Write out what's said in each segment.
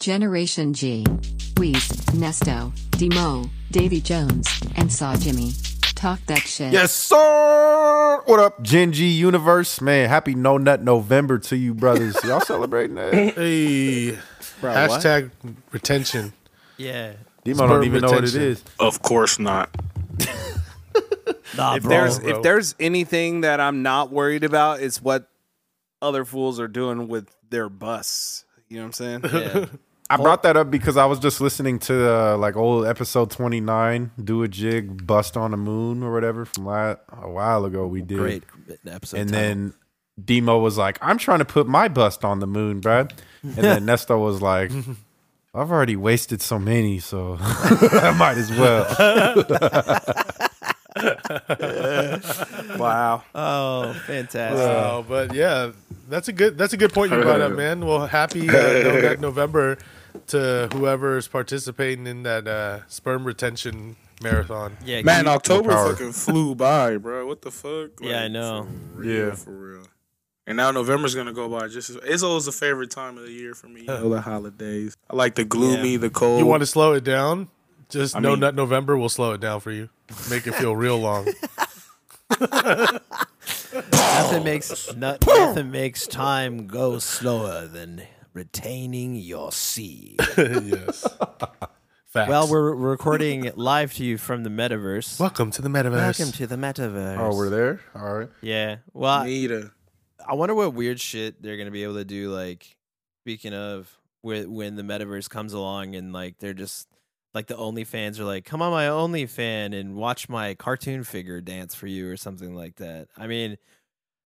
Generation G. Weez, Nesto, Demo, Davy Jones, and Saw Jimmy. Talk that shit. Yes, sir. What up, Gen G Universe? Man, happy No Nut November to you, brothers. Y'all celebrating that? Hey, hashtag retention. Yeah. Demo don't Sperm even know what it is. Of course not. Nah, if bro. there's bro. if there's anything that I'm not worried about, it's what other fools are doing with their bus. You know what I'm saying? yeah. I brought that up because I was just listening to uh, like old episode 29, Do a Jig, Bust on the Moon or whatever from la- a while ago we did. great episode. And title. then Demo was like, I'm trying to put my bust on the moon, Brad. And then Nesto was like, I've already wasted so many, so I might as well. wow. Oh, fantastic. Wow, but yeah, that's a good that's a good point you brought up, man. Well, happy uh, November to whoever is participating in that uh, sperm retention marathon. yeah, Man, keep- October fucking flew by, bro. What the fuck? Yeah, I know. For real, Yeah. for real. And now November's gonna go by just as it's always a favorite time of the year for me. You know, the holidays. I like the gloomy, the cold. You want to slow it down? Just I No mean- Nut November will slow it down for you. Make it feel real long. nothing makes no, nothing makes time go slower than retaining your seed. yes. Facts. well, we're we're recording live to you from the metaverse. welcome to the metaverse. Welcome to the metaverse. Oh, we're there? All right. Yeah. Well, I- need a I wonder what weird shit they're gonna be able to do. Like, speaking of, when when the metaverse comes along and like they're just like the OnlyFans are like, come on my OnlyFan and watch my cartoon figure dance for you or something like that. I mean,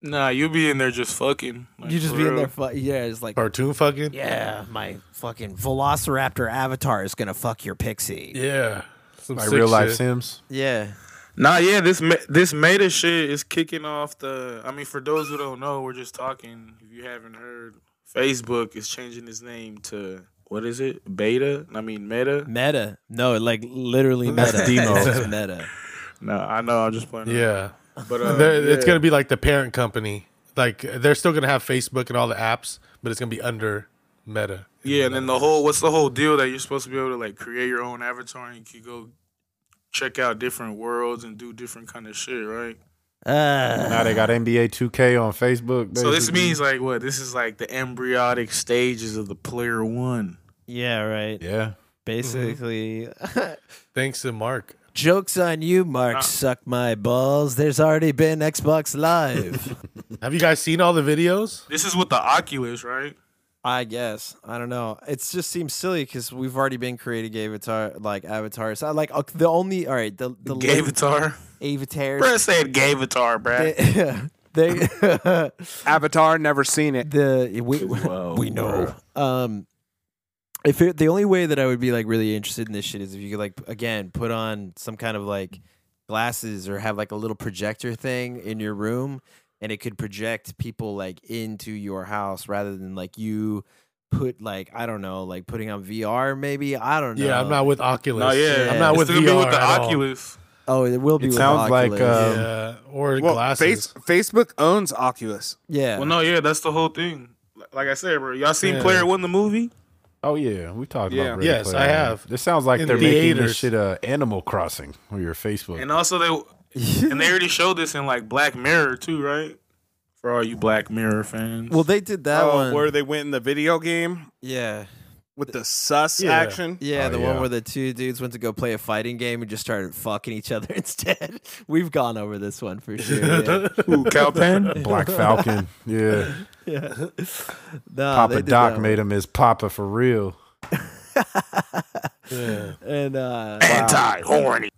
Nah, you be in there just fucking. like, you just for be in real. there, fu- yeah, it's like, Cartoon fucking. yeah, my fucking Velociraptor avatar is gonna fuck your pixie. Yeah. Some Like real life shit. Sims. Yeah, Nah, yeah, this this meta shit is kicking off the. I mean, for those who don't know, we're just talking. If you haven't heard, Facebook is changing its name to what is it? Beta? I mean, Meta. meta. No, like literally meta. Demo. It's meta. No, I know. I'm just playing. Yeah. But uh, They're- It's going to be like the parent company. Like they're still going to have Facebook and all the apps, but it's going to be under Meta. Yeah, and then the whole what's the whole deal that you're supposed to be able to like create your own avatar and you can go check out different worlds and do different kind of shit, right? Uh, Now they got NBA 2K on Facebook. So this means like what? This is like the embryonic stages of the player one. yeah, right. Yeah. Basically, Thanks to Mark. Joke's on you, Mark. Ah. Suck my balls. There's already been Xbox Live. Have you guys seen all the videos? This is with the Oculus, right? I guess I don't know. It just seems silly because we've already been creating avatar like avatars. I like uh, the only all right the the Gay Avatar. avatars. Brad said gay Avatar, Brad. They, they Avatar, never seen it. the we we know. Um, if it, the only way that I would be like really interested in this shit is if you could like again put on some kind of like glasses or have like a little projector thing in your room and it could project people like into your house rather than like you put like I don't know like putting on VR maybe I don't know. Yeah, I'm not with Oculus. No, yeah, I'm not it's with gonna VR be with the at all. Oculus. Oh, it will be. It with sounds like, Oculus. uh, Yeah, or Well, glasses. face, Facebook owns Oculus. yeah. Well, no, yeah, that's the whole thing. Like I said, bro, y'all seen Yeah. Player One the movie? Oh yeah, we talked Yeah. about. Ready Yes, Player I One. have. This sounds like In they're making theaters. this shit uh, Animal Crossing on your Facebook. And also they and they already showed this in like Black Mirror too, right? For all you Black Mirror fans. well, they did that Oh, one. where they went in the video game yeah, with the sus Yeah. action. yeah, Oh, the yeah. one where the two dudes went to go play a fighting game and just started fucking each other instead. We've gone over this one for sure. Yeah. Who, Calpan? Black Falcon. Yeah. yeah. No, Papa Doc made him his Papa for real. yeah. and uh, Anti horny.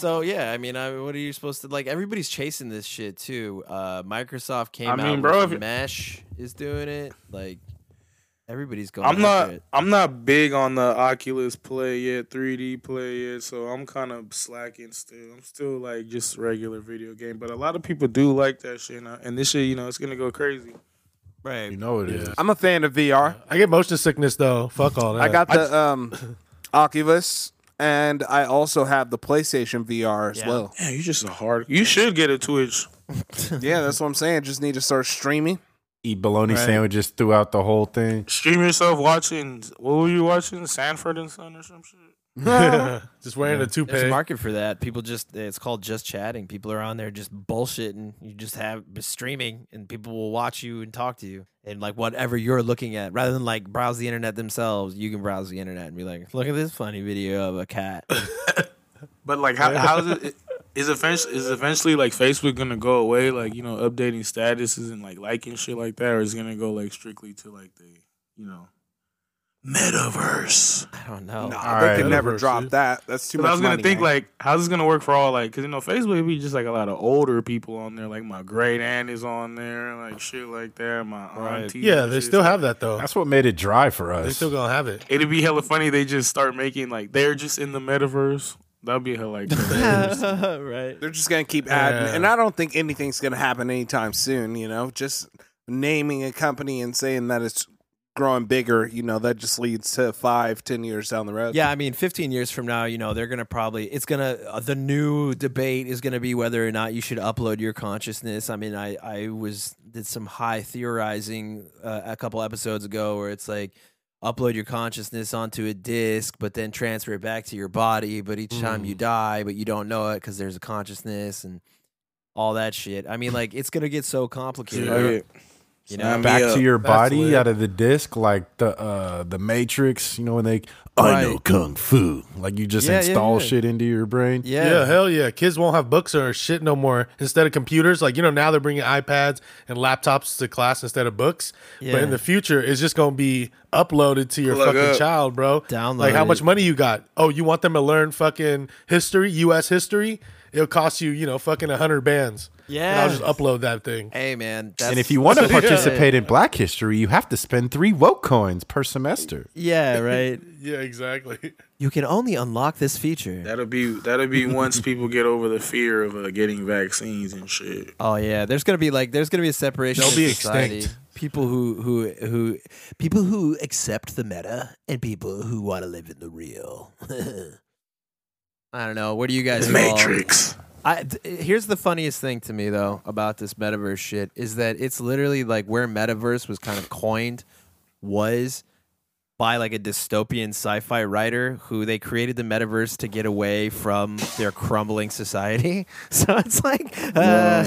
So yeah, I mean, I, what are you supposed to like? Everybody's chasing this shit too. Uh, Microsoft came I out. mean, bro, with if- Mesh is doing it. Like everybody's going. I'm not It. I'm not big on the Oculus play yet, 3D play yet, so I'm kind of slacking still. I'm still like just regular video game, but a lot of people do like that shit, and, I- and this shit, you know, it's gonna go crazy. Right. You know it is. I'm a fan of VR. I get motion sickness though. Fuck all that. I got the um, Oculus, and I also have the PlayStation VR as Yeah. well. Yeah, you just a hard. You should get a Twitch. Yeah, that's what I'm saying. Just need to start streaming. eat bologna Right. sandwiches throughout the whole thing. Stream yourself watching. What were you watching? Sanford and Son or some shit. just wearing a toupee. There's a market for that. People just it's called just chatting. People are on there just bullshitting. You just have streaming and people will watch you and talk to you. And like whatever you're looking at, rather than like browse the internet themselves, you can browse the internet and be like, look at this funny video of a cat. But like, how how is it? Is eventually is eventually like Facebook gonna go away? Like you know, updating statuses and like liking shit like that, or is it gonna go like strictly to like the you know metaverse? I don't know. Nah, All they right. could never drop that. That's too much. I was gonna money, think man. like, how's this gonna work for all like? Because you know, Facebook be just like a lot of older people on there. Like my great aunt is on there, like shit like that. My auntie. Yeah, they still have that though. That's what made it dry for us. They us. still gonna have it. It'd be hella funny. They just start making like they're just in the metaverse. That'd be hella like. right. They're just gonna keep adding, Yeah. and I don't think anything's gonna happen anytime soon. You know, just naming a company and saying that it's growing bigger, you know, that just leads to five, ten years down the road. Yeah, I mean, 15 years from now, you know, they're gonna probably it's gonna uh, the new debate is gonna be whether or not you should upload your consciousness. I mean, I I was did some high theorizing uh, a couple episodes ago where it's like upload your consciousness onto a disc, but then transfer it back to your body. But each time you die, but you don't know it because there's a consciousness and all that shit. I mean, like it's gonna get so complicated. You know, Sign Back to your body lit. out of the disc, like the uh the Matrix. You know when they, I know kung fu. Like you just Yeah, yeah, install yeah. shit into your brain. yeah, Yeah. hell yeah. Kids won't have books or shit no more. Instead of computers, like you know now they're bringing iPads and laptops to class instead of books. Yeah. But in the future, it's just gonna be uploaded to your Plug fucking up. child, bro. Download Like how it. much money you got? Oh, you want them to learn fucking history, U.S. history? It'll cost you, you know, fucking a hundred bands. And Yeah. I'll just upload that thing. Hey man, that's, And if you want to Yeah. participate in Black History, you have to spend three woke coins per semester. yeah, right. Yeah, exactly. You can only unlock this feature. That'll be that'll be once people get over the fear of uh, getting vaccines and shit. Oh yeah, there's gonna be like there's gonna be a separation. They'll in be society. extinct. People who who who people who accept the meta and people who want to live in the real. I don't know. What do you guys? The call- Matrix. I, th- here's the funniest thing to me though about this metaverse shit is that it's literally like where metaverse was kind of coined was by like a dystopian sci-fi writer who they created the metaverse to get away from their crumbling society. So it's like uh,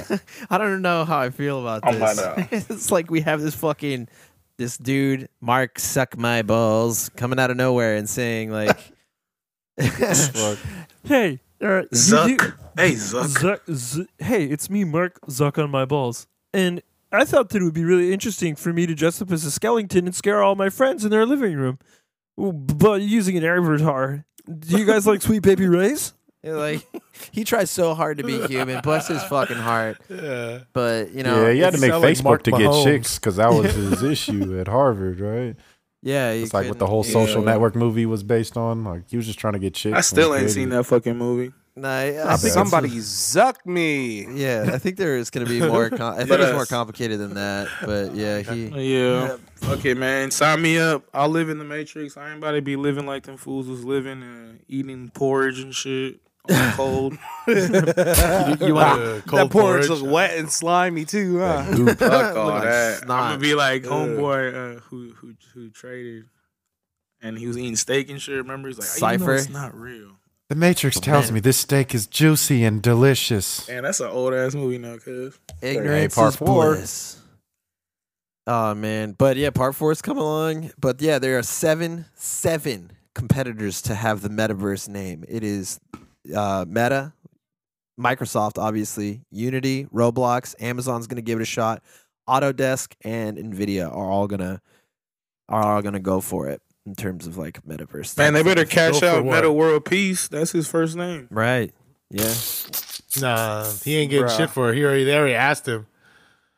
I don't know how I feel about Oh this. It's like we have this fucking this dude Mark suck my balls coming out of nowhere and saying like Hey, uh, you. Hey Zuck. Zuck, Z- hey, it's me, Mark Zuck on my balls. And I thought that it would be really interesting for me to dress up as a skeleton and scare all my friends in their living room, but using an avatar. Do you guys like Sweet Baby Ray's? Like he tries so hard to be human, bless his fucking heart. Yeah. But you know, yeah, you had to make sound like Facebook to get Mahomes. chicks because that was his issue at Harvard, right? Yeah, It's like what the whole yeah. social Yeah. network movie was based on. Like he was just trying to get chicks. I still ain't seen that fucking movie. Nah, I, I think. Somebody zuck me. Yeah, I think there is going to be more. Com- I think But, it's uh, more complicated than that. But yeah, he. Yeah. Fuck it, man. Sign me up. I'll live in the Matrix. I ain't about to be living like them fools was living and eating porridge and shit. On the cold. You want Uh, that cold porridge porridge. look wet and slimy too, huh? Fuck all like that. I'm gonna be like homeboy uh, who who who traded, and he was eating steak and shit. Remember, he's like, "Oh, you Cypher? it's not real." The Matrix tells man. me this steak is juicy and delicious. Man, that's an old ass movie now, cuz. ignorance part is four. bliss. Oh man, but yeah, part four is coming along. But yeah, there are seven, seven competitors to have the metaverse name. It is uh, Meta, Microsoft, obviously, Unity, Roblox, Amazon's going to give it a shot. Autodesk and Nvidia are all gonna are all gonna go for it in terms of like metaverse. Man, they better stuff. cash Go out? Metta World Peace. That's his first name. right. Yeah. Nah, he ain't getting Bruh. shit for it. He already, they already asked him.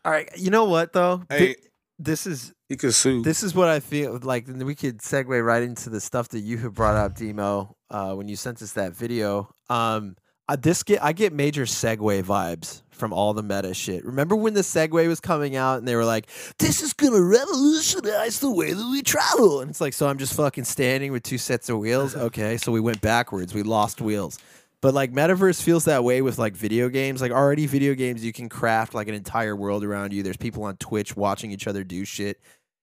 All right. You know what though? Hey. this is He could sue. this is what I feel like. We could segue right into the stuff that you have brought up, Demo, uh, when you sent us that video. Um, I, this get I get major Segway vibes from all the meta shit. Remember when the Segway was coming out and they were like, "This is gonna revolutionize the way that we travel," and it's like, so I'm just fucking standing with two sets of wheels. Okay, so we went backwards. We lost wheels. But like metaverse feels that way with like video games. Like already video games you can craft like an entire world around you. There's people on Twitch watching each other do shit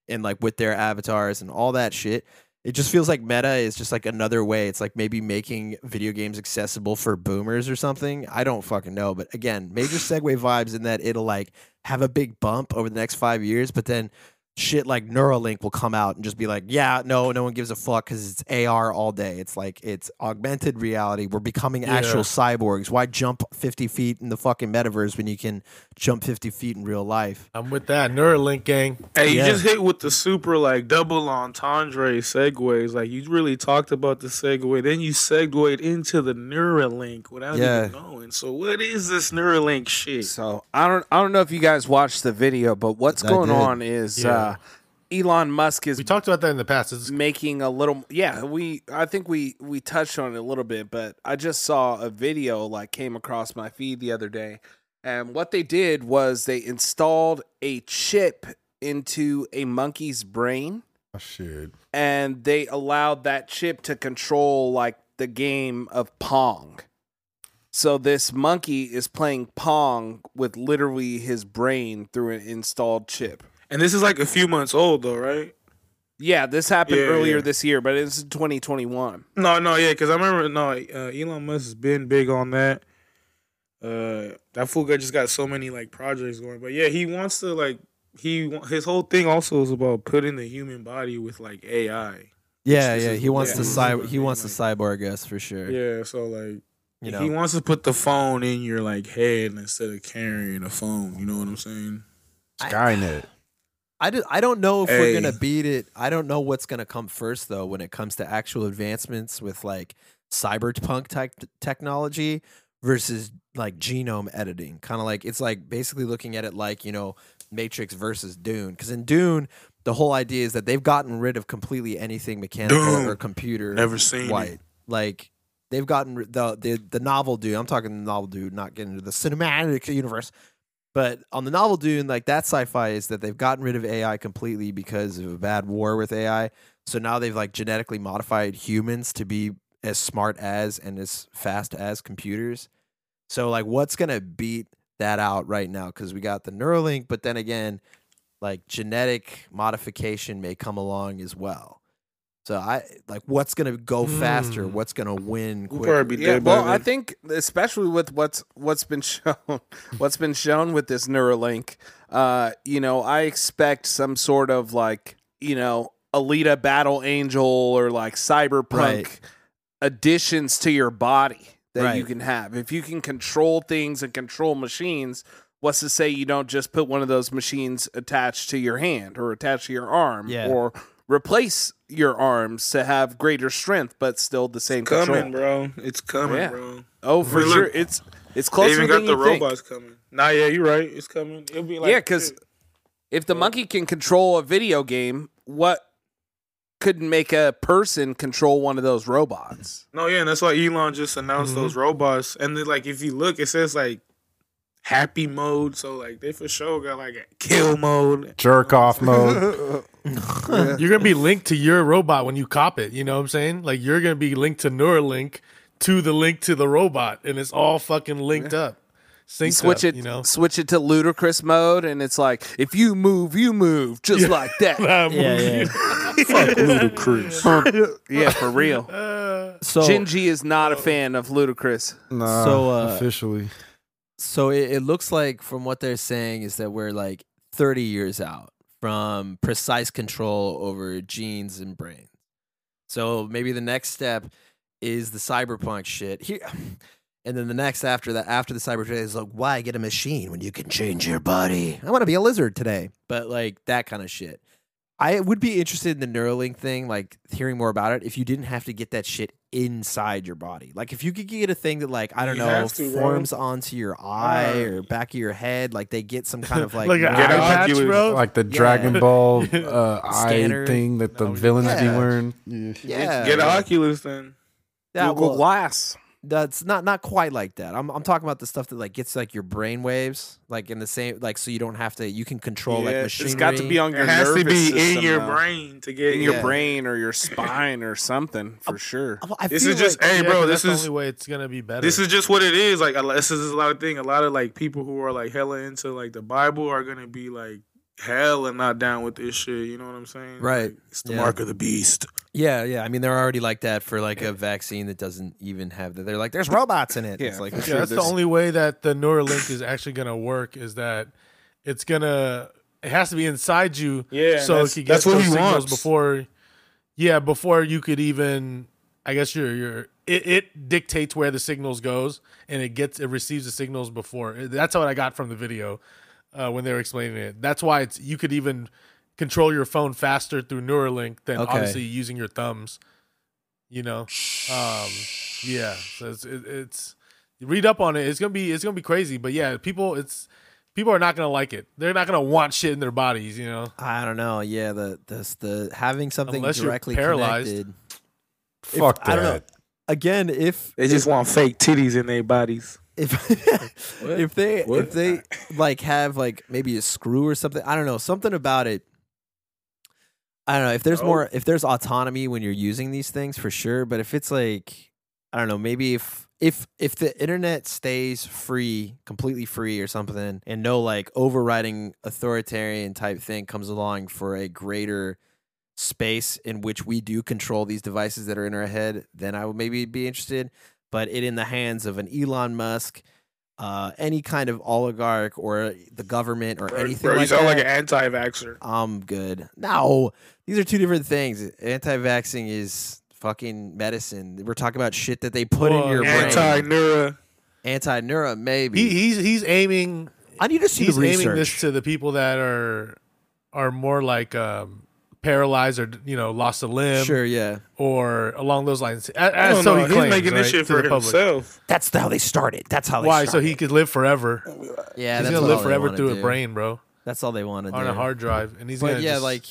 and like with their avatars and all that shit. It just feels like meta is just like another way. It's like maybe making video games accessible for boomers or something. I don't fucking know. But again, major segue vibes in that it'll like have a big bump over the next five years, but then shit like Neuralink will come out and just be like, yeah, no, no one gives a fuck because it's AR all day. It's like it's augmented reality. We're becoming actual Yeah. cyborgs. Why jump 50 feet in the fucking metaverse when you can jump 50 feet in real life? I'm with that Neuralink gang. Hey, you Yeah. just hit with the super like double entendre segues. Like you really talked about the segue, then you segued into the Neuralink without Yeah. even knowing. So what is this Neuralink shit? So I don't I don't know if you guys watched the video, but what's I going did. on is Yeah. Uh, Elon Musk is We talked about that in the past. Is- making a little yeah we i think we we touched on it a little bit but i just saw a video like came across my feed the other day and what they did was they installed a chip into a monkey's brain Oh, shit. and they allowed that chip to control like the game of pong so this monkey is playing pong with literally his brain through an installed chip And this is like a few months old though, right? yeah this happened Yeah, earlier yeah. this year but it's 2021 No, no, yeah, because I remember no, uh, Elon Musk has been big on that. Uh, that fool guy just got so many like projects going, but yeah, he wants to like he his whole thing also is about putting the human body with like AI. Yeah, yeah. is- He wants yeah. to This cy- he they wants to like. cyborg us for sure. Yeah, so like You know. he wants to put the phone in your like head instead of carrying a phone. You know what I'm saying? Skynet. I, do, I don't know if we're gonna beat it. I don't know what's gonna come first though when it comes to actual advancements with like cyberpunk tech technology versus like genome editing. Kind of like it's like basically looking at it like you know Matrix versus Dune. Because in Dune, the whole idea is that they've gotten rid of completely anything mechanical Dune. or computer Never seen it. white. Like they've gotten the the the novel Dune. I'm talking the novel Dune, not getting into the cinematic universe. But on the novel Dune, like that sci-fi is that they've gotten rid of AI completely because of a bad war with AI. So now they've like genetically modified humans to be as smart as and as fast as computers. So like what's gonna beat that out right now? Because we got the Neuralink, but then again, like genetic modification may come along as well. So I like what's gonna go faster? Hmm. What's gonna win We'll quicker? be Yeah, well, I think especially with what's what's been shown, what's been shown with this Neuralink, uh, you know, I expect some sort of like, you know, Alita Battle Angel or like cyberpunk Right. additions to your body that you can have. If you can control things and control machines, what's to say you don't just put one of those machines attached to your hand or attached to your arm Yeah. or replace your arms to have greater strength but still the same coming, control. bro. It's coming, Yeah. bro. Oh, for Look, sure. It's it's They closer even than got the you think. robots coming. Nah, yeah, you're right. It's coming. It'll be like yeah, because if the monkey can control a video game, what couldn't make a person control one of those robots? No, yeah, and that's why Elon just announced mm-hmm. those robots. And then, like, if you look, it says like happy mode. So, like, they for sure got like a kill mode. Jerk off mode. You're gonna be linked to your robot when you cop it. You know what I'm saying? Like you're gonna be linked to Neuralink to the link to the robot, and it's all fucking linked up. Synced switch up, it, You know. switch it to ludicrous mode, and it's like if you move, you move, just like that. Ah, Yeah, movie. yeah. Ludicrous. yeah, for real. So Gingy is not a fan of ludicrous. Nah, So, uh, officially. So it, it looks like from what they're saying is that we're like 30 years out from precise control over genes and brains. So maybe the next step is the cyberpunk shit. Here and then the next after that after the cyberpunk is like why get a machine when you can change your body? I want to be a lizard today. But like that kind of shit. I would be interested in the Neuralink thing, like hearing more about it. If you didn't have to get that shit inside your body, like if you could get a thing that, like I don't You know, have to, bro. forms onto your eye Uh, or back of your head, like they get some kind of like, Like an eye patch, Oculus. bro. Like the Dragon Ball uh, eye thing that the No, villains be yeah. wearing. yeah, Get an Oculus then. yeah, Google well, Glass. That's not not quite like that. I'm I'm talking about the stuff that like gets like your brain waves, like in the same like so you don't have to you can control like Yeah, machinery. it's got to be on your It has to nervous be in your though. brain to get in your brain or your spine or something uh, for sure. Well, I This feel is just like- hey, Yeah, bro. 'cause This that's is the only way it's gonna be better. this is just what it is. Like this is a lot of thing. A lot of like people who are like hella into like the Bible are gonna be like hell and not down with this shit. You know what I'm saying? Right. Like, it's the Yeah. mark of the beast. Yeah, yeah. I mean, they're already like that for like a vaccine that doesn't even have that. They're like, there's robots in it. Yeah, it's like, Yeah, sure. that's the there's- only way that the Neuralink is actually gonna work is that it's gonna it has to be inside you. Yeah, so that's- it could get that's what those he signals wants. before. Yeah, before you could even. I guess your your it, it dictates where the signals goes and it gets it receives the signals before. That's what I got from the video uh, when they were explaining it. That's why it's you could even control your phone faster through Neuralink than Okay. obviously using your thumbs. You know, um, yeah. So it's it, it's read up on it. It's gonna be it's gonna be crazy. But yeah, people it's people are not gonna like it. They're not gonna want shit in their bodies. You know. I don't know. Yeah, the the the having something Unless you're directly paralyzed. connected. Fuck I don't know. that. Again, if They just want fake titties in their bodies. if if they What? if they like have like maybe a screw or something i don't know something about it i don't know if there's Oh. more if there's autonomy when you're using these things for sure but if it's like i don't know maybe if if if the internet stays free completely free or something and no like overriding authoritarian type thing comes along for a greater space in which we do control these devices that are in our head then i would maybe be interested but it in the hands of an Elon Musk, uh, any kind of oligarch or the government or Bro, anything bro, you like sound that. like an anti-vaxxer. I'm good. No, these are two different things. Anti-vaxxing is fucking medicine. We're talking about shit that they put in Well, your brain. Anti-neura. Anti-neura, maybe. He, he's he's aiming I need to see he's the aiming this to the people that are are more like um, paralyzed or you know lost a limb sure, yeah. or along those lines. A- I As so know. he He's claims, making this shit for himself. That's how they started. That's how they Why? So he could live forever. yeah, he's that's gonna live forever wanna through a brain, bro, That's all they want to do. on a hard drive, and he's but gonna yeah, just- like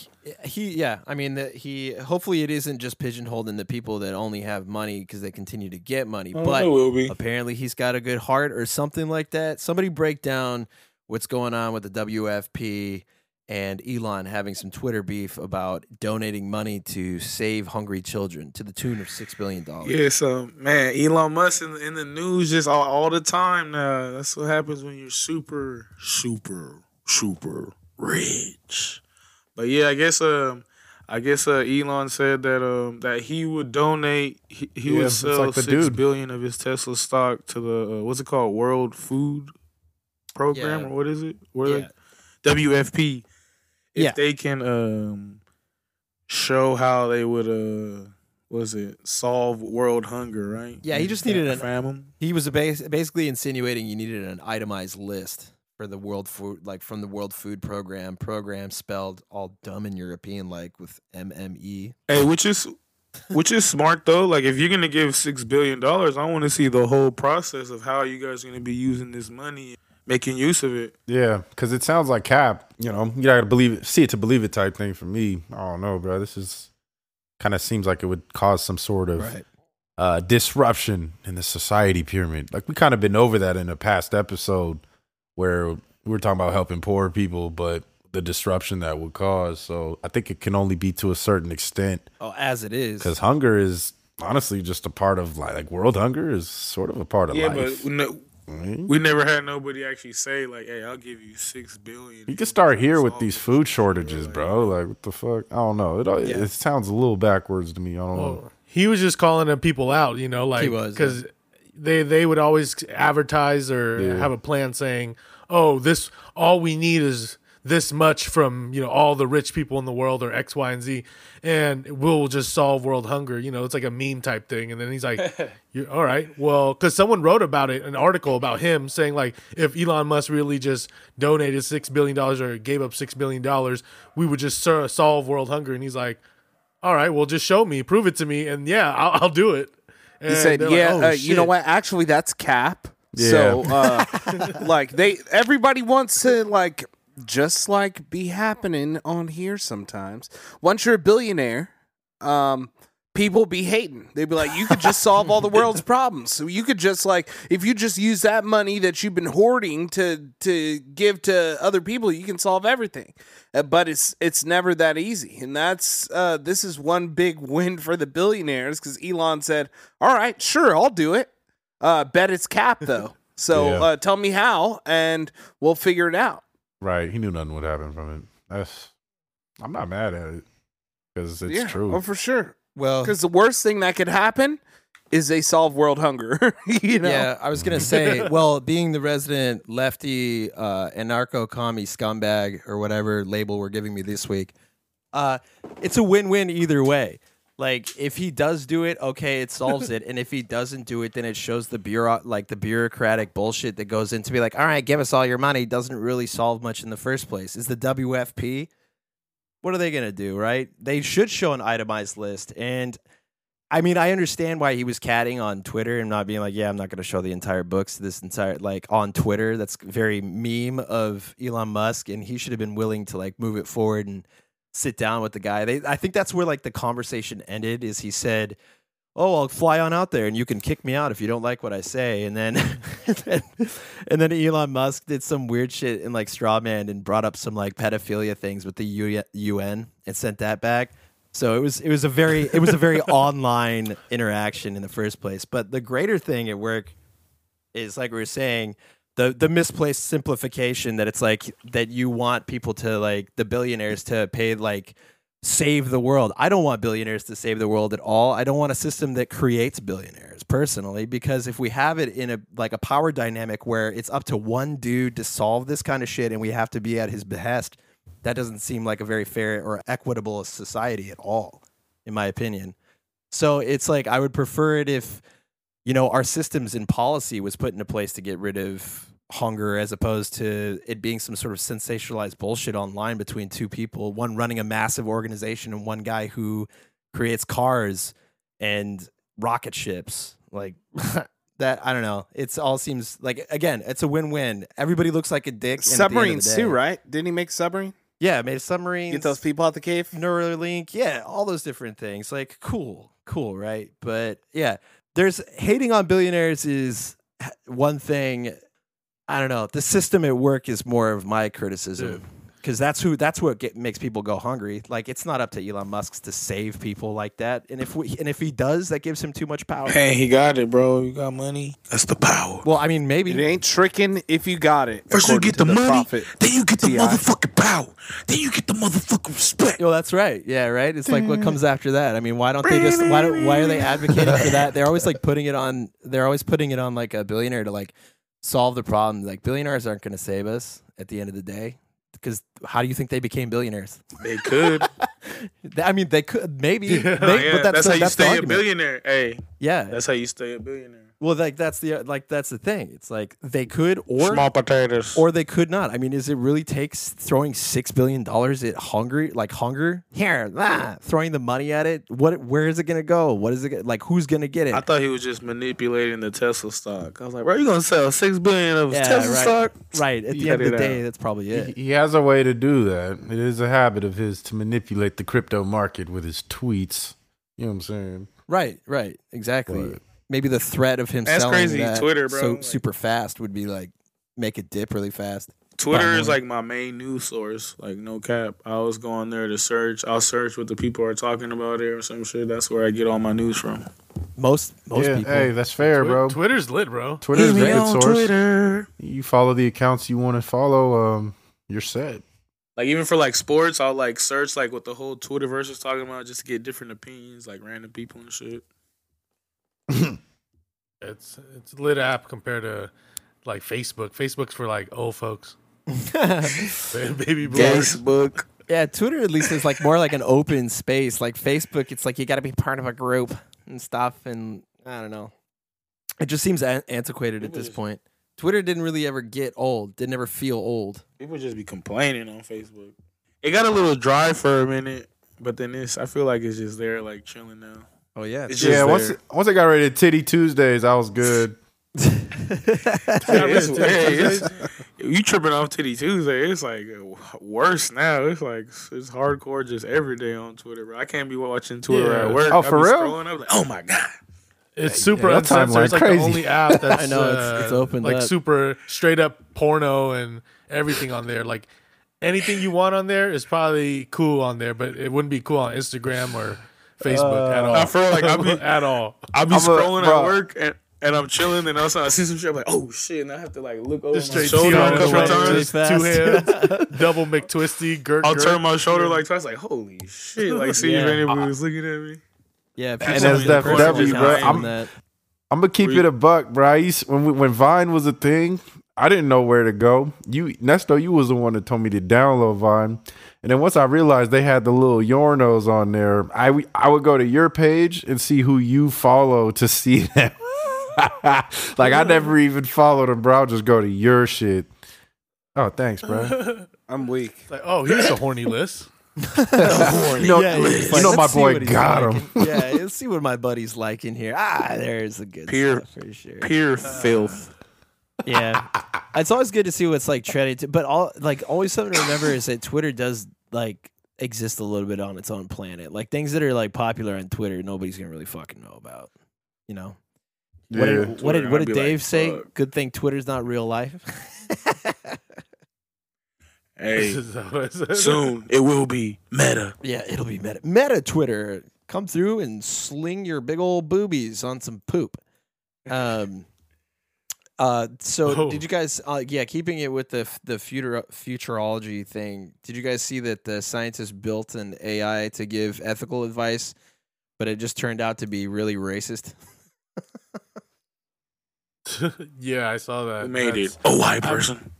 he, yeah. I mean, that he. Hopefully, it isn't just pigeonholed the people that only have money because they continue to get money. Oh, but will be. apparently, he's got a good heart or something like that. Somebody break down what's going on with the WFP and Elon having some Twitter beef about donating money to save hungry children to the tune of six billion dollars. Yeah, so man, Elon Musk in, in the news just all, all the time now. That's what happens when you're super, super, super rich. But yeah, I guess um, I guess uh, Elon said that um that he would donate, he, he Yeah, would sell like six dude. billion of his Tesla stock to the uh, what's it called, World Food Program Yeah. or what is it? Where Yeah. WFP. If Yeah. they can um show how they would uh was it solve world hunger, right? Yeah, he just needed an- famine. He was bas- basically insinuating you needed an itemized list for the world food, like from the World Food Program. Program spelled all dumb and European, like with M M E. Hey, which is which is smart though. Like if you're gonna give six billion dollars, I want to see the whole process of how you guys are gonna be using this money, making use of it. Yeah, because it sounds like cap. You know, you gotta believe it, see it to believe it type thing for me. I don't know, bro. This is kind of seems like it would cause some sort of uh, disruption in the society pyramid. Like we kind of been over that in a past episode where we were talking about helping poor people, but the disruption that would cause. So I think it can only be to a certain extent Oh, as it is. because hunger is honestly just a part of like, like world hunger is sort of a part of yeah, life. but no, Mhm. we never had nobody actually say like, "Hey, I'll give you six billion. You can start here with these food shortages, bro. Like, what the fuck? I don't know. It all Yeah. it sounds a little backwards to me. I don't know. He was just calling the people out, you know, like He was, because they they would always advertise or Yeah. have a plan saying, "Oh, this all we need is this much from you know all the rich people in the world or X, Y, and Z, and we'll just solve world hunger." You know, it's like a meme type thing. And then he's like, You're, "All right, well," because someone wrote about it, an article about him saying like, if Elon Musk really just donated six billion dollars or gave up six billion dollars, we would just ser- solve world hunger. And he's like all right, well, just show me, prove it to me, and yeah, I'll, I'll do it. And He said, they're like, "Yeah, "Oh, uh, you know what? Actually, that's cap. So, uh, like they, everybody wants to like just like be happening on here sometimes. Once you're a billionaire, um, people be hating. They'd be like, you could just solve all the world's problems. So you could just like, if you just use that money that you've been hoarding to to give to other people, you can solve everything. Uh, but it's it's never that easy, and that's uh, this is one big win for the billionaires because Elon said, "All right, sure, I'll do it. Uh, bet it's cap though. So Yeah. uh, tell me how, and we'll figure it out." Right. He knew nothing would happen from it. That's. I'm not mad at it because it's yeah, true. oh for sure. Well, Because the worst thing that could happen is they solve world hunger. you know. Yeah, I was gonna say, well, being the resident lefty uh, anarcho commie scumbag or whatever label we're giving me this week, uh, it's a win-win either way. Like if he does do it, okay, it solves it, and if he doesn't do it, then it shows the bureau like the bureaucratic bullshit that goes into be like, all right, give us all your money doesn't really solve much in the first place. Is the WFP? What are they gonna do, right? They should show an itemized list and. I mean, I understand why he was catting on Twitter and not being like, "Yeah, I'm not going to show the entire books this entire like on Twitter." That's very meme of Elon Musk, and he should have been willing to like move it forward and sit down with the guy. They, I think that's where like the conversation ended. Is he said, "Oh, I'll fly on out there, and you can kick me out if you don't like what I say," and then and then Elon Musk did some weird shit and like strawman and brought up some like pedophilia things with the U- UN and sent that back. So it was it was a very it was a very online interaction in the first place. But the greater thing at work is like we were saying, the the misplaced simplification that it's like that you want people to like the billionaires to pay like save the world. I don't want billionaires to save the world at all. I don't want a system that creates billionaires personally because if we have it in a like a power dynamic where it's up to one dude to solve this kind of shit and we have to be at his behest, that doesn't seem like a very fair or equitable society at all in my opinion. So it's like I would prefer it if you know our systems and policy was put into place to get rid of hunger as opposed to it being some sort of sensationalized bullshit online between two people, one running a massive organization and one guy who creates cars and rocket ships. Like that, I don't know. It's all seems like again, it's a win-win. Everybody looks like a dick. and at the end of the Submarines too, right? Didn't he make submarine? Yeah, made a submarine. Get those people out the cave. Neuralink, yeah, all those different things. Like, cool, cool, right? But yeah, there's hating on billionaires is one thing. I don't know. The system at work is more of my criticism because that's who that's what get, makes people go hungry. Like, it's not up to Elon Musk to save people like that. And if we and if he does, that gives him too much power. Hey, he got it, bro. You got money. That's the power. Well, I mean, maybe It ain't tricking if you got it. First you get to the, money, prophet then you get the TI. motherfucking power, then you get the motherfucking respect. Well, that's right. Yeah, right. It's like what comes after that. I mean, why don't they just why don't why are they advocating for that? They're always like putting it on. They're always putting it on like a billionaire to like solve the problem. Like billionaires aren't going to save us at the end of the day. Because how do you think they became billionaires? They could. I mean, they could maybe, Yeah. yeah, but that's, that's, the, how you that's stay a billionaire. Hey, Yeah. that's how you stay a billionaire. Well, like that's the like that's the thing. It's like they could or Small potatoes. or they could not. I mean, is it really takes throwing six billion dollars at hunger, like hunger here, ah, throwing the money at it? What? Where is it gonna go? What is it like? Who's gonna get it? I thought he was just manipulating the Tesla stock. I was like, bro, you gonna sell six billion of Yeah, Tesla right. stock? right at the Cut end of the day, out. that's probably it. He, he has a way to do that. It is a habit of his to manipulate the crypto market with his tweets. You know what I'm saying? Right, right, exactly. But- Maybe the threat of him That's selling crazy, that Twitter, bro. so Like- super fast would be like make it dip really fast. Twitter is like my main news source. Like no cap. I always go on there to search. I'll search what the people are talking about it or some shit. That's where I get all my news from. Most most yeah, people. hey, that's fair, bro. Twitter's lit, bro. Twitter's a Hit me good on source. Twitter. You follow the accounts you want to follow. Um, you're set. Like even for like sports, I'll like search like what the whole Twitterverse is talking about just to get different opinions, like random people and shit. It's it's lit app compared to like Facebook. Facebook's for like old folks, baby boomers. Facebook. Yeah, Twitter at least is like more like an open space. Like Facebook, it's like you got to be part of a group and stuff. And I don't know. It just seems an- antiquated at this just- point. Twitter didn't really ever get old. Didn't ever feel old. People just be complaining on Facebook. It got a little dry for a minute, but then this I feel like it's just there like chilling now. Oh yeah, It's just yeah, once there. once I got rid of Titty Tuesdays, I was good. It's- hey, it's- you tripping off Titty Tuesday? It's like worse now. It's like it's hardcore just every day on Twitter, bro. I can't be watching Twitter Yeah. at work. Oh, I be for real? Scrolling up like, oh my god. It's super your uncensored. timeline It's like crazy. the only app that's I know, it's- it's uh, opened like up. super straight up porno and everything on there. Like anything you want on there is probably cool on there, but it wouldn't be cool on Instagram or Facebook at uh, all. I feel like I be- at all. I'll be I'm scrolling bro. at work and. And I'm chilling, and also I see some shit. I'm like, "Oh shit!" And I have to like look over Just my shoulder T a on couple times. two hands, double McTwisty, Gert. I'll Gert. turn my shoulder like twice, like, "Holy shit!" Like, see if anybody was looking at me. Yeah, And that's in def- definitely, bro. I'm- that. I'm gonna keep it a buck, bro. I used, when we, when Vine was a thing, I didn't know where to go. You Nesto, you was the one that told me to download Vine, and then once I realized they had the little Yornos on there, I w- I would go to your page and see who you follow to see them. like I never even followed them, bro. I'll just go to your shit. Oh, thanks, bro. I'm weak. Like, oh, here's a horny list. you know, Yeah, it's you know my boy got liking. him. yeah, let's see what my buddy's like in here. Ah, there's a good Pure- stuff for sure. Pure filth. Yeah, it's always good to see what's like trending. To, but all like always something to remember is that Twitter does like exist a little bit on its own planet. Like things that are like popular on Twitter, nobody's gonna really fucking know about. You know. What Yeah. did, what did, what did be like, Dave say? fuck. Good thing Twitter's not real life. Hey, Is that what it says? soon it will be meta. yeah, it'll be meta. Meta Twitter, come through and sling your big old boobies on some poop. Um. Uh. So Oh. did you guys? Uh, yeah, keeping it with the the future futurology thing. Did you guys see that the scientists built an AI to give ethical advice, but it just turned out to be really racist? yeah, I saw that. Who made That's- it? A white person.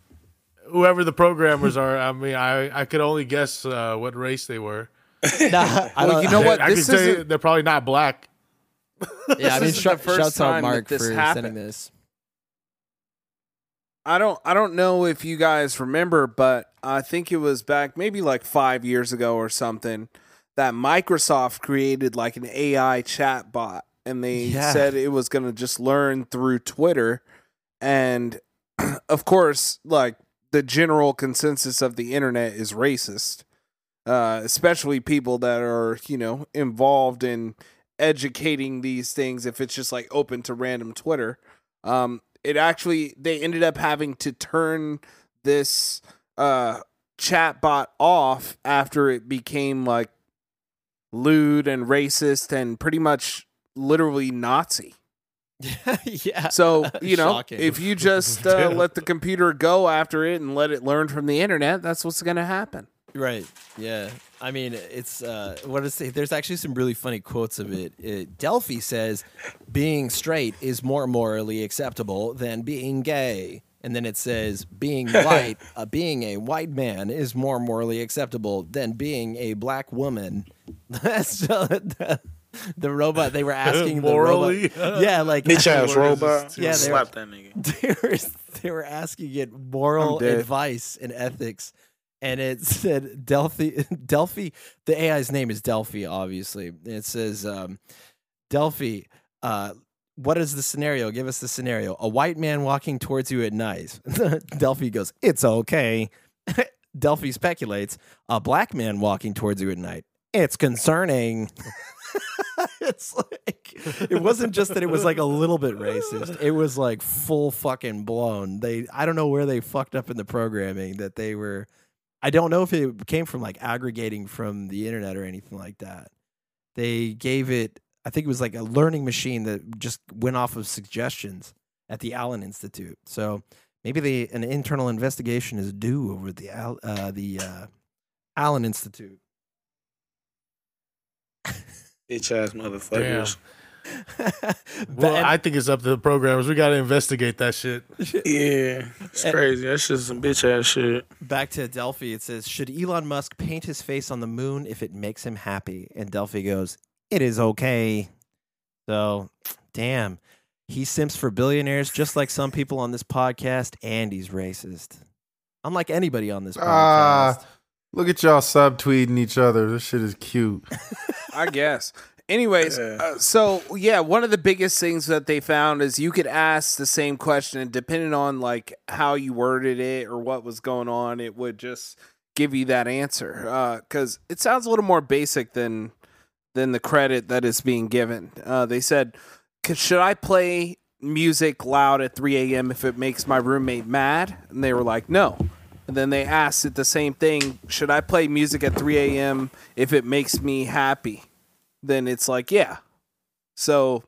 Whoever the programmers are, I mean, I I could only guess uh, what race they were. nah, I Well, you know what? I This can tell you they're probably not black. Yeah, I mean, This isn't shout, the first shouts out time that Mark this for happened. sending this. I don't I don't know if you guys remember, but I think it was back maybe like five years ago or something that Microsoft created like an AI chat bot and they Yeah. said it was gonna just learn through Twitter. And of course, like the general consensus of the internet is racist. Uh, especially people that are, you know, involved in educating these things if it's just like open to random Twitter. Um, it actually they ended up having to turn this uh chat bot off after it became like lewd and racist and pretty much literally Nazi. yeah. So, you know, Shocking. if you just uh, let the computer go after it and let it learn from the internet, that's what's going to happen. Right. Yeah. I mean, it's uh, what is it? There's actually some really funny quotes of it. it. Delphi says, "Being straight is more morally acceptable than being gay." And then it says, "Being white, uh, being a white man is more morally acceptable than being a black woman." That's the, the robot they were asking Morally? the robot. Yeah, like Bitch ass Where is this robot. Yeah, they slap that nigga. they were they were asking it moral advice and ethics, and it said Delphi. Delphi. The AI's name is Delphi. Obviously, it says um, Delphi. Uh, what is the scenario? Give us the scenario. A white man walking towards you at night. Delphi goes, "It's okay." Delphi speculates, a black man walking towards you at night. It's concerning. it's like it wasn't just that it was like a little bit racist. It was like full fucking blown. They I don't know where they fucked up in the programming that they were I don't know if it came from like aggregating from the internet or anything like that. They gave it I think it was like a learning machine that just went off of suggestions at the Allen Institute. So maybe they an internal investigation is due over the uh, the uh, Allen Institute. Bitch ass motherfuckers. Well, But- I think it's up to the programmers. We got to investigate that shit. Yeah, it's And- crazy. That's just some bitch ass shit. Back to Delphi, it says, Should Elon Musk paint his face on the moon if it makes him happy? And Delphi goes, It is okay. So, damn. He simps for billionaires just like some people on this podcast, and he's racist. Unlike anybody on this podcast. Ah, look at y'all subtweeting each other. This shit is cute. I guess. Anyways, uh, so yeah, one of the biggest things that they found is you could ask the same question, and depending on like how you worded it or what was going on, it would just give you that answer. Because it sounds a little more basic than than the credit that is being given. Uh, they said, "Could- "Should I play music loud at 3 a.m. if it makes my roommate mad?" And they were like, "No." And then they asked it the same thing: "Should I play music at 3 a.m. if it makes me happy?" Then it's like, yeah. So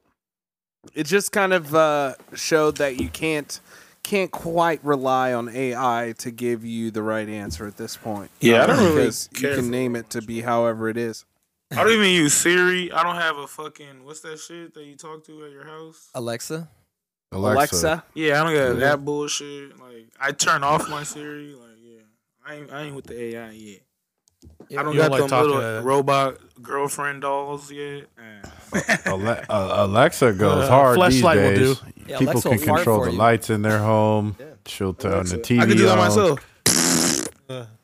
it just kind of uh, showed that you can't can't quite rely on AI to give you the right answer at this point. Yeah, I don't really because you can name it to be however it is. I don't even use Siri. I don't have a fucking what's that shit that you talk to at your house? Alexa. Alexa, Yeah, I don't got that bullshit. Like I turn off my Siri. Like yeah, I ain't, I ain't with the AI yet. I don't You got like them talking little to- robot girlfriend dolls yet. Ale- uh, Alexa goes Uh, hard these flashlight will days. do. Yeah, People Alexa can will control the you. lights in their home. Yeah. She'll turn Alexa. the TV I can do that on. myself.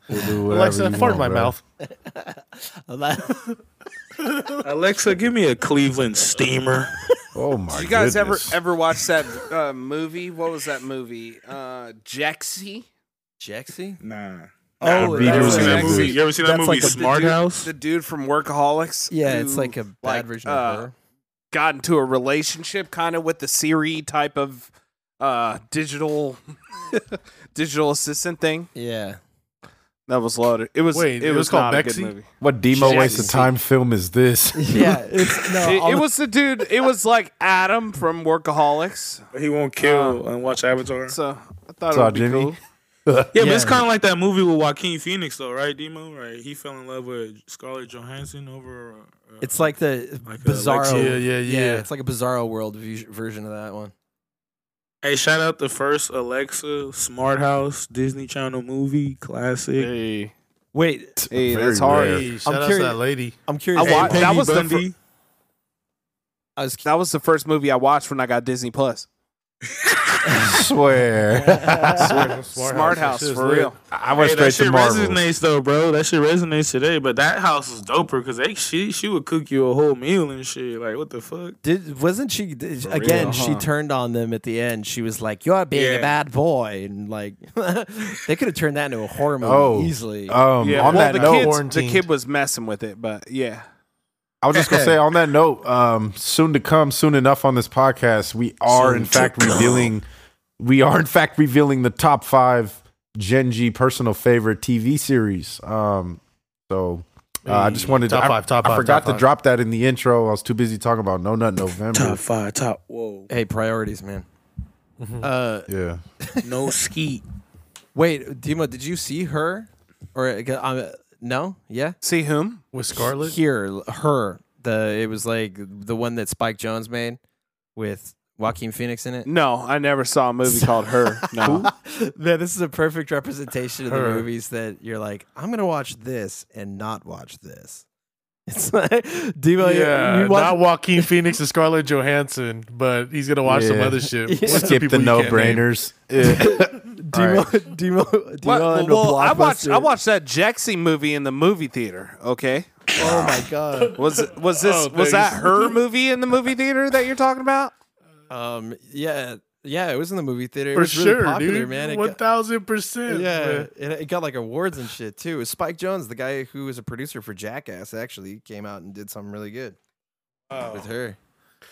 We'll Alexa, you fart in my bro. mouth. Alexa, give me a Cleveland steamer. Oh my Did you guys goodness. ever ever watch that uh, movie? What was that movie? Uh, Jexi. Jexi? Nah. Oh, you ever that's seen that movie? You ever seen that that's movie like Smart dude, House? The dude from Workaholics. Yeah, it's like a bad like, version uh, of her. got into a relationship kind of with the Siri type of uh digital digital assistant thing. Yeah. That was loaded. It was Wait, it, it was, was called not Bexy? What demo waste of Jexi. time film is this? Yeah. It's no. It, it the- was the dude. It was like Adam from Workaholics. He won't kill and watch Avatar. So I thought Saw it would be Jimmy? cool. Yeah, but it's kind of like that movie with Joaquin Phoenix, though, right, Demo? Right? He fell in love with Scarlett Johansson over. Uh, It's like the Like a bizarro. Lexi. Yeah, yeah, yeah. It's like a bizarro world v- version of that one. Hey, shout out the first Alexa Smart House Disney Channel movie classic. Hey, Wait, hey, that's hard. Hey, shout out to that lady. I'm curious. I wa- that was the Bundy. I was That was the first movie I watched when I got Disney Plus. swear. Swear. Smart, House that shit's for lit. real. I went Hey, that straight shit to Marvel. resonates though, bro. That shit resonates today. But that house is doper because they she she would cook you a whole meal and shit. Like what the fuck? Did wasn't she did- again? real, She turned on them at the end. She was like, "You're being a bad boy," and like they could have turned that into a horror movie Oh, easily. Um, Yeah, on well, that the note, kids, the kid was messing with it, but yeah. I was just gonna say on that note, um, soon to come, soon enough on this podcast, we are in fact revealing, we are in fact revealing the top five Gen G personal favorite TV series. Um, so uh, I just wanted Top to, I- top I five, forgot top to five. drop that in the intro. I was too busy talking about No Nut November. Top five, top. Whoa, hey, priorities, man. Uh, Yeah, no skeet. wait, Demo, did you see her? Or I'm uh, no? Yeah. See whom? with Scarlett. Here, her. The it was like the one that Spike Jonze made with Joaquin Phoenix in it. No, I never saw a movie called Her. No. Man, this is a perfect representation of the movies that you're like, I'm gonna watch this and not watch this. It's like, Demo, you- Yeah, you watch, not Joaquin Phoenix and Scarlett Johansson, but he's gonna watch some other shit. Yeah. What's skip people the no brainers. Yeah. Demo, Demo, Demo, What? into Well, I watched I watched that Jexi movie in the movie theater. Okay, Oh my god. was was this Oh, was that her movie in the movie theater that you're talking about? Um. Yeah. Yeah. It was in the movie theater. It for was really sure, popular, dude. man. It thousand percent. yeah, and it got like awards and shit too. It was Spike Jonze, the guy who was a producer for Jackass, actually came out and did something really good with her.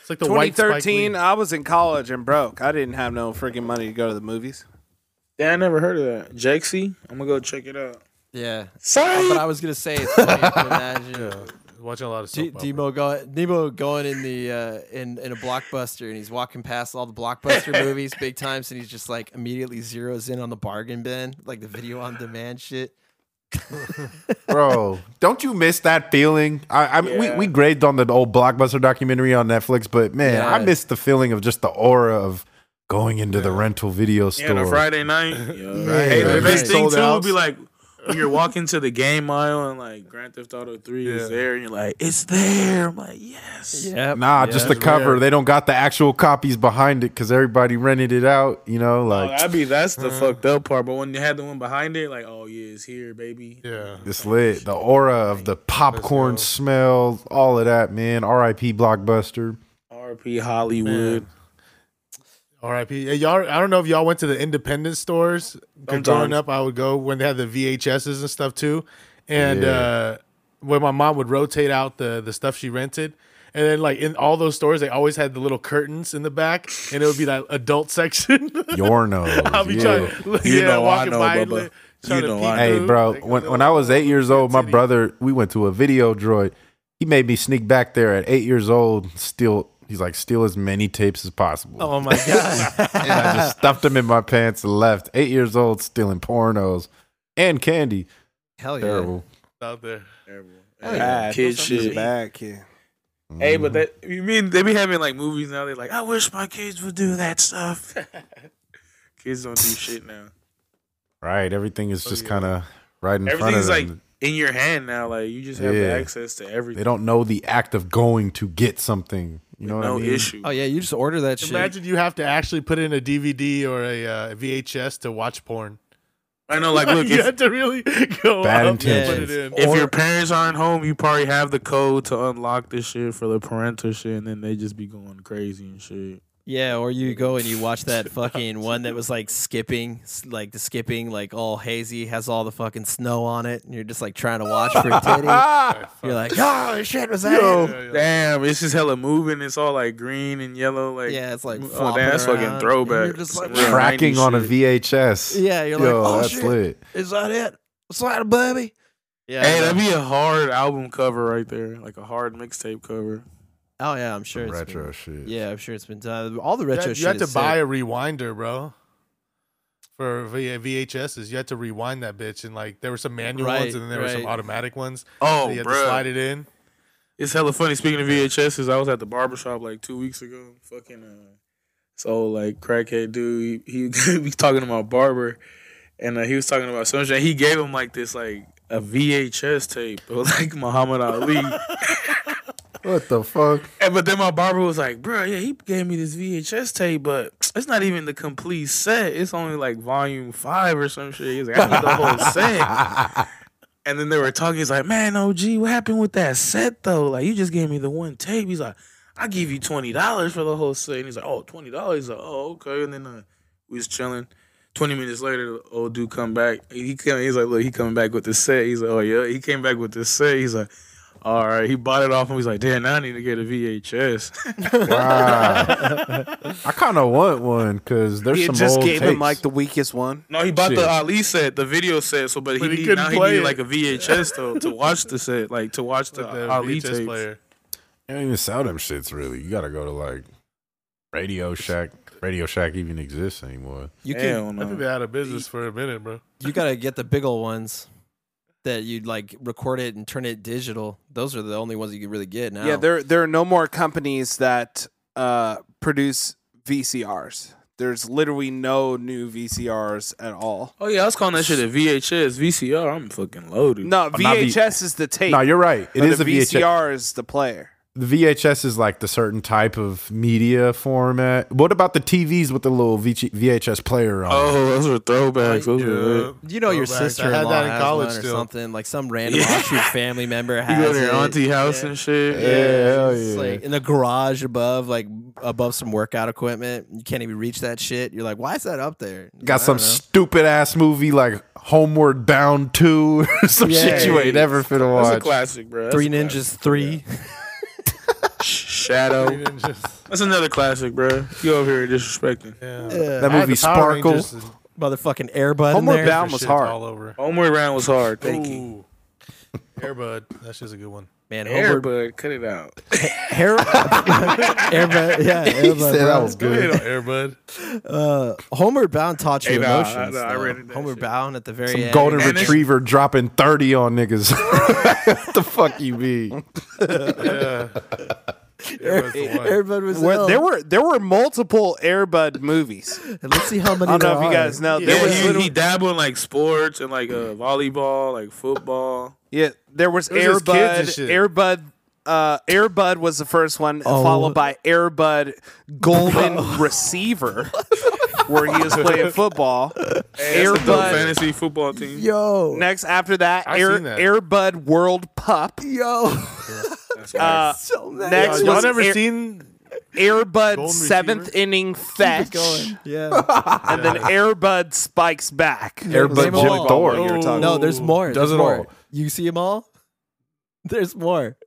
It's like the 2013. I was in college and broke. I didn't have no freaking money to go to the movies. Yeah, I never heard of that. Jexi, I'm gonna go check it out. Yeah, Sorry. but I was gonna say it's funny to imagine. watching a lot of D- soap opera. Demo going, Nemo going in the uh, in in a blockbuster, and he's walking past all the blockbuster movies, big times, and he's just like immediately zeroes in on the bargain bin, like the video on demand shit. Bro, don't you miss that feeling? I, I mean, we, Yeah. we graded on the old blockbuster documentary on Netflix, but man, I miss the feeling of just the aura of going into the rental video Yeah, store. on a Friday night. Yeah. Right, Hey, the right, best right. thing too would be like when you're walking to the game aisle and like Grand Theft Auto Three Yeah. is there, and you're like, it's there. I'm like, yes. Yeah. Nah, just the cover. rare. They don't got the actual copies behind it because everybody rented it out. You know, Oh, like that'd be that's the uh-huh. fucked up part. But when you had the one behind it, like, oh yeah, it's here, baby. Yeah. it's lit. The aura of the popcorn go. smell, all of that, man. R.I.P. Blockbuster. RP Hollywood. R.I.P. Y'all, I don't know if y'all went to the independent stores. Growing up, I would go when they had the VHSs and stuff too, and Yeah. uh, when my mom would rotate out the the stuff she rented. And then, like in all those stores, they always had the little curtains in the back, and it would be that adult section. Your nose. I'll be yeah. trying, You yeah, know I walking know, by, Bubba. You know Hey, bro, like, when, when I was eight years old, my titty. brother, we went to a video droid. He made me sneak back there at eight years old, steal, he's like, steal as many tapes as possible. Oh my god. and I just stuffed them in my pants and left. Eight years old, stealing pornos and candy. Hell yeah. Terrible. out there. Bad. Kid Those are shit. Bad kid. Mm-hmm. Hey, but that you mean they be having like movies now? They're like, I wish my kids would do that stuff. kids don't do shit now. Right. Everything is oh, just yeah. kind of right in front of Everything's them. like in your hand now. Like you just have the Yeah. access to everything. they don't know the act of going to get something. You know what no I mean? issue. Oh yeah, you just order that shit. Imagine you have to actually put in a DVD or a uh, VHS to watch porn. I know. Like, look, you if, have to really go Bad out and put intentions. it in. if your parents aren't home, you probably have the code to unlock this shit for the parental shit, and then they just be going crazy and shit. Yeah, or you go and you watch that fucking one that was like skipping, like the skipping, like all hazy, has all the fucking snow on it, and you're just like trying to watch for a titty. You're like, oh shit, was that? it?" Yeah, yeah. Damn, it's just hella moving. It's all like green and yellow. Like, Yeah, it's like oh flopping damn, that's fucking around, and throwback. you're just like, Some Tracking 90s on a. VHS. Yeah, you're like, oh that's shit, lit. is that it? Is that a baby? Yeah. Hey, that'd be a hard album cover right there, like a hard mixtape cover. Oh yeah, I'm sure it's Retro Been, shit. yeah, I'm sure it's been done. All the You retro had, shit. you had to is buy sick. a rewinder, bro. For V- VHSs, you had to rewind that bitch, and like there were some manual Right, ones, and then there were some automatic ones. Oh, so you had to slide it in. it's hella funny. Speaking of VHSs, I was at the barbershop like two weeks ago. Fucking, uh, so like crackhead dude, he he was talking to my barber, and uh, he was talking about some shit. He gave him like this like a VHS tape of like Muhammad Ali. What the fuck? And but then my barber was like, bro, yeah, he gave me this VHS tape, but it's not even the complete set. It's only like volume five or some shit. He's like, I need the whole set. And then they were talking. He's like, man, OG, what happened with that set though? Like, you just gave me the one tape. He's like, I give you twenty dollars for the whole set. And he's like, oh, twenty dollars. He's like, oh, okay. And then uh, we was chilling. Twenty minutes later, the old dude come back. He came. He's like, look, he coming back with the set. He's like, oh yeah. He came back with the set. He's like. All right, he bought it off and He's like, "Damn, now I need to get a VHS." Wow. I kind of want one because there's He some just old gave tapes. him like the weakest one. No, he bought Shit. the Ali set, the video set. So, but, But he he, need, couldn't now he play needed like a VHS though to watch the set, like to watch the, the Ali VHS tapes. player. They don't even sell them shits really. You got to go to like Radio Shack. Radio Shack even exists anymore. You can Hell I think no. they out of business for a minute, bro. you gotta get the big old ones that you'd like record it and turn it digital. Those are the only ones you can really get now. Yeah, there there are no more companies that uh, produce VCRs. There's literally no new VCRs at all. Oh yeah, I was calling that shit a VHS, VCR. I'm fucking loaded. No, not V- VHS is the tape. No, you're right. It is the a VHS. VCR is the player. The VHS is like the certain type of media format. What about the TVs with the little VG VHS player on? Oh, those are throwbacks. Those are lit. you know your Throwbacks. I sister had that in college or still. something. Like some random Yeah. offshoot family member has. You has go to your it. auntie house Yeah. and shit. Yeah, hell It's yeah. like in the garage above, like above some workout equipment. You can't even reach that shit. You're like, why is that up there? Got I some stupid ass movie like Homeward Bound 2 or some Yeah. shit you ain't never finna That's a watch. classic, bro. That's Three a Ninjas three. Classic. Shadow. That's another classic, bro. You over here disrespecting. Yeah. Yeah. That I had movie the Power Sparkle. Rangers and Motherfucking Airbud in Homeward there. Bound was shits hard. all over. Homeward Bound was hard. Thank you. Ooh. Airbud, that's just a good one. Man, Homeward Airbud, cut it out. Hair, Airbud, yeah, Airbud, said that bro. was Go ahead good. on Airbud. Uh, Homeward Bound taught you Hey, nah, emotions. I- I though. read it, that Homeward shit. Bound at the very Some end. golden And this- retriever dropping 30 on niggas. what the fuck you mean? Yeah. Airbud's the one. Airbud was Where- ill. there were there were multiple Airbud movies. And let's see how many. I don't know there if you are. guys know. Yeah, There Yeah, was he, little- he dabbled in like sports and like uh, volleyball, like football. Yeah, there was It was his kids Airbud. and shit. Airbud. Uh, Airbud was the first one, Oh. followed by Airbud Golden Receiver, where he was playing football. Hey, that's a dope Airbud. fantasy football team. Yo, Next after that, I Air, seen that. Airbud World Pup. yo. That's Uh, so nice. next Y'all was never Air- seen Airbud Golden seventh Receiver? inning fetch, Yeah. and then Airbud spikes back. Airbud Name 'em Jim all. Thor. You No, there's more. Does There's it more. all. You see them all? There's more.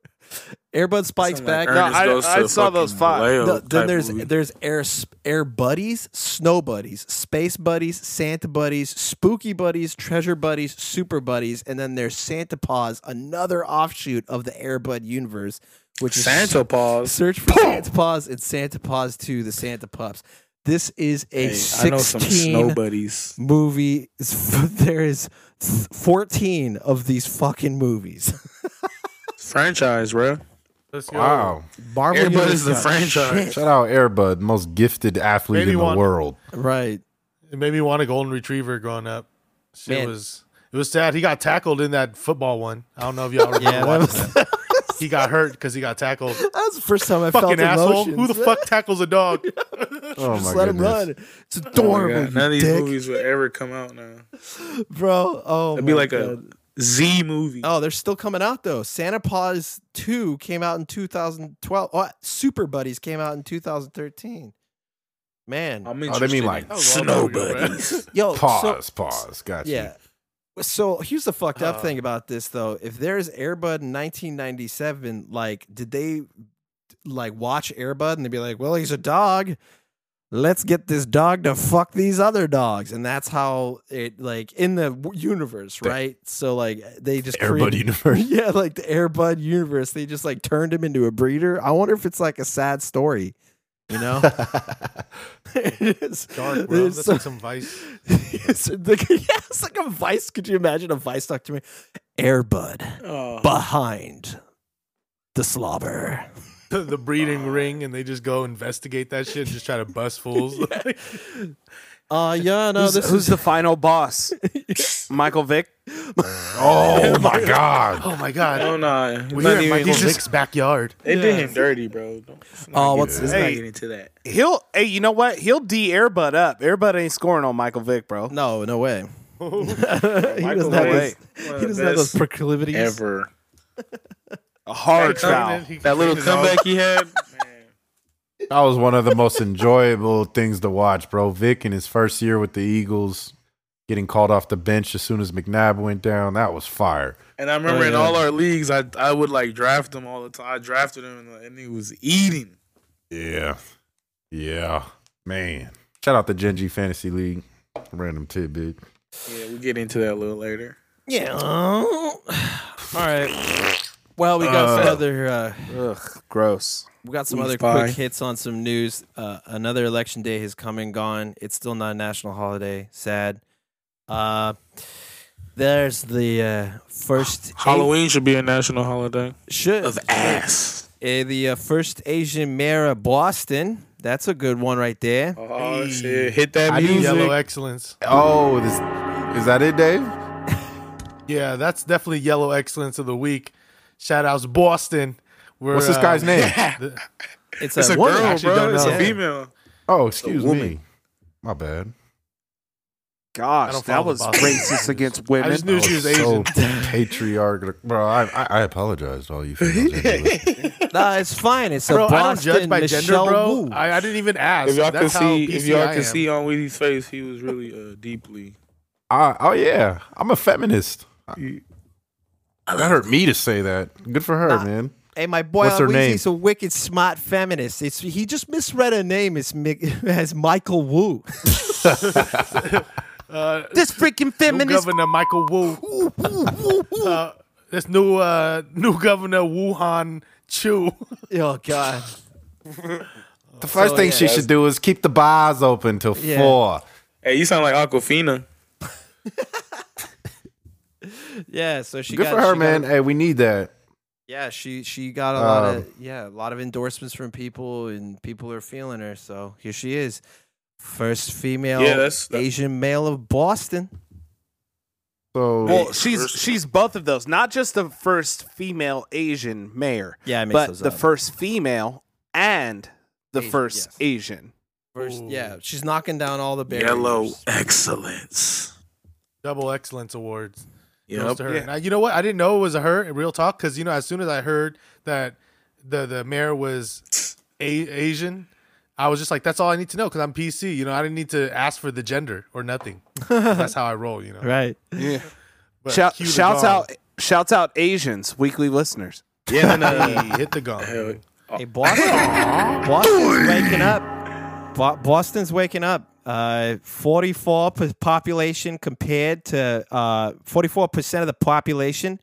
Airbud spikes Something like back. No, I- goes I to saw those five. Vallejo The- then there's movie. there's air air buddies, snow buddies, space buddies, Santa buddies, spooky buddies, treasure buddies, super buddies, and then there's Santa Paws, another offshoot of the Airbud universe, which is Santa Paws. Search for Santa Paws and Santa Paws 2, the Santa Pups. This is a Hey, I know some 16 snow buddies. movie. There is 14 of these fucking movies. Franchise, bro. Let's go. Wow. Marvel Airbud is the franchise. shit. Shout out Airbud, most gifted athlete Maybe in the one- world. Right. It made me want a golden retriever growing up. Shit Man. was it was sad. He got tackled in that football one. I don't know if y'all remember Yeah, that watching was, that. He got hurt because he got tackled. that was the first time I Fucking felt asshole. emotions. Who the fuck tackles a dog? Oh Just my let him goodness. run. It's Oh my adorable, God, None of these dick. movies will ever come out now. bro. Oh, It'd be like God. a Z movie. Oh, they're still coming out though. Santa Paws 2 came out in 2012. Oh, Super Buddies came out in 2013. Man. I'm Oh, they mean like That was a long snow time ago, man. buddies. Yo, so- Pause, pause. Gotcha. Yeah. So here's the fucked up Uh. thing about this though. If there's Airbud in 1997, like, did they like watch Airbud and they'd be like, "Well, he's a dog. Let's get this dog to fuck these other dogs," and that's how it like in the universe, right? So like they just Airbud universe. yeah, like the Airbud universe. They just like turned him into a breeder. I wonder if it's like a sad story. You know, it's Dark, bro. it's That's so- like some vice. it's, like, yeah, it's like a vice. Could you imagine a vice documentary? Airbud Oh. behind the slobber. The, the breeding ring, and they just go investigate that shit and just try to bust fools. Uh yeah, no, who's, this who's is the final boss? Michael Vick. Oh my god. oh my god. Oh no, We're Not here in Michael he's just- Vick's backyard. They Yeah. did him dirty, bro. Don't- let's not Oh, get- what's- let's hey. not get into that. He'll. Hey, you know what? He'll d Airbud up. Airbud ain't scoring on Michael Vick, bro. no, no way. he Michael doesn't have Vick, those, one he doesn't have those proclivities. ever. A hard Hey, foul. Covenant, he That little cleaned his own- comeback he had. That was one of the most enjoyable things to watch, bro. Vic in his first year with the Eagles, getting called off the bench as soon as McNabb went down. That was fire. And I remember Oh, in all our leagues, I I would like draft him all the time. I drafted him, and, and he was eating. Yeah. Yeah. Man. Shout out to Gen G Fantasy League. Random tidbit. Yeah, we'll get into that a little later. Yeah. All right. Well, we got some Uh. other uh, Ugh, gross. we got some Weed other spy. quick hits on some news. Uh, another election day has come and gone. It's still not a national holiday. Sad. Uh, there's the uh, first Halloween should be a national holiday should of ass. Uh, the uh, first Asian mayor of Boston. That's a good one right there. Oh shit! Hit that I music. Yellow excellence. Oh, this, is that it, Dave? Yeah, that's definitely yellow excellence of the week. Shout outs Boston. We're, What's this uh, guy's name? the- It's, It's a woman. girl, bro. It's know. a female. Oh, excuse me. My bad. Gosh, that was racist News. against I women. just knew she was Asian. So patriarchal. Bro, I, I, I apologize to all you females. out there. Nah, it's fine. It's a Bro, I don't judge by Michelle gender, bro. I, I didn't even ask. If y'all can That's how see, if y'all can see on Weezy's face, he was really uh, deeply. I, oh, yeah. I'm a feminist. That hurt me to say that. Good for her, Nah. man. Hey, my boy What's her Luis, name? He's a wicked smart feminist. It's he just misread her name. It's Mi- as Michael Wu. Uh, this freaking new feminist. governor Michael Wu. uh, this new uh, new governor Wuhan Chu. oh God. The first So, thing yeah. she should do is keep the bars open till Yeah. four. Hey, you sound like Aquafina. Yeah. So she Good got, for her, man. Got, Hey, we need that. Yeah, she she got a lot of um, yeah, a lot of endorsements from people and people are feeling her. So here she is. First female Yeah, that's- that- Asian male of Boston. So Well, she's first- she's both of those. Not just the first female Asian mayor, Yeah, I mixed but the up. first female and the Asian, first yes. Asian. First, yeah, she's knocking down all the barriers. Yellow excellence. Double excellence awards. Goes Yep. to her. Yeah. Now, you know what? I didn't know it was a her in real talk because you know as soon as I heard that the the mayor was a- Asian, I was just like, that's all I need to know because I'm PC. You know, I didn't need to ask for the gender or nothing. that's how I roll. You know. Right. Yeah. But Shout, shouts gong. out shouts out Asians, weekly listeners. yeah, and then, uh, hit the gong. Hey, Boston. Boston's waking up. Bo- Boston's waking up. Uh, 44 p- population compared to uh, 44% of the population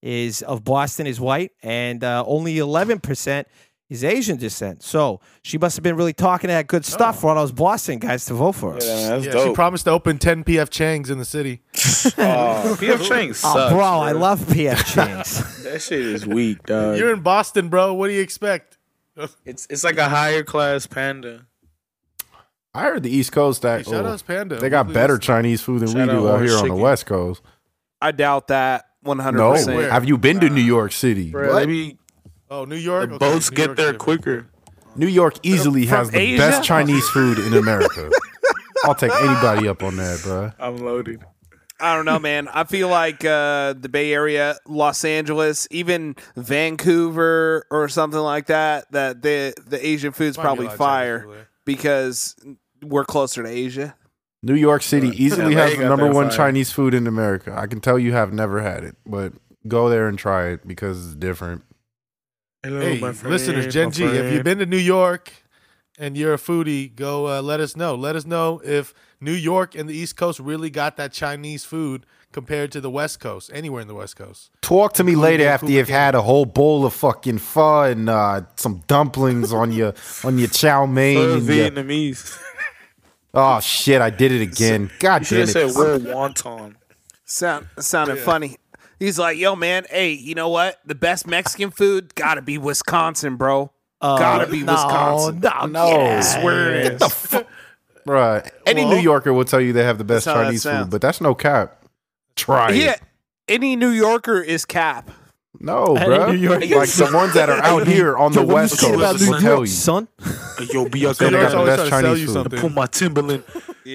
is of Boston is white, and uh, only 11% is Asian descent. So she must have been really talking that good stuff for all those Boston guys to vote for us. Yeah, that's Yeah, dope. she promised to open 10 PF Changs in the city. Oh, PF Chang Oh, sucks. bro, I love PF Chang's. that shit is weak, dog. You're in Boston, bro. What do you expect? it's it's like a higher class panda. I heard the East Coast that Hey, shout oh, out Panda. they got Weekly better. Chinese food than Shout we do out out here Orange on the West Coast. I doubt that one hundred No, have you been to New York City? Bro, What? they be, Oh, New York. the Okay, boats New get York's there different. quicker. New York easily From has the Asia? best Chinese food in America. I'll take anybody up on that, bro. I'm loaded. I don't know, man. I feel like uh, the Bay Area, Los Angeles, even Vancouver or something like that. That the the Asian food's Might probably lot of Chinese fire because we're closer to Asia. New York City easily LA has the got number that one fire. Chinese food in America. I can tell you have never had it, but go there and try it because it's different. Hello, Hey, my friend, listeners, Gen my G, if you've friend. been to New York and you're a foodie, go uh, let us know. Let us know if New York and the East Coast really got that Chinese food compared to the West Coast, anywhere in the West Coast. Talk to me later the after you've had a whole bowl of fucking pho and uh, some dumplings on your on your chow mein. Pho and your- Vietnamese. oh shit! I did it again. God You damn it! have said word wonton. Sound sounded funny. He's like, "Yo, man, hey, you know what? The best Mexican food gotta be Wisconsin, bro. Oh, gotta be Wisconsin. No, No. Swear it is. Bruh, any Well, New Yorker will tell you they have the best that's how that Chinese food, but that's no cap. Try Yeah, it. any New Yorker is cap. No, Any bro. New Yorker- Like the ones that are out here on the Yo, what West Coast about will New tell York, you. son? Yo, be out They New got York's the best trying to sell Chinese you food. something. Pull my Timberland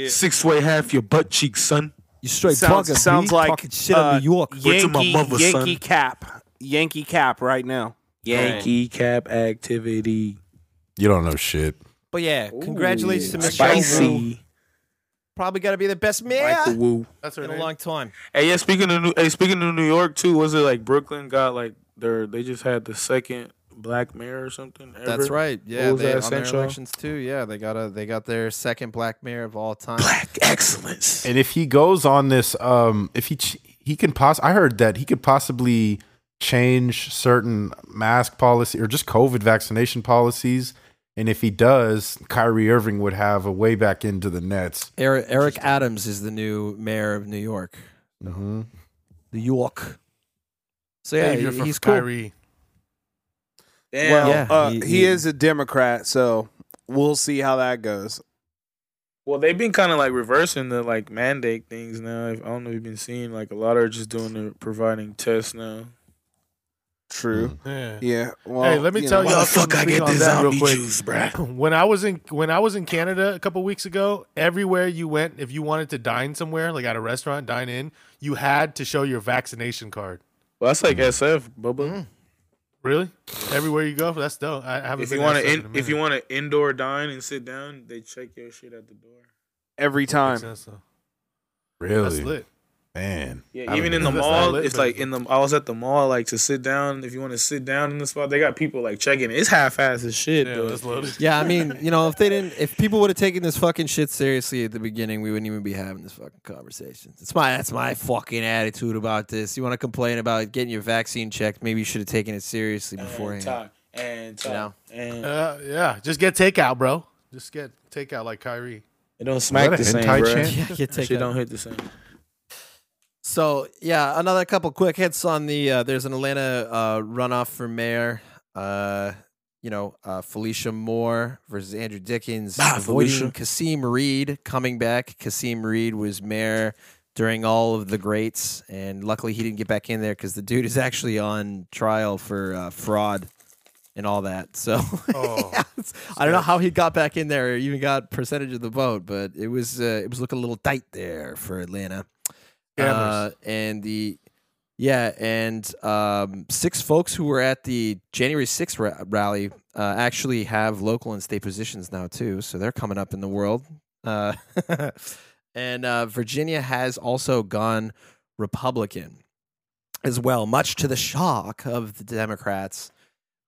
six way half your butt cheek, son. You straight Sounds talking, sounds like talking shit on uh, New York. Word to my Yankee son. Yankee cap. Yankee cap right now. Yankee cap activity. You don't know shit. But yeah, congratulations to Michelle Wu. Spicy. Probably got to be the best Michael mayor Wu. That's her in a long time. Hey, yeah. Speaking of New, hey, speaking of New York too, was it like Brooklyn got like their they just had the second black mayor or something? Ever? That's right. Yeah, they, that, on their elections too. Yeah, they got a they got their second black mayor of all time. Black excellence. And if he goes on this, um, if he ch- he can poss, I heard that he could possibly change certain mask policy or just COVID vaccination policies. And if he does, Kyrie Irving would have a way back into the Nets. Eric, Eric Adams is the new mayor of New York. Mm-hmm. New York. So yeah, Savior for he's cool. Kyrie. Damn. Well, Yeah, uh, he- he, he- is a Democrat, so we'll see how that goes. Well, they've been kind of like reversing the like mandate things now. I don't know if you've been seeing like a lot are just doing the providing tests now. True. Mm. Yeah. Yeah. Well, Hey, let me you tell know, y'all something speaking on that real quick. bruh? When I was in when I was in Canada a couple weeks ago, everywhere you went, if you wanted to dine somewhere, like at a restaurant, dine in, you had to show your vaccination card. Well, that's like mm. SF, Bubba. Mm. Really? Everywhere you go, that's dope. I haven't. If been you want to, in in, if you want to indoor dine and sit down, they check your shit at the door. every Makes time. sense, though. Really, That's lit. Man. Yeah, even in the mall, lit, it's but- like in the. I was at the mall, like to sit down. If you want to sit down in the spot, they got people like checking. It's half-assed as shit. Yeah, though. Yeah, I mean, you know, if they didn't, if people would have taken this fucking shit seriously at the beginning, we wouldn't even be having this fucking conversation. It's my that's my fucking attitude about this. You want to complain about getting your vaccine checked? Maybe you should have taken it seriously and beforehand. talk and talk know? and Uh, yeah, just get takeout, bro. Just get takeout like Kyrie. it don't smack that the same, bro. Yeah, you That take shit a- don't hit the same. So yeah, another couple quick hits on the. Uh, there's an Atlanta uh, runoff for mayor. Uh, you know, uh, Felicia Moore versus Andre Dickens, Ah, avoiding Felicia. Kasim Reed coming back. Kasim Reed was mayor during all of the greats, and luckily he didn't get back in there because the dude is actually on trial for uh, fraud and all that. So Oh, I don't know how he got back in there or even got percentage of the vote, but it was uh, it was looking a little tight there for Atlanta. Uh, and the yeah, and um, six folks who were at the January 6th ra- rally uh, actually have local and state positions now too, so they're coming up in the world. Uh, and uh, Virginia has also gone Republican as well, much to the shock of the Democrats,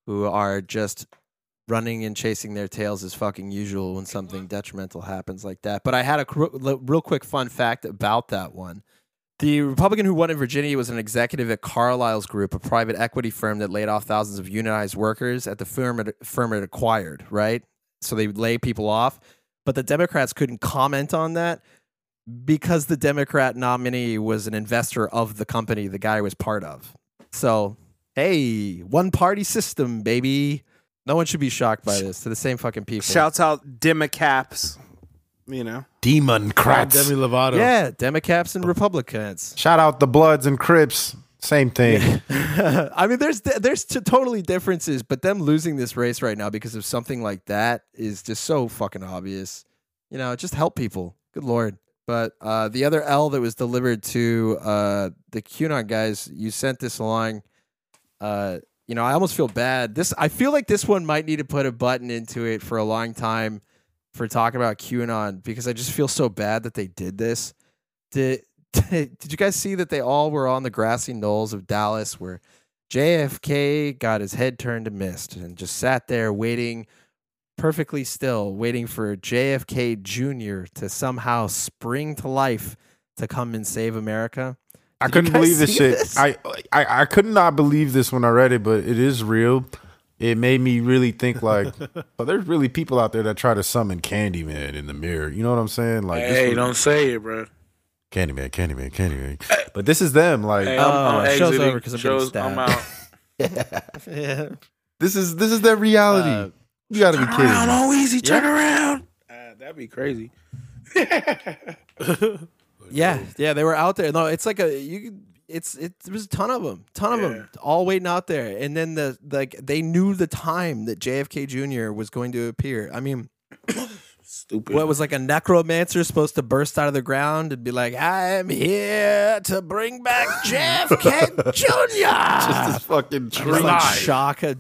who are just running and chasing their tails as fucking usual when something detrimental happens like that. But I had a cr- l- real quick fun fact about that one. The Republican who won in Virginia was an executive at Carlyle's Group, a private equity firm that laid off thousands of unionized workers at the firm it, firm it acquired, right? So they lay people off. But the Democrats couldn't comment on that because the Democrat nominee was an investor of the company the guy was part of. So, hey, one party system, baby. No one should be shocked by this. To the same fucking people. Shouts out Democats. You know, Demon crats. Demi Lovato. yeah, Democrats and Republicans. Shout out the Bloods and Crips. Same thing. I mean, there's there's t- totally differences, but them losing this race right now because of something like that is just so fucking obvious. You know, just help people. Good lord. But uh, the other L that was delivered to uh, the QAnon guys, you sent this along. Uh, you know, I almost feel bad. This I feel like this one might need to put a button into it for a long time for talking about QAnon because I just feel so bad that they did this. Did did you guys see that they all were on the grassy knolls of Dallas where JFK got his head turned to mist and just sat there waiting perfectly still, waiting for JFK Jr. to somehow spring to life to come and save America? I Did you couldn't believe this shit. this? I, I I could not believe this when I read it, but it is real. It made me really think like, but there's really people out there that try to summon Candyman in the mirror. You know what I'm saying? Like, this hey, was- don't say it, bro. Candyman, Candyman, Candyman. But this is them. Like, Hey, Oh, I'm, I'm show's exiting. over 'cause I'm getting Show's- I'm out. yeah. this is this is their reality. Uh, you got to be Turn kidding. around, me. oh easy, turn around. Uh, that'd be crazy. Yeah, yeah, they were out there. No, it's like a you. It's it. There was a ton of them, ton of them, all waiting out there. And then the like they knew the time that JFK Jr. was going to appear. I mean, Stupid. what was like a necromancer supposed to burst out of the ground and be like, "I'm here to bring back JFK Jr." Just this fucking Just tree. like shock a,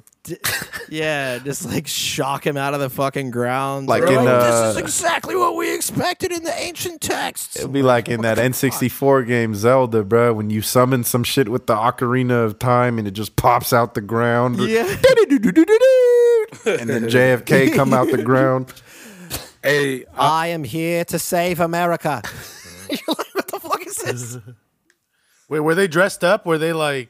yeah, just like shock him out of the fucking ground. Like They're in, this is uh, exactly what we expected in the ancient texts. It'll be like in that N64 game Zelda, bro, when you summon some shit with the Ocarina of Time and it just pops out the ground. Yeah. And then JFK come out the ground. Hey, I am here to save America. You're like, what the fuck is this? Wait, were they dressed up? Were they like?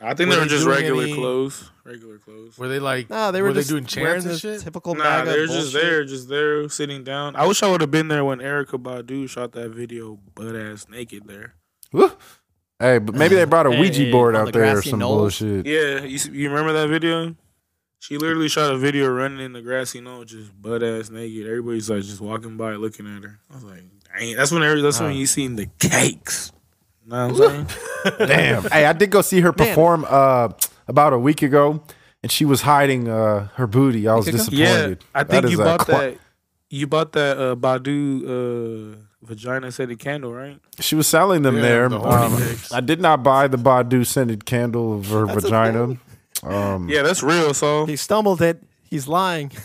I think they were they just regular any- clothes. Regular clothes. Were they like? No, they were, just they doing wearing chants and the shit? typical Nah, MAGA they're just bullshit. there, just there, sitting down. I wish I would have been there when Erykah Badu shot that video, butt ass naked there. Woo. Hey, but maybe they brought a Ouija Hey, board on out the there or some knolls. bullshit. Yeah, you you remember that video? She literally shot a video running in the grassy you knoll, just butt ass naked. Everybody's like just walking by, looking at her. I was like, dang, that's when every, that's when you seen the cakes. Know what I'm saying? Damn. hey, I did go see her Man. perform uh, about a week ago, and she was hiding uh, her booty. I was disappointed. yeah, I think is you bought qua- that. You bought that uh, Badu uh, vagina scented candle, right? She was selling them Yeah, there. the Um. I did not buy the Badu scented candle of her That's vagina. Um, Yeah, that's real. So He stumbled it. He's lying.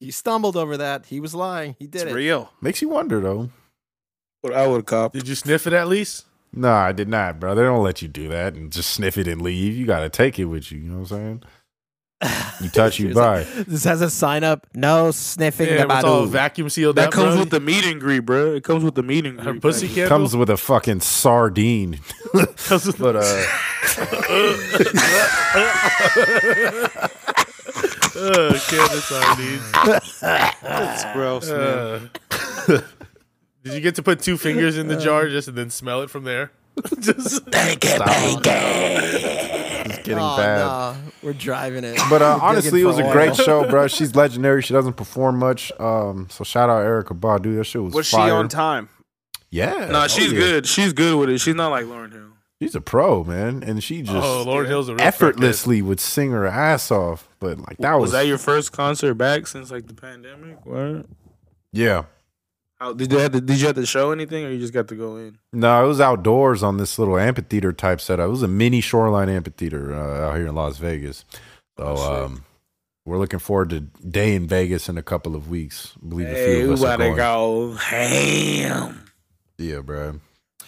He stumbled over that. He was lying. He did it's it. real. Makes you wonder though. what I would cop. Did you sniff it at least? No, I did not, bro. They don't let you do that and just sniff it and leave. You got to take it with you. You know what I'm saying? You touch, you Here's buy. a- This has a sign up. No sniffing Yeah, the it's all vacuum sealed That up. comes bro. with the meet and greet, bro. It comes with the meet and her greet. pussy package. candle. Comes with a fucking sardine. Comes with- But uh, uh, candle sardines. It's gross, man. Uh, did you get to put two fingers in the jar just and then smell it from there? Just Thank you, Stop. It's getting oh, bad. no. We're driving it. But uh, honestly, it was a oil. great show, bro. She's legendary. She doesn't perform much. Um, so shout out Erykah Badu. That shit was Was she on time? Yeah. No, Oh, she's yeah. good. She's good with it. She's not like Lauryn Hill. She's a pro, man, and she just oh, Lauryn Hill's a effortlessly would sing her ass off. But like that was, Was that your first concert back since like the pandemic? What? yeah. How, did you have to, did you have to show anything, or you just got to go in? No, it was outdoors on this little amphitheater type setup. It was a mini shoreline amphitheater uh, out here in Las Vegas. So Oh, um, we're looking forward to day in Vegas in a couple of weeks. I believe a Hey, few of us are about to going. go ham. Yeah, bro.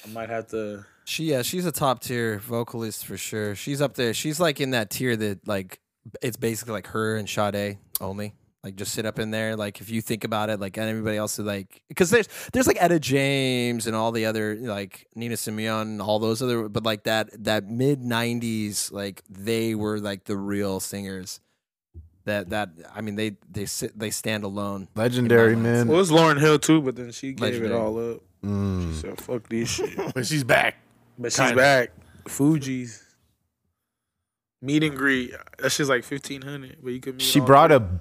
I might have to. She yeah, she's a top tier vocalist for sure. She's up there. She's like in that tier that like it's basically like her and Sade only. Like just sit up in there. Like if you think about it, like and everybody else is like because there's there's like Etta James and all the other like Nina Simeon and all those other but like that that mid nineties like they were like the real singers. That that I mean they they sit they stand alone. Legendary In my man. Well, it was Lauryn Hill too, but then she gave Legendary. it all up. She Mm. said, "Fuck this shit." But she's back. But she's Kinda. back. Fugees meet and greet. That shit's like fifteen hundred, but you could meet. She all brought three. a.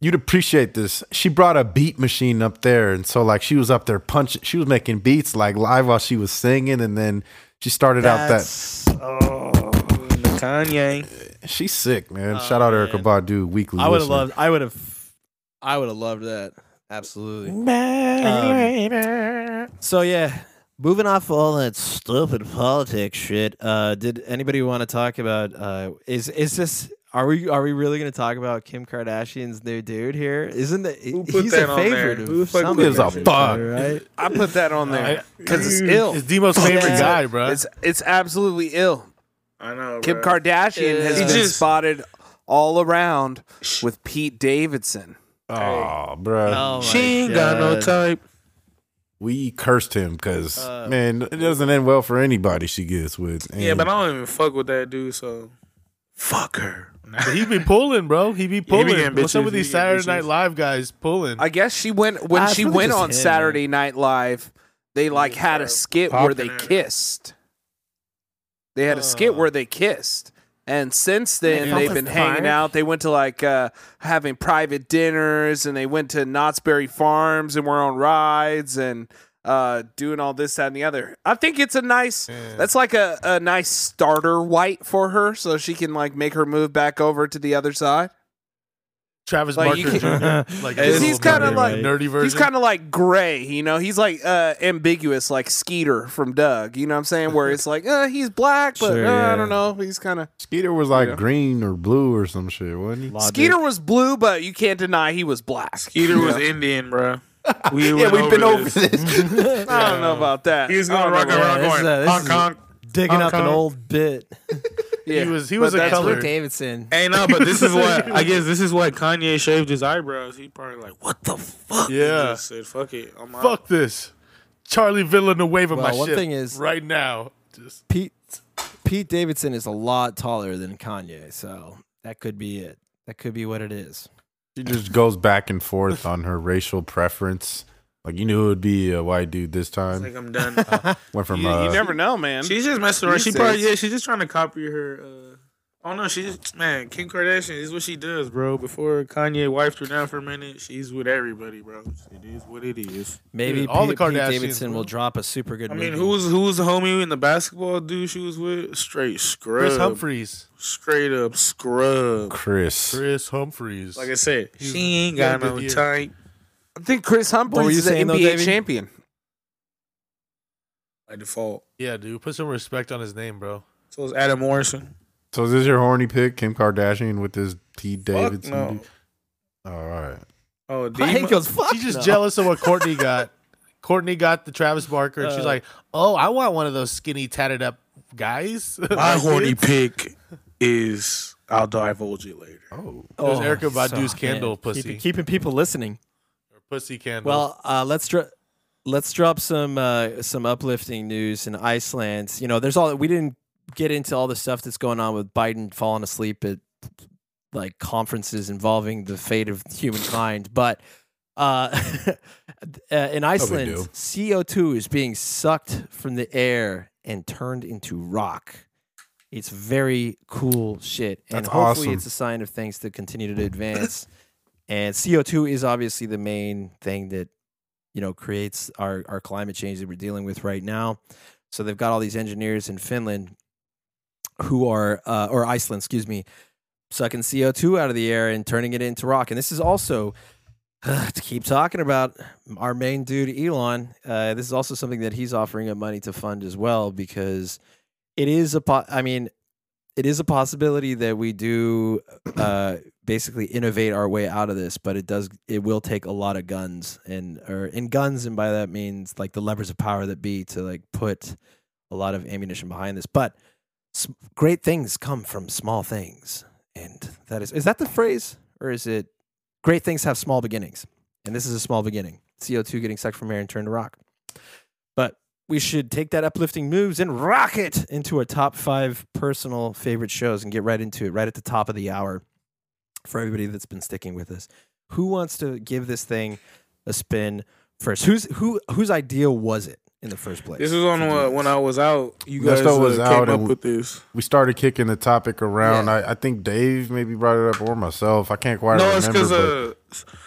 You'd appreciate this. She brought a beat machine up there, and so like she was up there punching. She was making beats like live while she was singing, and then she started out that. That's- oh, Kanye. She's sick, man. Oh, Shout out Erykah man. Badu, weekly. I would have loved. I would have. I would have loved that. Absolutely. Um, so yeah, moving off all that stupid politics shit. Uh, did anybody want to talk about? Uh, is is this? Are we are we really going to talk about Kim Kardashian's new dude here? Isn't that Who put he's that a on there? favorite Who the of fuck some put gives a of fuck? right? I put that on there because it's ill. It's the most favorite Yeah. guy, bro. It's it's absolutely ill. I know. Kim bro. Kardashian has He been just- spotted all around with Pete Davidson. Oh, bro. Oh She my ain't got no God. type. We cursed him because Uh, man, it doesn't end well for anybody she gets with. Yeah, but I don't even fuck with that dude. So fuck her. But he be pulling, bro. He be pulling. getting What's up bitches, with these Saturday getting Night. Live guys pulling? I guess she went when Ah, she went on him, Saturday Night Live. They like had a skit where they kissed. They had a skit where they kissed. And since then, Yeah, they've Elvis been hanging Park. out. They went to like uh, having private dinners, and they went to Knott's Berry Farms and were on rides and uh, doing all this, that, and the other. I think it's a nice. That's like a, a nice starter white for her, so she can like make her move back over to the other side. Travis Like, Barker can- Like he's kinda nerdy- like- nerdy version. He's kind of like gray, you know. He's like uh, ambiguous, like Skeeter from Doug. You know what I'm saying? Where it's like, uh, he's black, but Sure, uh, yeah. I don't know. He's kind of Skeeter was like Yeah. green or blue or some shit, wasn't he? Logic. Skeeter was blue, but you can't deny he was black. Skeeter was Indian, bro. We Yeah, we've been over this. this. I don't know about that. He's going don't rock know and about roll, this is going a- this honk is a- honk. digging up an old bit. Yeah, He was- he was a that's color. what- Davidson. Hey, no, but this is what I guess. This is why Kanye shaved his eyebrows. He probably like, what the fuck? Yeah. just said, fuck it. I'm out. Fuck this. Charlie Villanueva, my Well, one shit. thing is- right now. Just Pete Pete Davidson is a lot taller than Kanye, so that could be it. That could be what it is. She just goes back and forth on her racial preference. Like you knew it would be a white dude this It's time. like I'm done. Went from you, uh, you never know, man. She's just messing around. These She probably yeah. She's just trying to copy her. Uh, oh no, she's man. Kim Kardashian is what she does, bro. Before Kanye wiped her down for a minute, she's with everybody, bro. It is what it is. Maybe Dude, all Pete, the Pete Kardashians, Davidson bro. will drop a super good I mean, movie. who was who was the homie in the basketball dude she was with? Straight scrub. Kris Humphries. Straight up scrub. Chris. Kris Humphries. Like I said, He's- she ain't got no year. type. I think Chris What were Humphries is an saying, though, NBA champion. By default. yeah, dude. Put some respect on his name, bro. So it's Adam Morrison. So is this your horny pick, Kim Kardashian with this Pete Fuck Davidson? no. Oh, all right. Oh, he Demo- goes, fuck She's just no." jealous of what Courtney got. Courtney got the Travis Barker, and she's Uh, like, "Oh, I want one of those skinny, tatted up guys." My horny pick is I'll divulge it later. Oh, It was Oh, Erykah Badu's so- candle man, pussy. Keeping, keeping people listening. Or pussy candle. Well, uh, let's dro- let's drop some uh, some uplifting news in Iceland. You know, there's all we didn't get into all the stuff that's going on with Biden falling asleep at like conferences involving the fate of humankind, but uh, uh, in Iceland, do. CO2 is being sucked from the air and turned into rock. It's very cool shit, and That's hopefully, awesome. it's a sign of things to continue to advance. and CO two is obviously the main thing that you know creates our our climate change that we're dealing with right now. So they've got all these engineers in Finland who are uh, or Iceland, excuse me, sucking CO two out of the air and turning it into rock. And this is also to keep talking about our main dude Elon. Uh, this is also something that he's offering up money to fund as well because it is a po- I mean, it is a possibility that we do uh, basically innovate our way out of this, but it does it will take a lot of guns and or in guns, and by that means like the levers of power that be to like put a lot of ammunition behind this. But great things come from small things, and that is is that the phrase or is it great things have small beginnings, and this is a small beginning. CO two getting sucked from air and turned to rock, but we should take that uplifting moves and rock it into our top five personal favorite shows and get right into it right at the top of the hour for everybody that's been sticking with us. Who wants to give this thing a spin first? Whose who whose idea was it in the first place? This was on to do uh, this? when I was out. You guys Nesto uh, was came out up and- with this. We started kicking the topic around. Yeah. I, I think Dave maybe brought it up or myself. I can't quite No, it's because uh,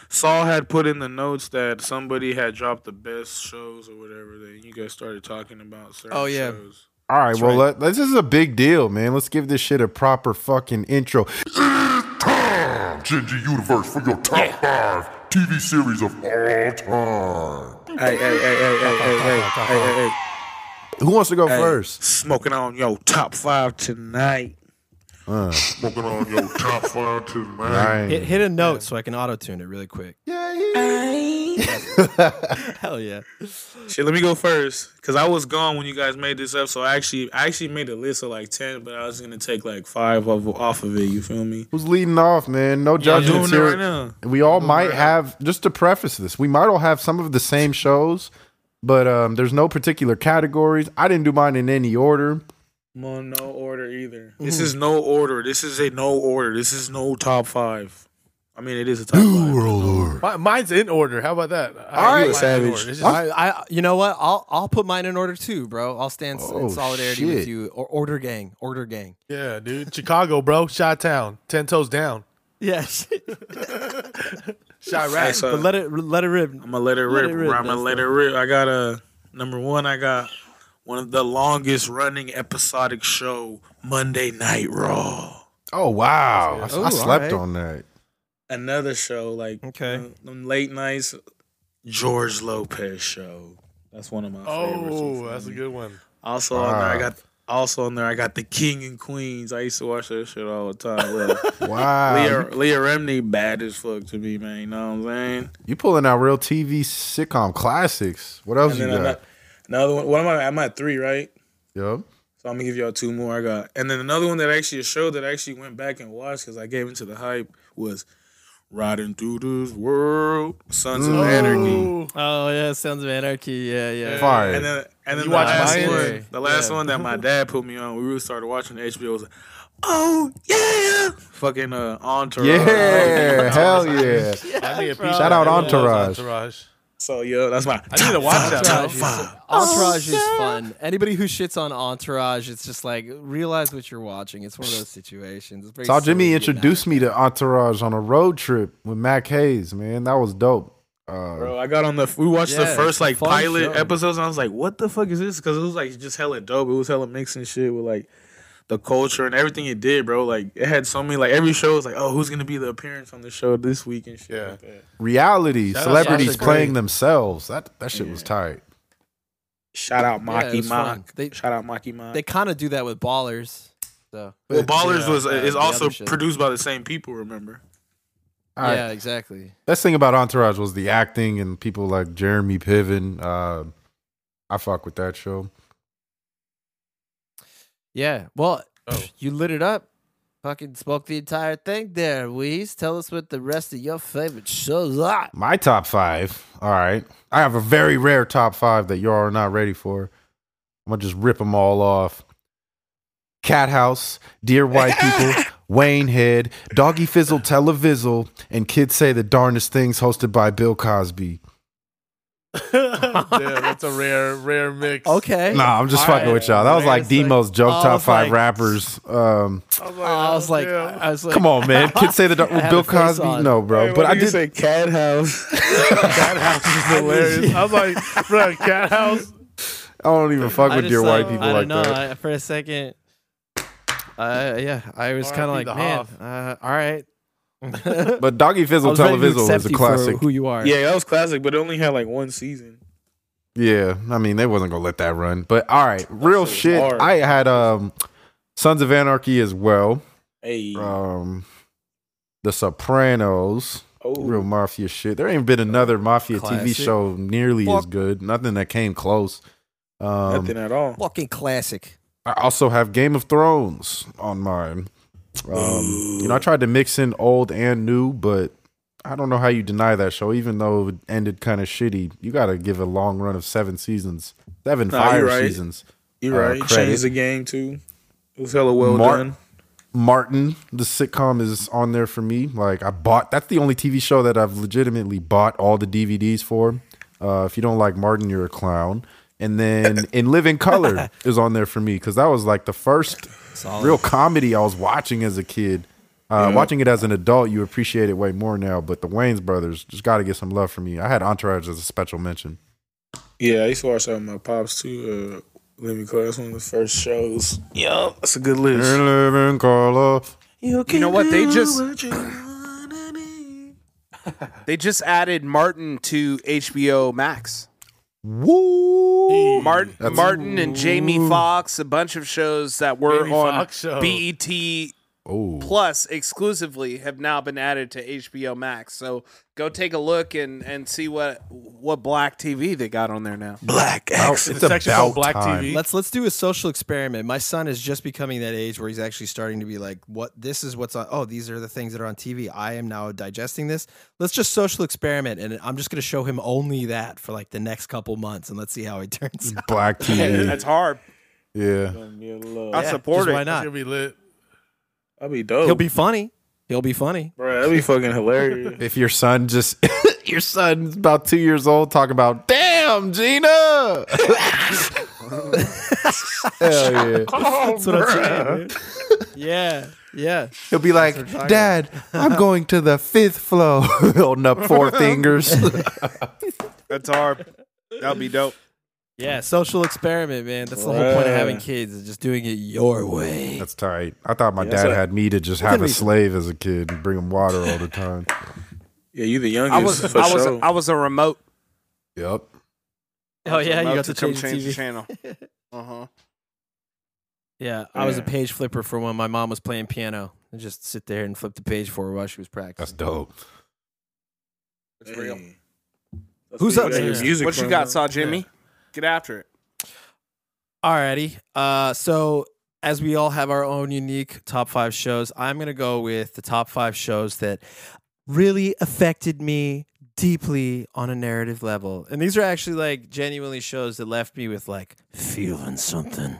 Saul had put in the notes that somebody had dropped the best shows or whatever. That you guys started talking about. Certain Oh, yeah. shows. All right, That's well, right. let, this is a big deal, man. Let's give this shit a proper fucking intro. It's Time, Gingy Universe for your top five TV series of all time. Hey, hey, hey, hey, hey, hey, hey, hey, hey, hey. Who wants to go Hey, first? Smoking on yo top five tonight. Uh, Smoking on your top five tonight. hit, hit a note so I can auto tune it really quick. Hell yeah! Shit, let me go first because I was gone when you guys made this up. So I actually, I actually made a list of like ten, but I was gonna take like five off, off of it. You feel me? Who's leading off, man? No I'm judgments doing here. right now. We all might have, just to preface this, we might all have some of the same shows, but um, there's no particular categories. I didn't do mine in any order. I'm no order either. This is no order. This is a no order. This is no top five. I mean, it is a top five. Mi- Mine's in order. How about that? I right. a savage. order. Just- I, I, you know what? I'll I'll put mine in order too, bro. I'll stand Oh, in solidarity shit. with you. Or order gang, order gang. yeah, dude. Chicago, bro. Shot Town. Ten toes down. Yes, Shot Hey, right. so but let it let it rip. I'm gonna let it Let rip. it rip, I'm gonna let it rip. I got a number one. I got one of the longest running episodic show, Monday Night Raw. Oh wow, I, Oh, I slept alright. on that. Another show like Okay. uh, them late nights, George Lopez show. That's one of my favorites. Oh, that's a good one. Also on there, I got also on there. I got the King and Queens. I used to watch that shit all the time. Bro. Wow, Leah, you, Leah Remini bad as fuck to me, man. You know what I'm saying? you pulling out real TV sitcom classics. What else And you then I'm got? at, another one. What am I? I'm at three, right? Yup. So I'm gonna give y'all two more. I got, and then another one that actually a show that I actually went back and watched because I gave into the hype was "Riding Through This World," Sons of Anarchy. Oh yeah, Sons of Anarchy. Yeah, yeah. Fire. And then, and then You the watch last mine? one, the last Yeah. one that my dad put me on, we really started watching HBO was, oh yeah, fucking uh, Entourage. Yeah, hell yeah. I need a piece Shout out that. Entourage. Entourage. So yeah, that's my. I need to watch that. top bro. five. Entourage is fun. Anybody who shits on Entourage, it's just like realize what you're watching. It's one of those situations. It's very Saw Jimmy introduced me to Entourage on a road trip with Mac Hayes, man. That was dope. Uh, Bro, I got on the. We watched Yeah, the first like pilot show. episodes, and I was like, "What the fuck is this?" Because it was like just hella dope. It was hella mixing shit with like the culture and everything it did, bro. Like it had so many. Like every show was like, "Oh, who's gonna be the appearance on the show this week?" and shit. Yeah. Like that. reality, Shout celebrities playing Grey. themselves. That that shit was tight. Shout out Yeah, it Maki was fun. Mock. They- Shout out Maki Mock. They kind of do that with Ballers. So well, Ballers Yeah, was yeah, is also produced by the same people. Remember? All right. yeah, exactly. Best thing about Entourage was the acting and people like Jeremy Piven. Uh, I fuck with that show. Yeah. Well, Oh. you lit it up. Fucking spoke the entire thing there, Weez. Tell us what the rest of your favorite shows are. My top five. All right. I have a very rare top five that y'all are not ready for. I'm going to just rip them all off. Cat House, Dear White People, Waynehead, Doggy Fizzle Televizzle, and Kids Say the Darndest Things hosted by Bill Cosby. Damn, that's a rare, rare mix. Okay. Nah, I'm just All fucking right. with y'all. That was like It's like- Demo's joke top was five like- rappers. Um, I was like, I was like. I was like, come on, man. Kids say the dark. I Bill Cosby. on. No, bro. Hey, but I did you say cat house. Cat House is hilarious. I was like, bro, Cat House. I don't even fuck with just, your white people I like don't know. that. I, for a second, uh, yeah, I was kind of like, the man, uh, all right. But Doggy Fizzle was Televizzle is a you classic. who you are. yeah, that was classic, but it only had like one season. Yeah, I mean they wasn't gonna let that run. But all right, real shit shit. hard. I had um Sons of Anarchy as well. Hey, Um The Sopranos. oh, Real mafia shit. There ain't been another mafia TV show nearly as good. Nothing that came close. Um, nothing at all. Fucking classic. I also have Game of Thrones on mine. Um, you know, I tried to mix in old and new, but I don't know how you deny that show, even though it ended kind of shitty. You got to give a long run of seven seasons, seven Nah, fire right. seasons. You're uh, right. credit. Changed the game too. It was hella well done. Martin, the sitcom, is on there for me. Like I bought. That's the only TV show that I've legitimately bought all the DVDs for. Uh, if you don't like Martin, you're a clown. And then In Living Color is on there for me because that was like the first Solid. real comedy I was watching as a kid. Uh, Yeah. Watching it as an adult, you appreciate it way more now. But the Wayans brothers just got to get some love from me. I had Entourage as a special mention. Yeah, I used to watch that with my pops too. Uh, Living Class, one of the first shows. Yeah, that's a good list. In Living Color. You know what? They just they just added Martin to HBO Max. Woo! Martin, Martin and Jamie Foxx, a bunch of shows that were Jamie on Foxx show. BET Oh, Plus exclusively have now been added to HBO Max. So go take a look and, and see what what black TV they got on there now. Black Oh, X. it's a section called Black time. TV. Let's let's do a social experiment. My son is just becoming that age where he's actually starting to be like, "What? This is what's on. Oh, these are the things that are on TV. I am now digesting this. Let's just social experiment, and I'm just going to show him only that for like the next couple months, and let's see how he turns out. Black TV. That's hard. yeah. I Yeah, support just it. Why It's not? gonna be lit. That'd be dope. He'll be funny. He'll be funny. bro. That'd be fucking hilarious. If your son just your son's about two years old talking about damn Gina. Hell yeah. Oh, That's what I'm saying. dude. Yeah, yeah. He'll be like, Dad, I'm going to the fifth floor. Holding up four fingers. That's hard. That'll be dope. Yeah, social experiment, man. That's the whole point of having kids is just doing it your way. That's tight. I thought my Yeah, dad had me to just have a slave as a kid and bring him water all the time. Yeah, you the youngest. I was for I was sure. I was a remote. Yep. Oh yeah, you got to come change, the change the channel. Uh huh. Yeah, I was a page flipper for when my mom was playing piano. I just sit there and flip the page for her while she was practicing. That's dope. It's real. Hey. That's Who's where up you got your next? music What you got. Saw Jimmy? Get after it. Alrighty. Uh, so as we all have our own unique top five shows, I'm gonna go with the top five shows that really affected me deeply on a narrative level. And these are actually like genuinely shows that left me with like feeling something.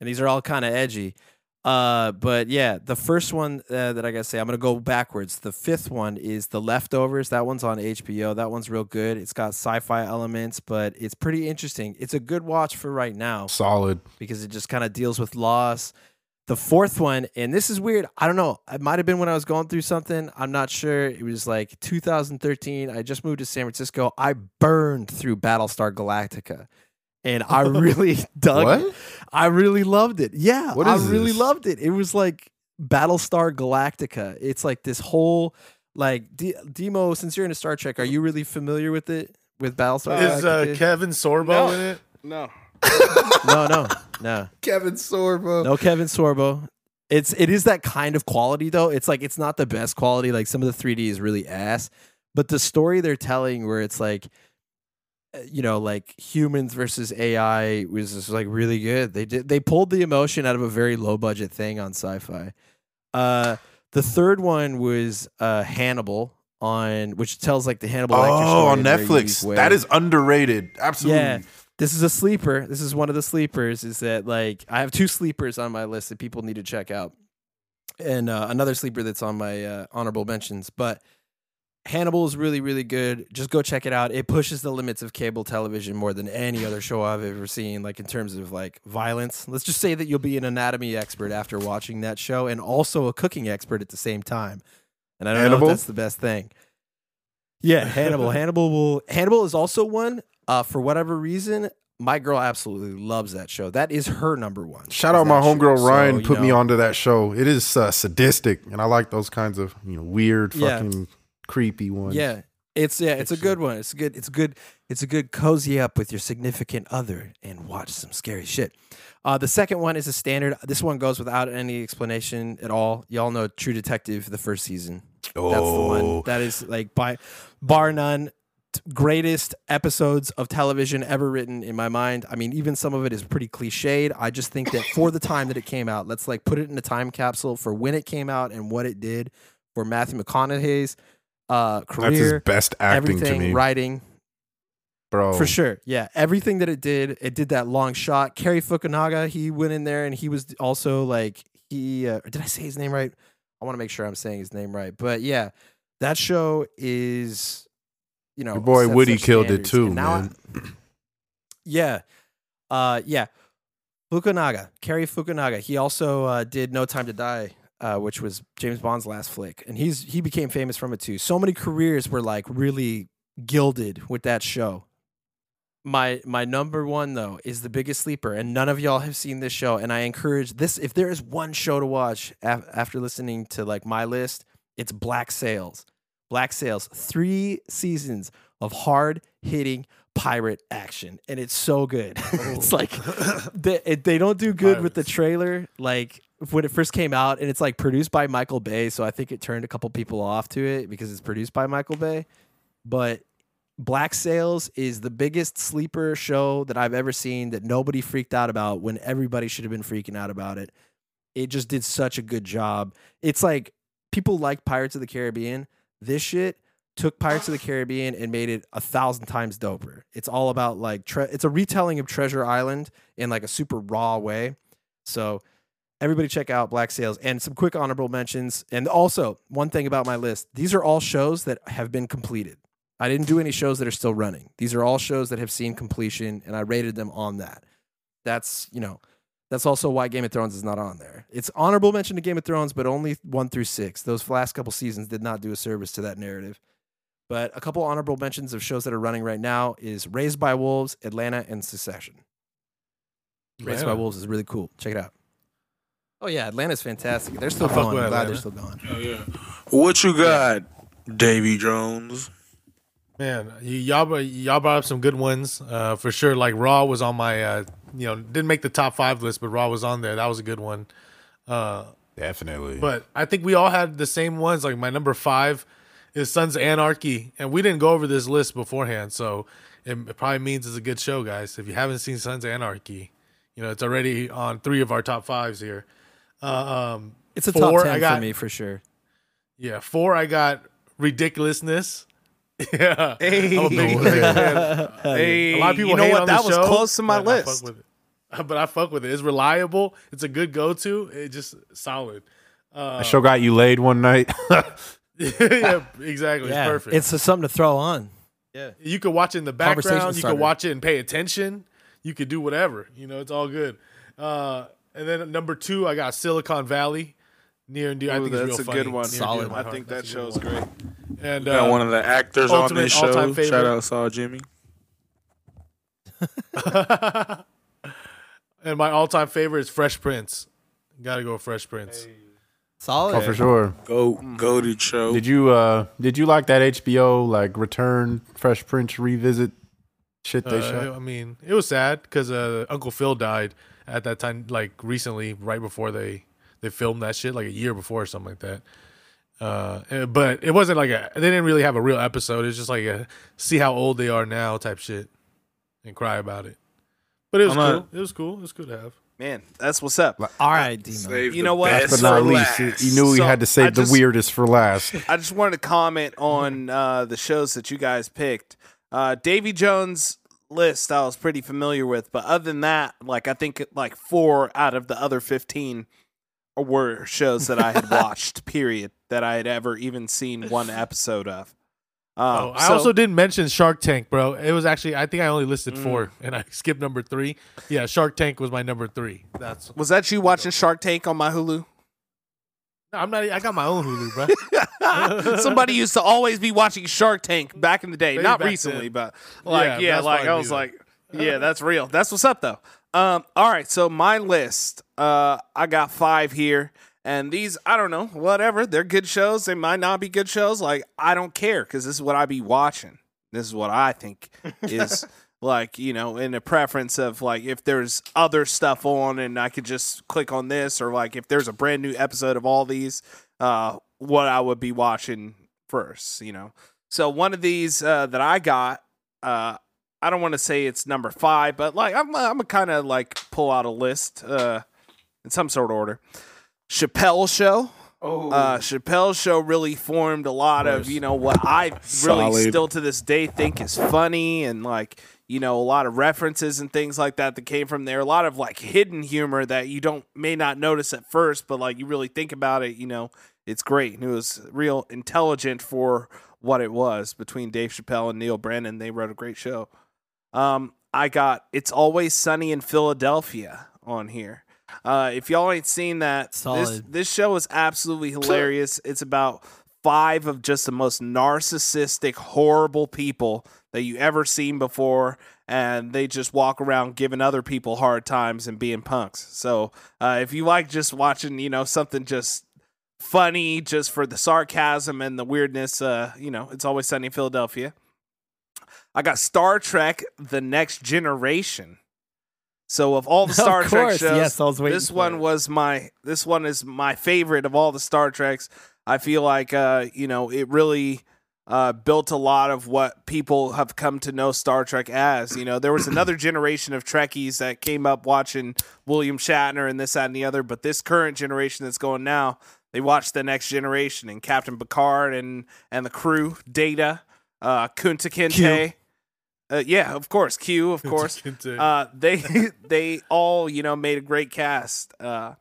And these are all kind of edgy. Uh, but yeah, the first one uh, that I gotta say, I'm gonna go backwards. The fifth one is The Leftovers. That one's on HBO. That one's real good. It's got sci-fi elements, but it's pretty interesting. It's a good watch for right now Solid. because it just kind of deals with loss. The fourth one, and this is weird. I don't know. It might have been when I was going through something. I'm not sure. It was like 2013. I just moved to San Francisco. I burned through Battlestar Galactica. And I really dug it. I really loved it. Yeah, What I really this? loved it. It was like Battlestar Galactica. It's like this whole like D- Demo. Since you're into Star Trek, are you really familiar with it? With Battlestar? Is uh, Kevin Sorbo No. in it? No. no, no, no. Kevin Sorbo. No Kevin Sorbo. It's it is that kind of quality though. It's like it's not the best quality. Like some of the 3D is really ass, but the story they're telling where it's like you know, like humans versus AI was just like really good. They did they pulled the emotion out of a very low budget thing on sci-fi. Uh the third one was uh Hannibal on which tells like the Hannibal Oh, on in a very unique Netflix. That is underrated. Absolutely. Yeah. This is a sleeper. This is one of the sleepers. Is that like I have two sleepers on my list that people need to check out, and uh, another sleeper that's on my uh, honorable mentions. But Hannibal is really, really good. Just go check it out. It pushes the limits of cable television more than any other show I've ever seen, like in terms of like violence. Let's just say that you'll be an anatomy expert after watching that show and also a cooking expert at the same time. And I don't know if that's the best thing. Yeah, Hannibal. Hannibal will Hannibal is also one. Uh, for whatever reason, my girl absolutely loves that show. That is her number one. Shout out my homegirl Ryan you put me know, onto that show. It is uh, sadistic, and I like those kinds of you know weird, Yeah. fucking creepy ones. Yeah. It's yeah, it's a good one. It's a good it's a good it's a good cozy up with your significant other and watch some scary shit. Uh, the second one is a standard. This one goes without any explanation at all. Y'all know True Detective, the first season. Oh. That's the one. Oh. That is like by bar none greatest episodes of television ever written in my mind. I mean, even some of it is pretty cliched. I just think that for the time that it came out, let's like put it in a time capsule for when it came out and what it did for Matthew McConaughey's uh, That's his best acting to me, writing, bro. for sure. Yeah, everything that it did, it did that long shot. Cary Fukunaga, he went in there and he was also like he. Uh, did I say his name right? I want to make sure I'm saying his name right. But yeah, that show is, you know, Your boy Woody killed it too, now I- man. yeah. Uh yeah. Fukunaga, Cary Fukunaga. He also uh, did No Time to Die, uh, which was James Bond's last flick. And he's he became famous from it too. So many careers were like really gilded with that show. My my number one though is the biggest sleeper, and none of y'all have seen this show. And I encourage this if there is one show to watch af- after listening to like my list, it's Black Sails. Black Sails, three seasons of hard hitting pirate action, and it's so good. it's like they, it- they don't do good with the trailer. Like when it first came out, and it's like produced by Michael Bay, so I think it turned a couple people off to it because it's produced by Michael Bay. But Black Sails is the biggest sleeper show that I've ever seen that nobody freaked out about when everybody should have been freaking out about it. It just did such a good job. It's like people like Pirates of the Caribbean. This shit took Pirates of the Caribbean and made it a thousand times doper. It's all about like tre- it's a retelling of Treasure Island in like a super raw way. So everybody check out Black Sails and some quick honorable mentions. And also one thing about my list: these are all shows that have been completed. I didn't do any shows that are still running. These are all shows that have seen completion, and I rated them on that. That's you know. That's also why Game of Thrones is not on there. It's honorable mention to Game of Thrones, but only one through six. Those last couple seasons did not do a service to that narrative. But a couple honorable mentions of shows that are running right now is Raised by Wolves, Atlanta, and Succession. Raised by Wolves is really cool. Check it out. Oh yeah, Atlanta's fantastic. They're still I fuck going. with I'm glad they're still going. Oh, yeah. What you got, Davy Jones? Man, y- y'all br- y'all brought up some good ones uh, for sure. Like Raw was on my, uh, you know, didn't make the top five list, but Raw was on there. That was a good one. Uh, Definitely. but I think we all had the same ones. Like my number five is Sons of Anarchy, and we didn't go over this list beforehand, so it, it probably means it's a good show, guys. If you haven't seen Sons of Anarchy, you know it's already on three of our top fives here. Uh, um, It's a Four, top ten I got- for me for sure. yeah, four. I got ridiculousness. yeah, Hey. I'm a big fan. Hey, A lot of people you know hate what? on That the was show, close to my but I fuck list. with it. But I fuck with it. It's reliable. It's a good go to. It just solid. Uh, that show got you laid one night. yeah, exactly. Yeah, It's perfect. it's just something to throw on. Yeah. You could watch it in the background. You could watch it and pay attention. You could do whatever. You know, it's all good. Uh, and then number two, I got Silicon Valley. Near and dear. I Ooh, think it's that's real a funny. good one. Near Solid. to I think that That's a show's one. great. And Got uh, one of the actors on this show. all-time favorite. Shout out Saul Jimmy. and my all-time favorite is Fresh Prince. Got to go with Fresh Prince. Solid. oh, for sure. Go goaded show. Did you uh did you like that HBO like Return Fresh Prince revisit shit they Uh, shot? I mean, it was sad because uh, Uncle Phil died at that time, like recently, right before they they filmed that shit, like a year before or something like that. Uh, eh, but it wasn't like a. They didn't really have a real episode. It's just like a see how old they are now type shit, and cry about it. But it was I'm cool. not- It was cool. It was cool to have. Man, that's what's up. All right, Demo. You know what? best but not least, you, knew he So, had to save I the weirdest for last. I just wanted to comment on uh, the shows that you guys picked. Uh, Davy Jones' list I was pretty familiar with, but other than that, like I think like four out of the other fifteen were shows that I had watched. period. That I had ever even seen one episode of. Uh, Oh, I so- also didn't mention Shark Tank, bro. It was actually I think I only listed Mm. four, and I skipped number three. Yeah, Shark Tank was my number three. That's was that you watching Shark Tank on my Hulu? I'm not. I got my own Hulu, bro. Somebody used to always be watching Shark Tank back in the day, Way not recently, then. but like Yeah, yeah, like I was like, yeah, that's real. That's what's up though. Um, all right, so my list, uh, I got five here, and these I don't know, whatever. They're good shows. They might not be good shows. Like I don't care because this is what I be watching. This is what I think is. Like you know, in a preference of like if there's other stuff on and I could just click on this, or like if there's a brand new episode of all these, uh, what I would be watching first, you know. So one of these uh, that I got, uh, I don't want to say it's number five, but like I'm, I'm gonna kind of like pull out a list uh, in some sort of order. Chappelle Show. Oh, Uh, Chappelle Show really formed a lot of, you know, what I really Solid. still to this day think is funny and like, you know, a lot of references and things like that that came from there. A lot of like hidden humor that you don't may not notice at first, but like you really think about it, you know, it's great. And it was real intelligent for what it was between Dave Chappelle and Neal Brennan. They wrote a great show. Um, I got It's Always Sunny in Philadelphia on here. Uh, if y'all ain't seen that, this, this show is absolutely hilarious. It's about five of just the most narcissistic, horrible people that you ever seen before, and they just walk around giving other people hard times and being punks. So, uh, if you like just watching, you know, something just funny, just for the sarcasm and the weirdness, uh, you know, it's always sunny in Philadelphia. I got Star Trek: The Next Generation. So of all the Star Trek shows, yes, I was waiting this one it. was my this one is my favorite of all the Star Treks. I feel like uh, you know it really uh, built a lot of what people have come to know Star Trek as. You know, there was another generation of Trekkies that came up watching William Shatner and this, that, and the other. But this current generation that's going now, they watch the Next Generation and Captain Picard and and the crew, Data, uh, Kunta Kinte. Uh, yeah, of course, Q, of course. Uh, they they all you know made a great cast. Uh,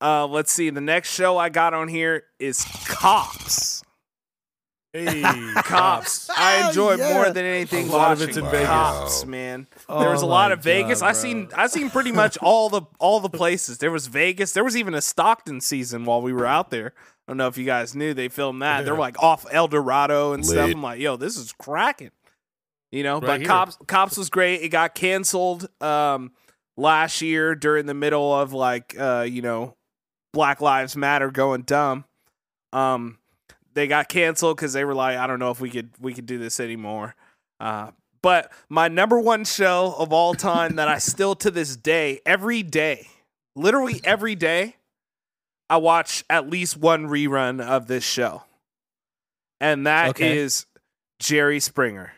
uh, let's see. The next show I got on here is Cops. Hey, Cops. I enjoy Yeah. more than anything A lot of watching it's in Vegas. Cops, man. Oh there was a lot my of Vegas. God, I seen I seen pretty much all the all the places. There was Vegas. There was even a Stockton season while we were out there. I don't know if you guys knew they filmed that. They're like off El Dorado and stuff. I'm like, yo, this is cracking. You know, Right but here. Cops Cops was great. It got canceled um last year during the middle of like uh, you know, Black Lives Matter going dumb. Um they got canceled because they were like, I don't know if we could we could do this anymore. Uh, but my number one show of all time that I still to this day, every day, literally every day, I watch at least one rerun of this show, and that is Okay. Jerry Springer.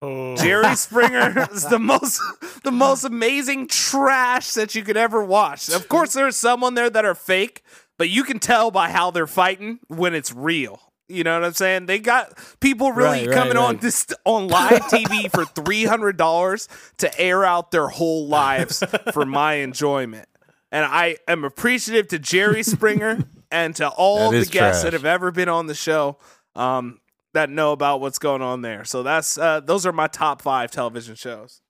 Oh. Jerry Springer is the most the most amazing trash that you could ever watch. Of course, there's some on there that are fake, but you can tell by how they're fighting when it's real. You know what I'm saying? They got people really Right, right, coming on this on live TV for three hundred dollars to air out their whole lives for my enjoyment. And I am appreciative to Jerry Springer and to all the guests trash. that have ever been on the show. Um, that know about what's going on there. So that's uh, those are my top five television shows.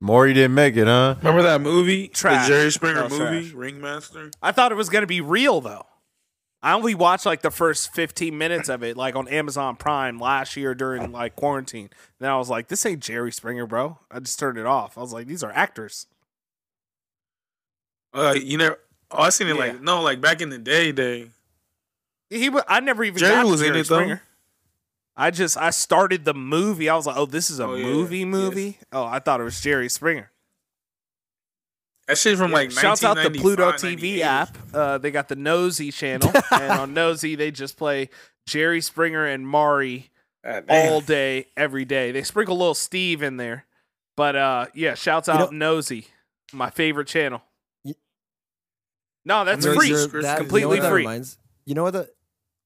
Maury didn't make it, huh? Remember that movie? Trash. The Jerry Springer Oh, movie, trash. Ringmaster? I thought it was gonna be real though. I only watched like the first 15 minutes of it, like on Amazon Prime last year during like quarantine. Then I was like, this ain't Jerry Springer, bro. I just turned it off. I was like, these are actors. Uh, you never. Oh, I seen it Yeah. like no, like back in the day. Day. He, wa- I never even Jerry got to was in Jerry it, though. Springer. I just I started the movie. I was like, oh, this is a Oh, yeah. movie Yes. movie. Oh, I thought it was Jerry Springer. That shit from like Shouts out the Pluto TV app. Uh, they got the Nosy channel, and on Nosy they just play Jerry Springer and Maury God all day, every day. They sprinkle a little Steve in there, but uh, yeah, shouts out You Nosy, my favorite channel. Y- No, that's You're- free. you're- That- you know completely what that free. Reminds, you know what that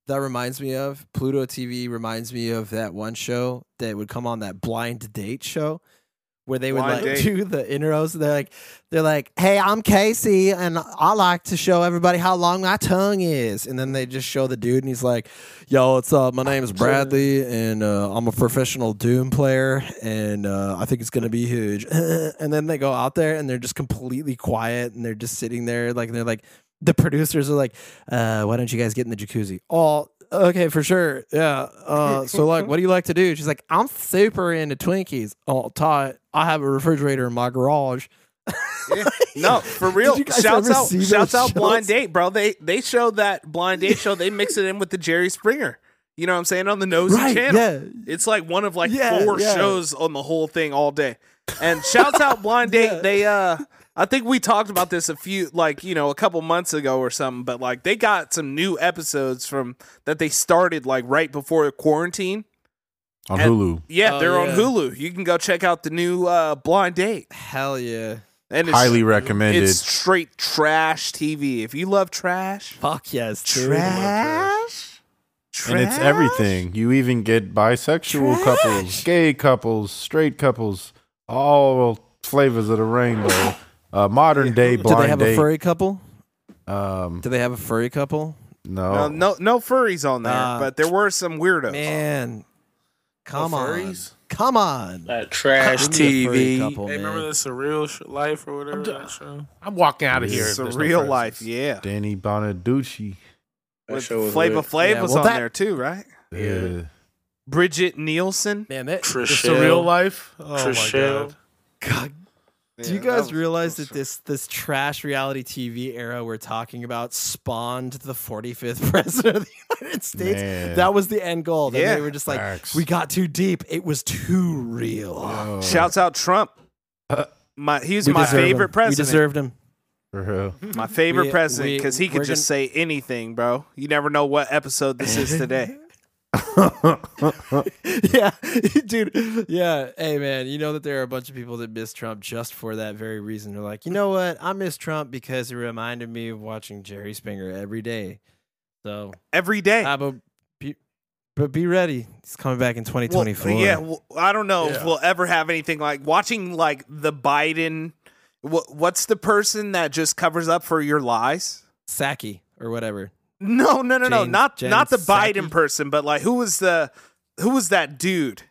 that reminds me of? Pluto TV reminds me of that one show that would come on that blind date show where they would Blind like date. do the intros. They're like, they're like, "Hey, I'm Casey, and I like to show everybody how long my tongue is." And then they just show the dude, and he's like, "Yo, what's up? My name is Bradley, and uh, I'm a professional Doom player, and uh, I think it's gonna be huge." and then they go out there, and they're just completely quiet, and they're just sitting there, like, and they're like, the producers are like, uh, "Why don't you guys get in the jacuzzi?" Oh. Okay, for sure. Yeah. Uh, so, like, what do you like to do? She's like, I'm super into Twinkies. Oh, tight. I have a refrigerator in my garage. No, for real. Shouts out, shouts out, shows? Blind Date, bro. They they showed that Blind Date show. They mix it in with the Jerry Springer. You know what I'm saying on the Nosy Right, channel. yeah. It's like one of like Yeah, four yeah. shows on the whole thing all day. And shouts out Blind Date. Yeah. They uh I think we talked about this a few like, you know, a couple months ago or something, but like they got some new episodes from that they started like right before the quarantine. on And- Hulu. Yeah, Oh, they're on. Hulu. You can go check out the new uh Blind Date. Hell yeah. And it's Highly recommended. It's straight trash TV. If you love trash, Fuck yes, dude. trash, and it's everything. You even get bisexual couples, gay couples, straight couples, all flavors of the rainbow. Uh, modern day Do they have a furry couple? um, Do they have a furry couple? no, No, no, no furries on there, Nah. but there were some weirdos. Man, come on. furries? Come on. That trash Give me a furry TV. couple, hey, remember man. the surreal sh- life or whatever d- that show? I'm walking out of here. It's if a there's no real Francis. life, yeah. Danny Bonaduce. That With show was Flava lit. Flav Yeah, was well, on that- there too, right? Yeah. Brigitte Nielsen. Man, that, The Trishelle. surreal life. Oh Trishelle. my god. God, do you guys that was- realize that that this this trash reality TV era we're talking about spawned the 45th president of the United States? Man. That was the end goal. Then Yeah. they were just like, Facts. we got too deep. It was too real. Oh, Shouts out Trump. Uh, My he's my favorite him. president. We deserved him. for my favorite We- president because he could we're just say anything, bro. You never know what episode this is today. yeah, dude. Yeah. Hey, man, you know that there are a bunch of people that miss Trump just for that very reason. They're like, you know what? I miss Trump because it reminded me of watching Jerry Springer every day. So, Every day. but, be, but be ready. He's coming back in Well, 2024. yeah, well, I don't know if we'll ever have anything like watching like the Biden. What, what's the person that just covers up for your lies? Psaki or whatever. No, no, no, no, not Jen not the Psaki? Biden person, but like who was the who was that dude?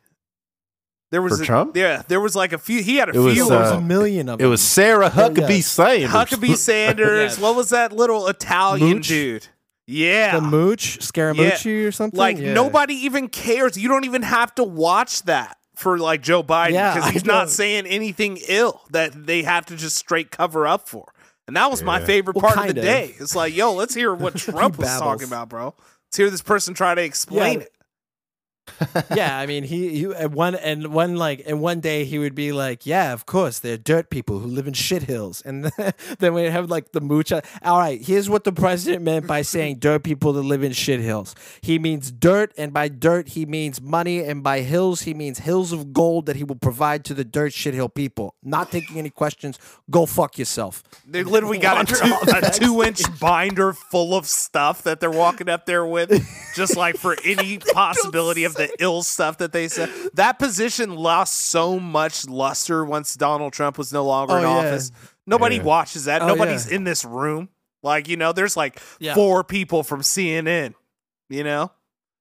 There was For a- Trump? Yeah, there was like a few. He had a It was, few. There was uh, a million of It them. It was Sarah Huckabee yeah. Sanders. Huckabee Sanders. Yeah. What was that little Italian Mooch? dude? Yeah, the Mooch, Scaramucci or something. like Yeah. nobody even cares. You don't even have to watch that for like Joe Biden because I he's not saying anything ill that they have to just straight cover up for. And that was my Yeah. favorite Well, part of the of. day. It's like, yo, let's hear what Trump was babbles. talking about, bro. Let's hear this person try to explain Yeah. it. yeah, I mean, he, he one and one like and one day he would be like, "Yeah, of course, they're dirt people who live in shit hills," and then we have like the mooch. All right, here's what the president meant by saying dirt people that live in shit hills. He means dirt, and by dirt he means money, and by hills he means hills of gold that he will provide to the dirt shit hill people. Not taking any questions. Go fuck yourself. They literally got a two inch binder full of stuff that they're walking up there with, just like for any possibility of the ill stuff that they said. That position lost so much luster once Donald Trump was no longer Oh, in yeah. office. Nobody Yeah. watches that. Oh, Nobody's yeah. in this room. Like, you know, there's like Yeah. four people from CNN, you know,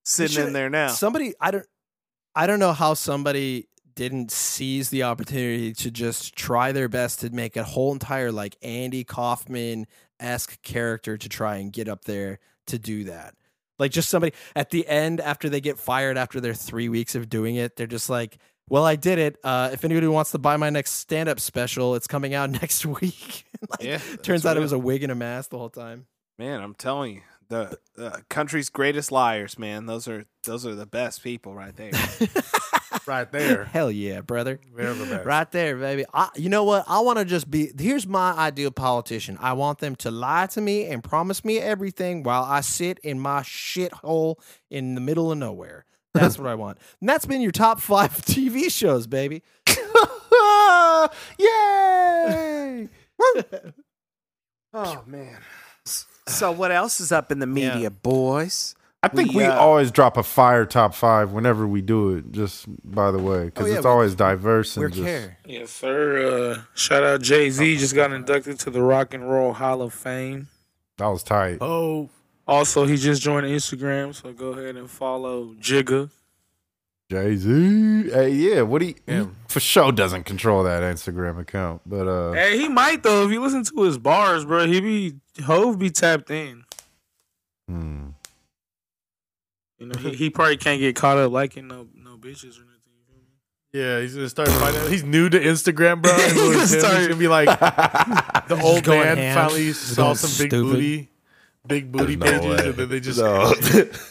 sitting should- in there now. Somebody, I don't, I don't know how somebody didn't seize the opportunity to just try their best to make a whole entire like Andy Kaufman esque character to try and get up there to do that. Like just somebody at the end after they get fired after their three weeks of doing it, they're just like, "Well, I did it. Uh, if anybody wants to buy my next stand up special, it's coming out next week." like, Yeah, turns out it was a wig and a mask the whole time. Man, I'm telling you, the uh, country's greatest liars, man. Those are those are the best people right there. Right there. Hell yeah, brother. They're the best. Right there, baby. I, you know what? I want to just be. Here's my ideal politician. I want them to lie to me and promise me everything while I sit in my shithole in the middle of nowhere. That's what I want. And that's been your top five TV shows, baby. Yay! oh man. So what else is up in the media, Yeah. boys? I think we, We, uh, always drop a fire top five whenever we do it. Just by the way, because Oh, yeah, it's we- always diverse We and just care. Yes, sir. Uh, shout out Jay Z. Just got inducted to the Rock and Roll Hall of Fame. that was tight. Oh, Also, he just joined Instagram, so go ahead and follow Jigga. Jay Z. Hey, yeah. What he, he for sure doesn't control that Instagram account, but uh, Hey, he might though. If you listen to his bars, bro, he be Hove be tapped in. hmm. You know, he, he probably can't get caught up liking no no bitches or nothing. you feel yeah, he's gonna start finding. He's new to Instagram, bro. And He's with him, he's gonna be like the old man ham. finally Just saw going some big booty, big booty There's no pages, way. and then they just No.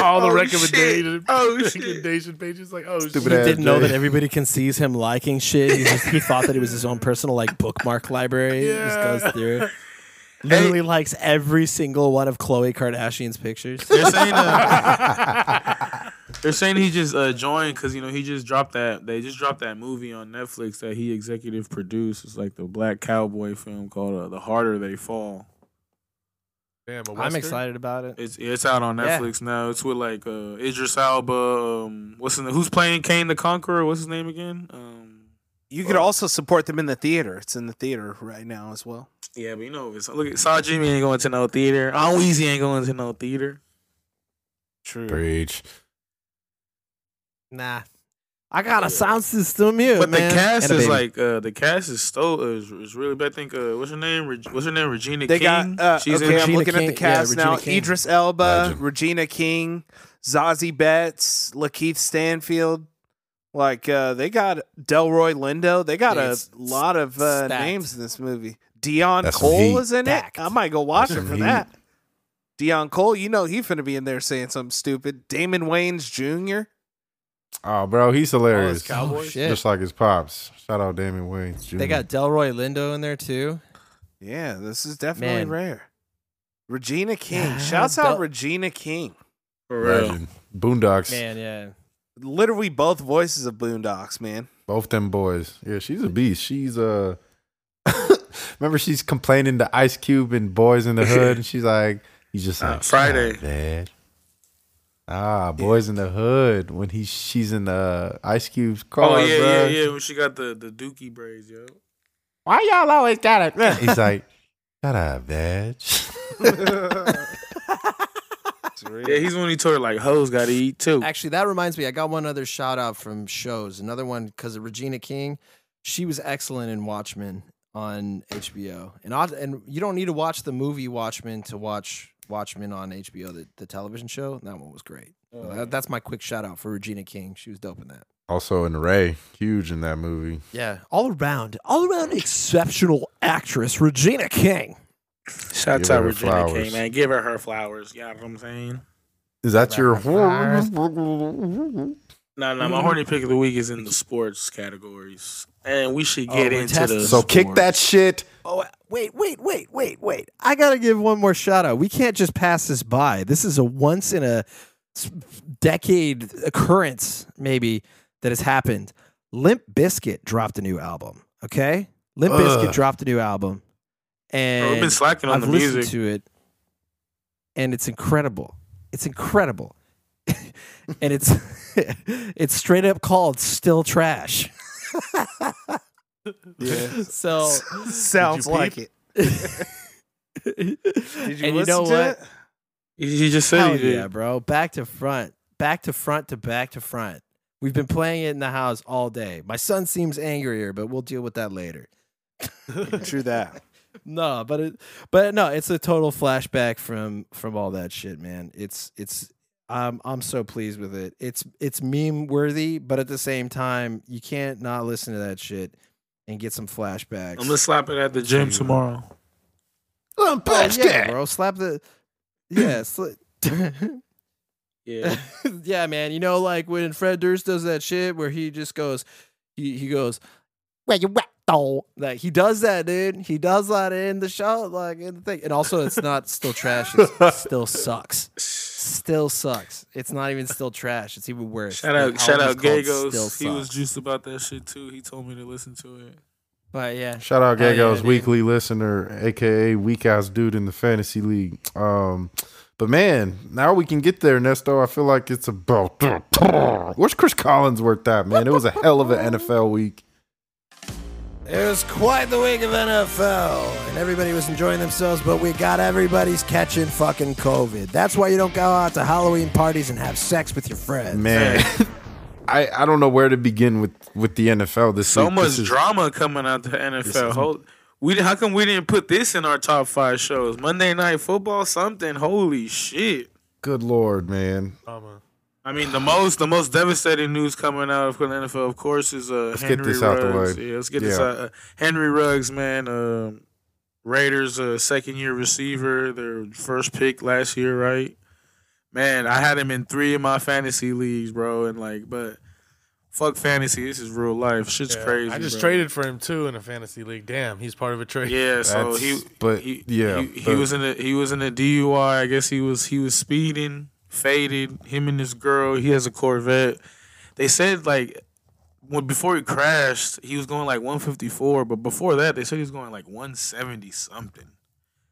all the Oh, recommendation. Oh, shit. recommendation pages. Like, oh, Stupid shit. ass Didn't know that everybody can sees him liking shit. He, just, he thought that it was his own personal like bookmark library. He Just Yeah. goes through. it. Literally likes every single one of Khloe Kardashian's pictures. They're saying uh, they're saying he just uh, joined because you know he just dropped that they just dropped that movie on Netflix that he executive produced. It's like the black cowboy film called uh, The Harder They Fall. Damn, a I'm excited about it. It's it's out on Yeah. Netflix now. It's with like uh, Idris Elba. Um, what's his name? Who's playing Kang the Conqueror? What's his name again? Um, You could also support them in the theater. It's in the theater right now as well. yeah, but you know, it's, look at Saw Jimmy ain't going to no theater. On Weezy ain't going to no theater. True. Preach. Nah. I got a sound system here, But man. the cast is like uh, the cast is still is, is really bad. I think uh, what's her name? Reg- what's her name? Regina They King. got uh, She's okay. in. I'm Regina looking at the cast Regina now: King. Idris Elba, Legend. Regina King, Zazie Beetz, Lakeith Stanfield. Like uh, they got Delroy Lindo. They got Yeah, a lot of uh, names in this movie. Dion That's Cole is in Stacked. it. I might go watch it for heat. that. Deon Cole, you know he finna be in there saying something stupid. Damon Wayans Jr. Oh, bro, he's All his hilarious. cowboys. Oh. Just like his pops. Shout out Damon Wayans. Jr. They got Delroy Lindo in there too. Yeah, this is definitely Man. rare. Regina King. Yeah, Shouts out Regina King. For real. Legend. Boondocks. Man, yeah. Literally both voices of Boondocks, man. Both them boys. Yeah, she's a beast. She's uh remember she's complaining to Ice Cube and Boys in the Hood, and she's like, he's just Uh, like Friday. "Shut Dad. Ah, Boys in the Hood when he she's in the Ice Cube's car. Oh yeah, bro. yeah, yeah. When she got the the Dookie braids, yo. Why y'all always got it? He's like, shut up, Dad. Yeah, he's when he told her like hoes got to eat too. Actually, that reminds me. I got one other shout out from shows. Another one because of Regina King. She was excellent in Watchmen on HBO. And odd- and you don't need to watch the movie Watchmen to watch Watchmen on HBO, the, the television show. That one was great. So that- that's my quick shout out for Regina King. She was dope in that. also in Ray, huge in that movie. Yeah, all around, all around exceptional actress Regina King. Shouts Give out her Regina flowers. King, man. Give her her flowers. You know what I'm saying? Is that your No, no, my horny pick of the week is in the sports categories, and we should oh, get we're into the So kick that shit. Oh, wait, wait, wait, wait, wait. I got to give one more shout out. We can't just pass this by. This is a once in a decade occurrence, maybe, that has happened. Limp Bizkit dropped a new album. Okay? Limp Ugh. Bizkit dropped a new album. And Bro, we've been slacking on I've the listened music. to it, and it's incredible. It's incredible. and it's it's straight up called Still Trash. Yeah. So Sounds you like it. Did you and you listen know to what? it? He just said Hell yeah, bro. Back to front. Back to front to back to front. We've been playing it in the house all day. My son seems angrier, but we'll deal with that later. True that. No, but it but no, it's a total flashback from from all that shit, man. It's it's I'm I'm so pleased with it. It's it's meme worthy, but at the same time, you can't not listen to that shit and get some flashbacks. I'm gonna slap it at the gym tomorrow. Oh, yeah, bro. Slap the Yeah, sli- Yeah, yeah, man. You know, like when Fred Durst does that shit where he just goes, he he goes, where you at, though? Like he does that, dude. He does that in the show, like in the thing. And also, it's not still trash. It still sucks. Still sucks. It's not even still trash. It's even worse. shout The out, shout out, Gagos. He was Sucks. juiced about that shit too. He told me to listen to it. But yeah, Shout out Hell yeah, Gago's weekly listener, aka weak ass dude in the fantasy league. Um, But man, now we can get there, Nesto. I feel like it's about. Where's Chris Collinsworth at, man? It was a hell of an NFL week. It was quite the week of NFL, and everybody was enjoying themselves, but we got everybody's catching fucking COVID. That's why you don't go out to Halloween parties and have sex with your friends. Man, I, I don't know where to begin with, with the NFL this So week. much This is- drama coming out the NFL. Hold, we how come we didn't put this in our top five shows? Monday Night Football, something. Holy shit! Good lord, man. Drama. I mean, the most the most devastating news coming out of the NFL, of course, is uh Let's Henry get this out the way. Yeah, let's get this Yeah. out. Uh, Henry Ruggs, man, um Raiders uh, second year receiver, their first pick last year, right? Man, I had him in three of my fantasy leagues, bro, and like, but fuck fantasy, this is real life. Shit's Yeah, crazy. I just bro. traded for him too in a fantasy league. Damn, he's part of a trade. Yeah, so That's- he, but, he, yeah, he, he was in a he was in a DUI. I guess he was he was speeding, faded. Him and this girl. He has a Corvette. They said like when before he crashed, he was going like 154, but before that, they said he was going like 170 something.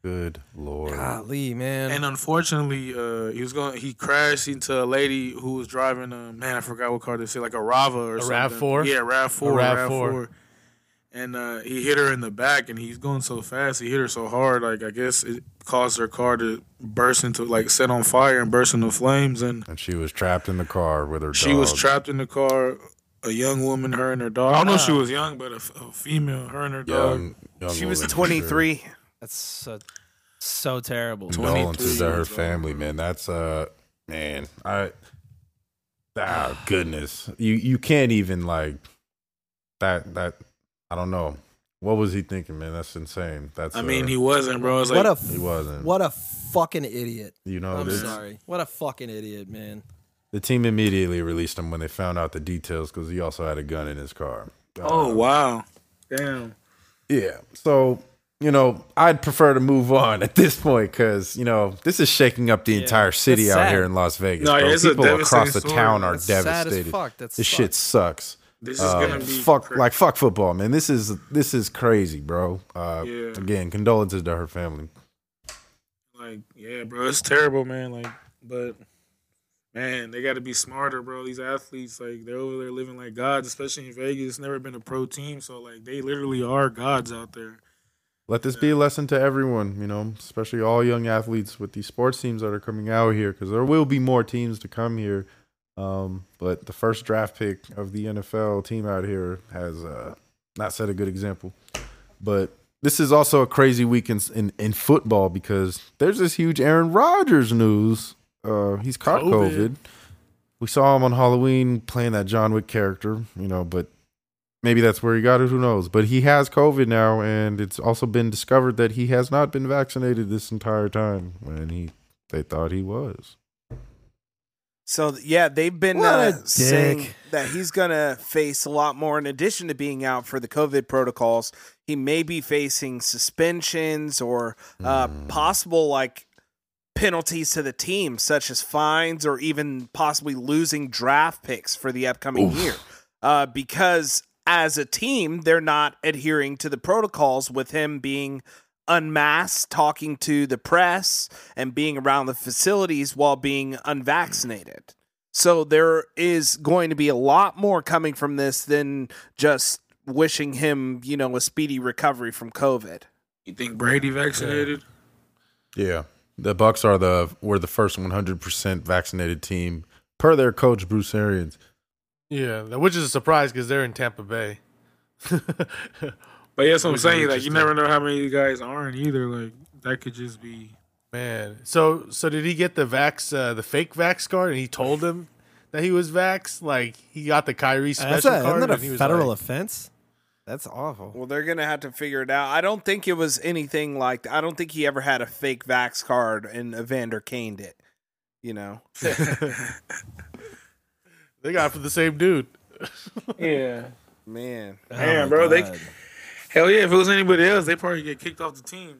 Good lord. Golly, man. And unfortunately, uh, he was going. He crashed into a lady who was driving. A, man, I forgot what car they said, like a Rava or A something. RAV4? Yeah, Rav Four. A Rav RAV4. Four. And uh, he hit her in the back, and he's going so fast. He hit her so hard, like I guess it caused her car to burst into, like, set on fire and burst into flames. And And she was trapped in the car with her she was trapped in the car. A young woman, her and her dog. I don't know if she was young, but a female, her and her dog. young, young She was woman, for 23. That's so, so terrible. Sure. Condolences to her years old. family, man. That's uh, man. I ah goodness, you you can't even like that that. I don't know. What was he thinking, man? That's insane. That's I mean, uh, he wasn't, bro. It's like, what a he wasn't. what a fucking idiot. You know, I'm sorry. What a fucking idiot, man. the team immediately released him when they found out the details because he also had a gun in his car. oh, Uh, wow. Damn. Yeah. So, you know, I'd prefer to move on at this point because, you know, this is shaking up the Yeah. entire city That's out sad. here in Las Vegas. No, bro. it's a People across the story. town are That's sad as devastated. fuck. That's This fucked. shit sucks. This is Um, gonna be fuck cra- like fuck football, man. This is this is crazy, bro. Uh, Yeah. Again, condolences to her family. Like, yeah, bro, it's terrible, man. Like, but man, they got to be smarter, bro. These athletes, like, they're over there living like gods, especially in Vegas. It's never been a pro team, so like, they literally are gods out there. Let this be a lesson to everyone, you know, especially all young athletes with these sports teams that are coming out here, because there will be more teams to come here. Um, but the first draft pick of the NFL team out here has uh, not set a good example. But this is also a crazy week in, in, in football because there's this huge Aaron Rodgers news. Uh, he's caught COVID. COVID. We saw him on Halloween playing that John Wick character, you know, but maybe that's where he got it. Who knows? But he has COVID now, and it's also been discovered that he has not been vaccinated this entire time when he they thought he was. So yeah, they've been uh, saying that he's gonna face a lot more. In addition to being out for the COVID protocols, he may be facing suspensions or uh, Hmm. possible like penalties to the team, such as fines or even possibly losing draft picks for the upcoming year. Uh, because as a team, they're not adhering to the protocols with him being unmasked, talking to the press, and being around the facilities while being unvaccinated. So there is going to be a lot more coming from this than just wishing him, you know, a speedy recovery from COVID. You think Brady vaccinated? Yeah, the Bucs are the were the first 100% vaccinated team per their coach Bruce Arians. Yeah, which is a surprise because they're in Tampa Bay. But yeah, that's what I'm Which is saying. Like, you never know how many of you guys aren't either. Like, that could just be. Man, so so did he get the vax, uh, the fake vax card, and he told him that he was vax? Like he got the Kyrie special That's a, card, isn't that a federal like, offense? That's awful. Well, they're going to have to figure it out. I don't think it was anything like I don't think he ever had a fake Vax card and Evander Kane it. You know? they got it for the same dude. Yeah. Man. Man, bro, they. Hell yeah, if it was anybody else, they probably get kicked off the team.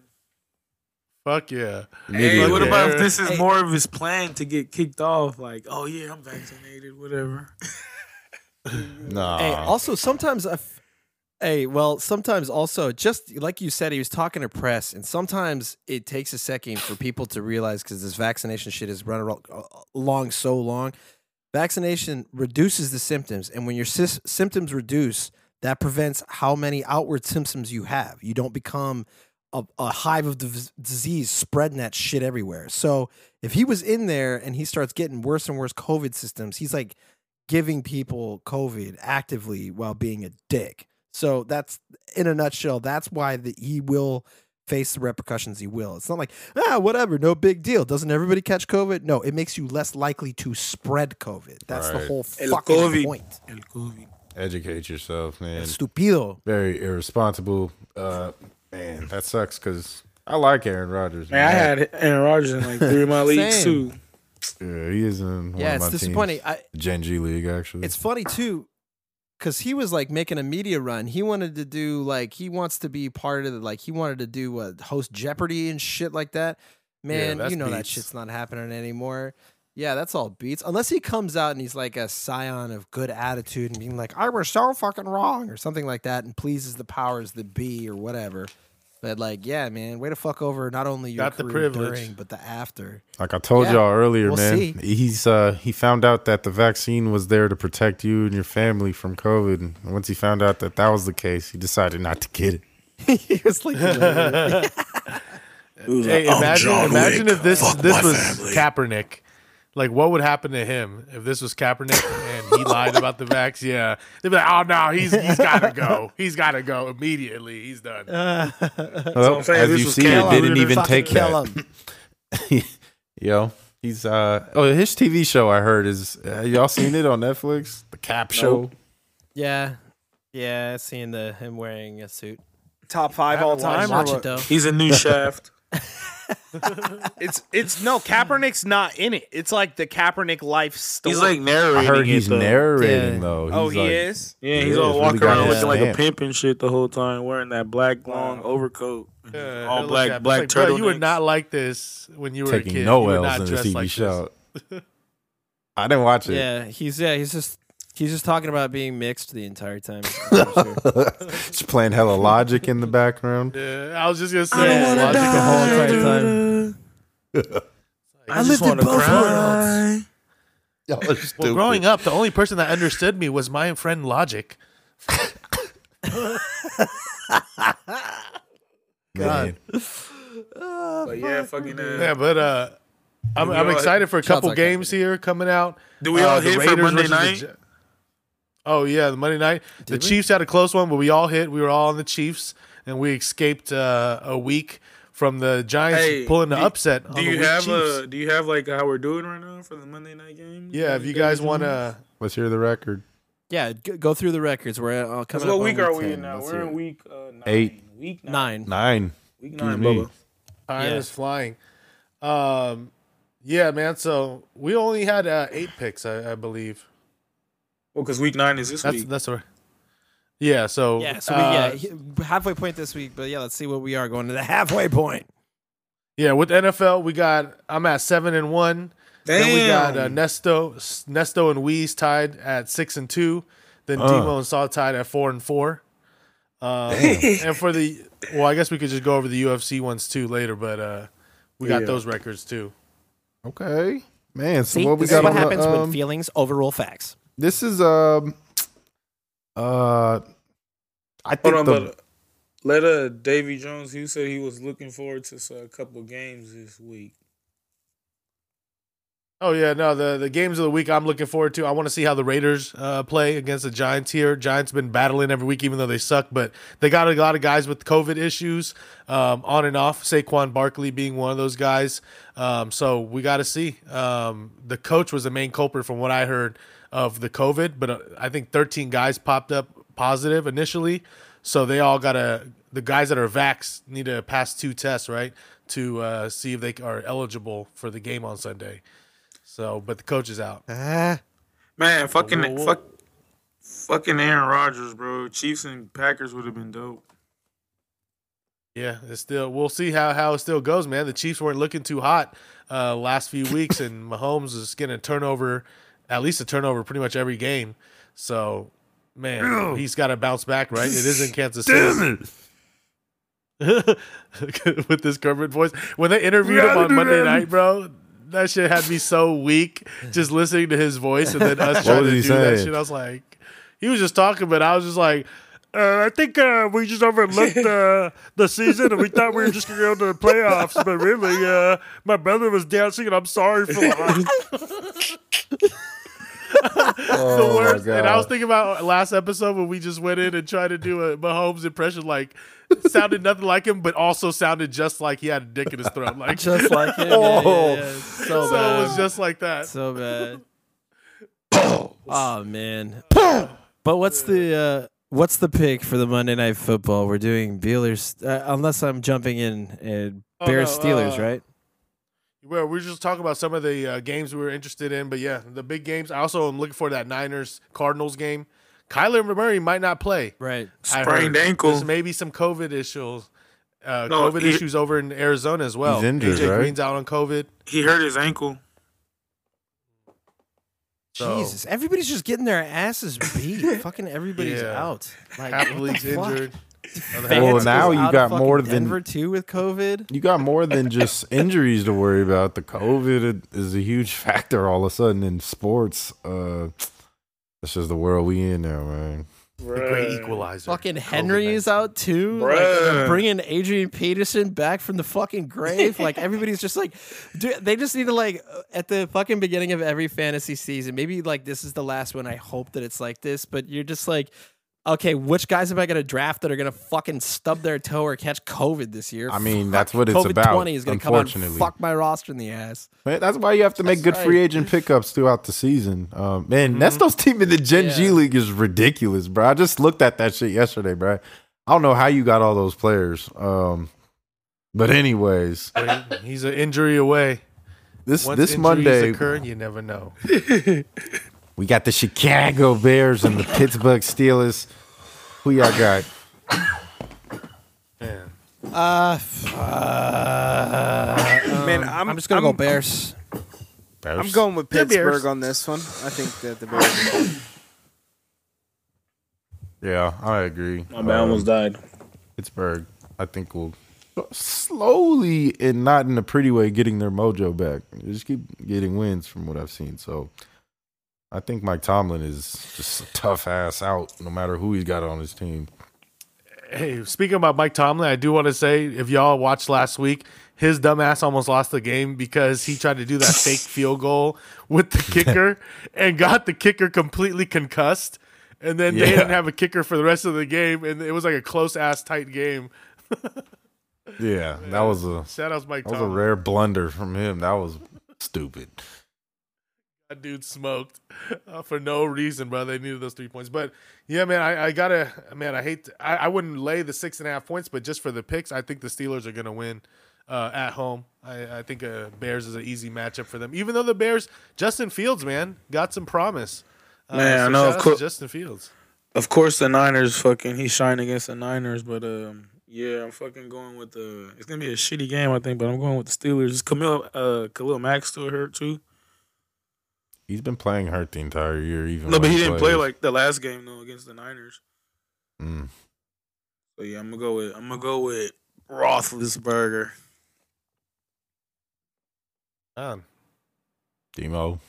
Fuck yeah. Hey, what Immediately. about if this is Hey. more of his plan to get kicked off? Like, oh yeah, I'm vaccinated, whatever. Nah, Hey, also sometimes I, f- Hey, well, sometimes also, just like you said, he was talking to press, and sometimes it takes a second for people to realize because this vaccination shit has run along so long. Vaccination reduces the symptoms, and when your sys- symptoms reduce, that prevents how many outward symptoms you have. You don't become a, a hive of div- disease spreading that shit everywhere. So if he was in there and he starts getting worse and worse COVID systems, he's like giving people COVID actively while being a dick. So that's in a nutshell. That's why the, he will face the repercussions. He will. It's not like ah whatever, no big deal. Doesn't everybody catch COVID? No, it makes you less likely to spread COVID. That's the Right. whole El fucking COVID. point. El COVID. Educate yourself, man. Stupido. Very irresponsible. Uh, man, that sucks because I like Aaron Rodgers. Man, I had Aaron Rodgers in like three of my leagues too. Yeah, he is in one Yeah, of it's my disappointing. Teams. I, The Gen G League, actually. it's funny too because he was like making a media run he wanted to do like he wants to be part of the like he wanted to do uh, host jeopardy and shit like that man that's you know that shit's not happening anymore yeah that's all beats unless he comes out and he's like a scion of good attitude and being like i was so fucking wrong or something like that and pleases the powers that be or whatever but like yeah man way to fuck over not only your Got the career privilege. during but the after like I told Yeah, y'all earlier, we'll man. see. He's uh he found out that the vaccine was there to protect you and your family from COVID. And once he found out that that was the case, he decided not to get it. he was like Hey, imagine, imagine if this this was Kaepernick. Like, what would happen to him if this was Kaepernick and he lied about the vax? Yeah, they'd be like, "Oh no, he's he's got to go. He's got to go immediately. He's done." Well, I'm as you see, Cam. it didn't even Fucking take kill that. him. Yo, he's uh oh his TV show I heard is uh, y'all seen it on Netflix? The Cap Show. Yeah, yeah. Seeing the him wearing a suit. Top five all time. Watch it though. He's a new shaft. It's it's no Kaepernick's not in it. It's like the Kaepernick life story. He's like narrating. I heard it, he's though. narrating Yeah. though. oh, he like- is. Yeah, he's Yeah, all walking really around looking like a stamp. pimp and shit the whole time, wearing that black long overcoat, Yeah, all black at- black it's like, bro, turtleneck. You would not like this when you were a taking kid. no you L's in the TV like show. I didn't watch it. Yeah, he's yeah. He's just he's just talking about being mixed the entire time. Just playing hella logic in the background. Yeah, I was just gonna say, Yeah, logic the whole entire time. I just want to cry. Y'all are stupid. Well, growing up, the only person that understood me was my friend Logic. Man. But yeah, fucking. Uh, Yeah, but uh, I'm, I'm all- excited for a couple like games here coming out. Do we all Uh, the hit for Raiders Monday versus the night? Ja- oh yeah, the Monday night. the we? Chiefs had a close one, but we all hit. We were all on the Chiefs, and we escaped uh, a week from the Giants Hey, pulling the do- upset. Do the you weak have Chiefs. a? Do you have like how we're doing right now for the Monday night game? Yeah, if you guys want to, Let's hear the record. Yeah, go through the records. We're uh, coming. what up week are we 10. in now? Let's We're in week uh, nine. Eight. Week nine. nine. Nine. Week nine. Bubba. time Yeah. is flying. Um, yeah, man. So we only had uh, eight picks, I, I believe. Well, because week nine is this That's week. that's right. Yeah. So Yeah, so we, uh, yeah, halfway point this week. But yeah, let's see what we are going to the halfway point. Yeah, with NFL, we got I'm at seven and one. Then we got uh, Damn. Nesto, Nesto and Weeze tied at six and two. Then Uh. Demo and Saul tied at four and four. Um, and for the well, I guess we could just go over the UFC ones too later, but uh, we got Yeah. those records too. Okay. Man, so See, what we this got is what on the, happens when um, feelings overrule facts. This is um uh I Hold think on, the but let uh Davy Jones. He said he was looking forward to uh, a couple games this week. Oh yeah, no, the the games of the week I'm looking forward to. I want to see how the Raiders uh, play against the Giants here. Giants been battling every week, even though they suck, but they got a lot of guys with COVID issues um, on and off. Saquon Barkley being one of those guys. Um, so we got to see. Um, the coach was the main culprit, from what I heard of the COVID, but uh, I think 13 guys popped up positive initially. So they all got to. The guys that are vax need to pass two tests, right, to uh, see if they are eligible for the game on Sunday. So, but the coach is out. Man, fucking whoa, whoa. fuck, fucking Aaron Rodgers, bro. Chiefs and Packers would have been dope. Yeah, it's still. We'll see how how it still goes, man. The Chiefs weren't looking too hot uh, last few weeks, and Mahomes is getting a turnover, at least a turnover, pretty much every game. So Man, he's got to bounce back, right? It is in Kansas City. With this Kermit voice. When they interviewed him on Monday night, bro, that shit had me so weak just listening to his voice and then us trying to do that shit. I was like, he was just talking, but I was just like, uh, I think uh, we just overlooked uh, the season and we thought we were just going to go to the playoffs. But really, uh, my brother was dancing and I'm sorry for the the worst. And I was thinking about last episode when we just went in and tried to do a Mahomes impression, like sounded nothing like him, but also sounded just like he had a dick in his throat. Like Just like him. Yeah, yeah, yeah. So so it was just like that. so bad. oh man. But what's the uh, what's the pick for the Monday Night Football? We're doing Bealers, uh, unless I'm jumping in. Uh, Oh, Bears no, Steelers, uh, right? Well, we are just talking about some of the uh, games we were interested in, but yeah, the big games. I also am looking for that Niners Cardinals game. Kyler Murray might not play. Right. I Sprained ankle. There's maybe some COVID issues. Uh, No, COVID he- issues over in Arizona as well. He's injured, AJ right? Green's out on COVID. He hurt his ankle. So- Jesus, everybody's just getting their asses beat. fucking everybody's Yeah. out. Like Half league's injured. Well, now you got more than- Denver too with COVID. You got more than just injuries to worry about. The COVID is a huge factor all of a sudden in sports. Uh, that's just the world we in now, man. The great equalizer. Fucking Henry is out too. Like, bringing Adrian Peterson back from the fucking grave. Like everybody's just like, dude, they just need to like uh, at the fucking beginning of every fantasy season. Maybe like this is the last one. I hope that it's like this, but you're just like. Okay, which guys am I going to draft that are going to fucking stub their toe or catch COVID this year? I mean, Fuck, that's what it's COVID about, Twenty is going to come out and unfortunately. fuck my roster in the ass. Man, that's why you have to make good That's free agent pickups throughout the season. Um, man, Nesto's team in the Gen G League is ridiculous, bro. I just looked at that shit yesterday, bro. I don't know how you got all those players. Um, but anyways, He's an injury away. this Once this injuries Monday occur, you never know. we got the Chicago Bears and the Pittsburgh Steelers. Who y'all got? Man. Uh, Man, I'm, I'm- I'm just going to I'm- go Bears. Bears. I'm going with The Bears. Pittsburgh on this one. I think that the Bears. Yeah, I agree. My bad Um, almost died. Pittsburgh, I think will slowly and not in a pretty way getting their mojo back. They just keep getting wins from what I've seen. So I think Mike Tomlin is just a tough ass out, no matter who he's got on his team. Hey, speaking about Mike Tomlin, I do want to say if y'all watched last week, his dumbass almost lost the game because he tried to do that fake field goal with the kicker and got the kicker completely concussed. And then they Yeah. didn't have a kicker for the rest of the game, and it was like a close ass tight game. Yeah, that was a Shout out Mike that was a rare blunder from him. That was stupid. That dude smoked uh, for no reason, bro. They needed those three points. But yeah, man, I, I gotta, man, I hate, to, I, I wouldn't lay the six and a half points, but just for the picks, I think the Steelers are gonna win uh, at home. I, I think uh, Bears is an easy matchup for them. Even though the Bears, Justin Fields, man, got some promise. Uh, Man, I know, of course- Justin Fields. Of course, the Niners fucking he's shining against the Niners, but um, yeah, I'm fucking going with the. It's gonna be a shitty game, I think, but I'm going with the Steelers. Is Camille, uh, Khalil Mack still hurt too? He's been playing hurt the entire year. Even No, but when he didn't play like the last game though against the Niners. Mm. So yeah, I'm gonna go with I'm gonna go with Roethlisberger. Man, Demo.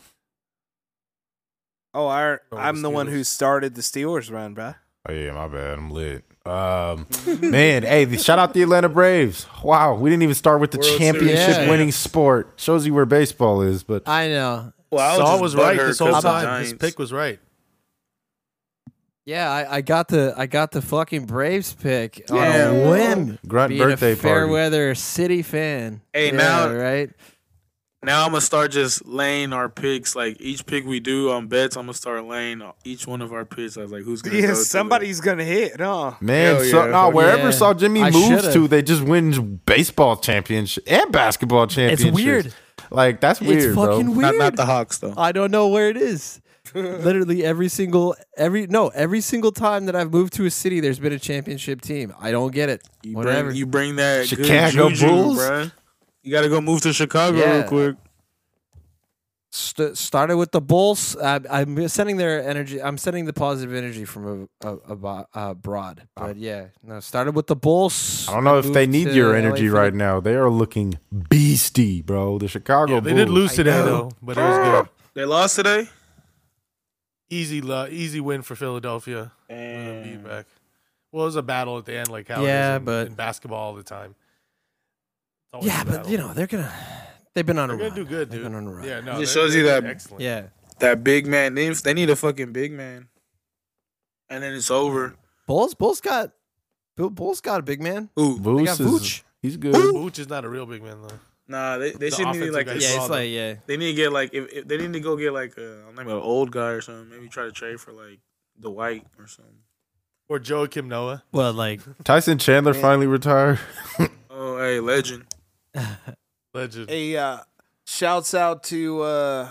Oh, I, Oh, I'm the the one who started the Steelers run, bro. Oh yeah, my bad. I'm lit. Um, man, hey, shout out the Atlanta Braves. Wow, we didn't even start with the World championship Series. winning sport. Shows you where baseball is, but I know. Well, Saul was right this whole time. His pick was right. Yeah, I, I got the I got the fucking Braves pick on Yeah. a whim. Grunt being birthday a fair party. weather city fan. Hey, Yeah, now- right? Now I'm gonna start just laying our picks. Like each pick we do on bets, I'm gonna start laying each one of our picks. I was like, who's gonna? go Yeah, to somebody's gonna hit, huh? man, Hell so, yeah. no, wherever Yeah. Saul Jimmy I moves should've. to, they just win baseball championship and basketball championships. It's weird. Like that's weird, it's fucking bro. Not, weird. not the Hawks though. I don't know where it is. Literally every single every no every single time that I've moved to a city, there's been a championship team. I don't get it. You Whatever. bring, you bring that Chicago good juju, Bulls? bruh. You got to go move to Chicago Yeah. real quick. St- started with the Bulls. I, I'm sending their energy. I'm sending the positive energy from a, a, abo- uh, abroad. But yeah, no. Started with the Bulls. I don't know if they need your energy for right the- now. They are looking beastie, bro. The Chicago Yeah, they did lose today though, but it was good. They lost today. Easy, lo- easy win for Philadelphia. Damn. Beat back. Well, it was a battle at the end, like how Yeah, it is in, but- in basketball all the time. Yeah, but battle. you know they're gonna. They've been on a road. they're a gonna do good, They've dude. been on a run. Yeah, no, It shows you that- excellent. Yeah. That big man. They, they need a fucking big man. And then it's over. Bulls. Bulls got. Bull- Bulls got a big man. Ooh. Vooch got is- Vooch. He's good. Vooch is not a real big man though. Nah, they, they The should need offensive like a, Yeah, Yeah, it's like yeah. they need to get like if, if they need to go get like uh, a maybe an old guy or something. Maybe try to trade for like the white or something. Or Joakim Noah. Well, like Tyson Chandler finally retired. Oh, hey, legend. Legend. Hey, uh, shouts out to uh,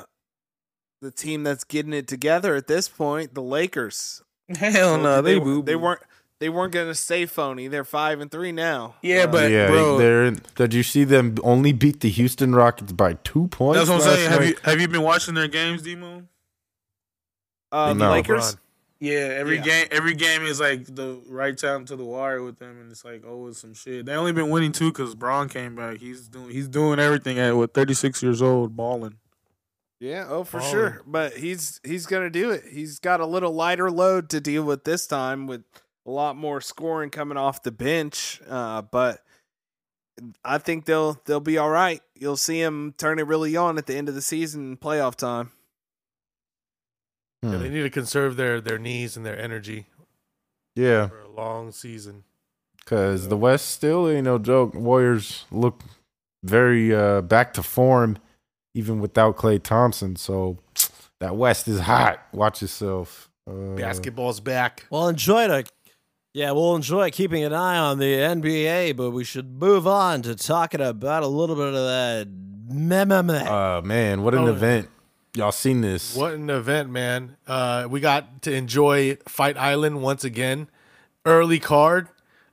the team that's getting it together at this point, the Lakers. Hell no, they they, they weren't they weren't gonna stay phony. They're five and three now. Yeah, Uh, but yeah, bro, they're in, did you see them only beat the Houston Rockets by two points? that's what I'm last saying. Have you have you been watching their games, Demo? uh, the No. Lakers. LeBron. Yeah, every Yeah. game every game is like the right time to the wire with them, and it's like oh, it's some shit. They only been winning two because Bron came back. He's doing he's doing everything at what 36 years old, balling. Yeah, oh for Baller. sure. But he's he's gonna do it. He's got a little lighter load to deal with this time with a lot more scoring coming off the bench. Uh, but I think they'll they'll be all right. You'll see him turn it really on at the end of the season, playoff time. Yeah, Hmm. they need to conserve their their knees and their energy Yeah, for a long season. because the West still ain't no joke. Warriors look very uh, back to form, even without Klay Thompson. So that West is hot. Watch yourself. Uh, Basketball's back. We'll enjoy the yeah, we'll enjoy keeping an eye on the NBA, but we should move on to talking about a little bit of that. Meh, meh, meh. Uh, man, what an Oh. event! Y'all seen this? What an event, man. Uh, we got to enjoy Fight Island once again. Early card.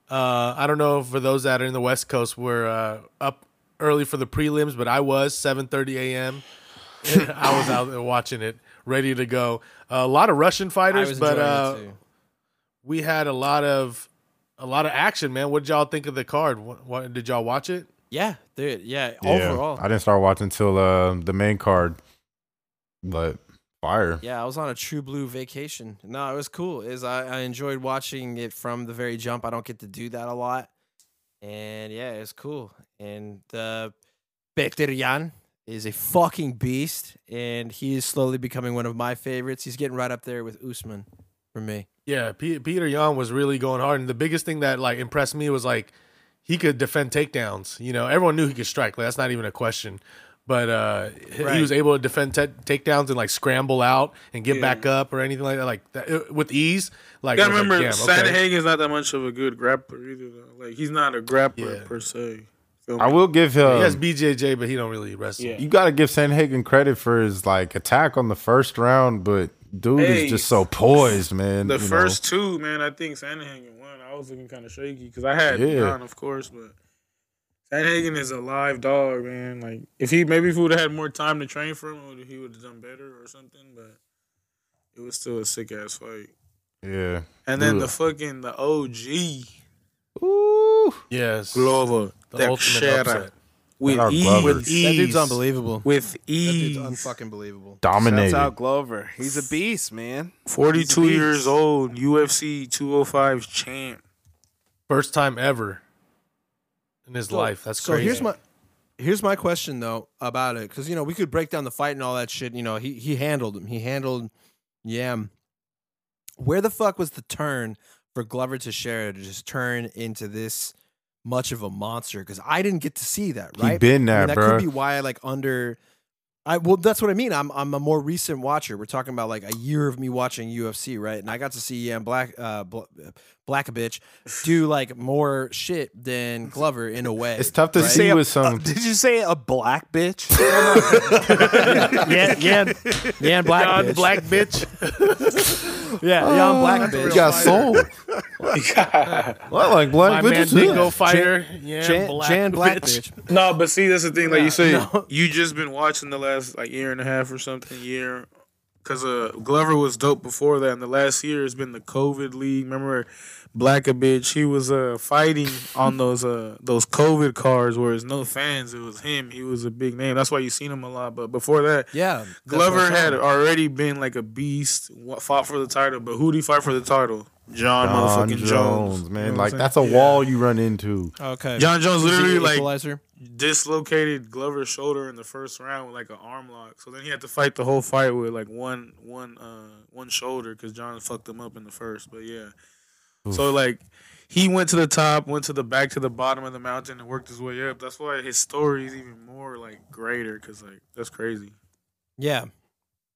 Uh, I don't know for those that are in the West Coast were uh, up early for the prelims, but I was 7:30 a.m. I was out there watching it, ready to go. a lot of Russian fighters, but uh, we had a lot of a lot of action, man. What did y'all think of the card? What, what did y'all watch it? Yeah, dude. Yeah, Yeah, overall. I didn't start watching until uh, the main card, but fire. Yeah, I was on a true blue vacation. No, it was cool. Is I, I enjoyed watching it from the very jump. I don't get to do that a lot. And yeah, it's cool. And the Bekterian is a fucking beast. And he is slowly becoming one of my favorites. He's getting right up there with Usman for me. Yeah, P- Petr Yan was really going hard, and the biggest thing that like impressed me was like he could defend takedowns. You know, everyone knew he could strike. Like, that's not even a question. But uh, he- Right. he was able to defend ta takedowns and like scramble out and get Yeah. back up or anything like that, like that, with ease. Like, You I was like, remember, damn, okay. Sandhagen's not that much of a good grappler either. Though. Like he's not a grappler Yeah. per se. Feel I will give him. he has BJJ, but he don't really wrestle. Yeah. you got to give Sandhagen credit for his like attack on the first round, but dude Hey, is just so poised, man. The you know. first two, man, I think Sandhagen won. I was looking kind of shaky because I had Yeah. Jan, of course, but Sandhagen is a live dog, man. Like if he maybe if he would have had more time to train for him, he would have done better or something. But it was still a sick ass fight. yeah. And then Dude. the fucking the OG Ooh. Yes, Glover the ultimate Teixeira upset. with Our ease, Glover. with That dude's unbelievable. with That ease. dude's unfucking believable. Dominated. Shouts out Glover. He's a beast, man. Forty-two He's a years old, UFC 205 champ. First time ever in his So- life. That's so crazy. here's my here's my question though about it because you know we could break down the fight and all that shit. You know he he handled him. He handled Jan. Where the fuck was the turn for Glover to share to just turn into this much of a monster? Because I didn't get to see that. He Right, been I mean, that, that bro. could be why I like under. I well, that's what I mean. I'm I'm a more recent watcher. We're talking about like a year of me watching UFC, right? And I got to see Yam Black, uh, Bl- Black a bitch do like more shit than Glover in a way. It's tough to right? see a- with some. Uh, did you say a black bitch? yeah, yeah, yeah, Black God, bitch. black bitch. Yeah, Jan ah, Black He bitch. got soul. Well, I like black My bitches. Mandingo too. fighter. yeah, Jan, black, Jan Black bitch. bitch. No, but see, that's the thing. Like you say, no. you just been watching the last like year and a half or something year. Because uh, Glover was dope before that, and the last year has been the COVID league. Remember, Black a bitch. He was uh fighting on those uh those COVID cards where it's no fans. It was him. He was a big name. That's why you seen him a lot. But before that, Yeah, Glover had already been like a beast. Fought for the title, but who did he fight for the title? Jon, Jon motherfucking Jones, Jones, man. You know like that's a saying? wall you run into. okay. Jon Jones literally like equalizer? dislocated Glover's shoulder in the first round with like an arm lock. So then he had to fight the whole fight with like one one uh one shoulder because Jon fucked him up in the first. But yeah, so like he went to the top, went to the back to the bottom of the mountain, and worked his way up. That's why his story is even more like greater because like that's crazy. Yeah,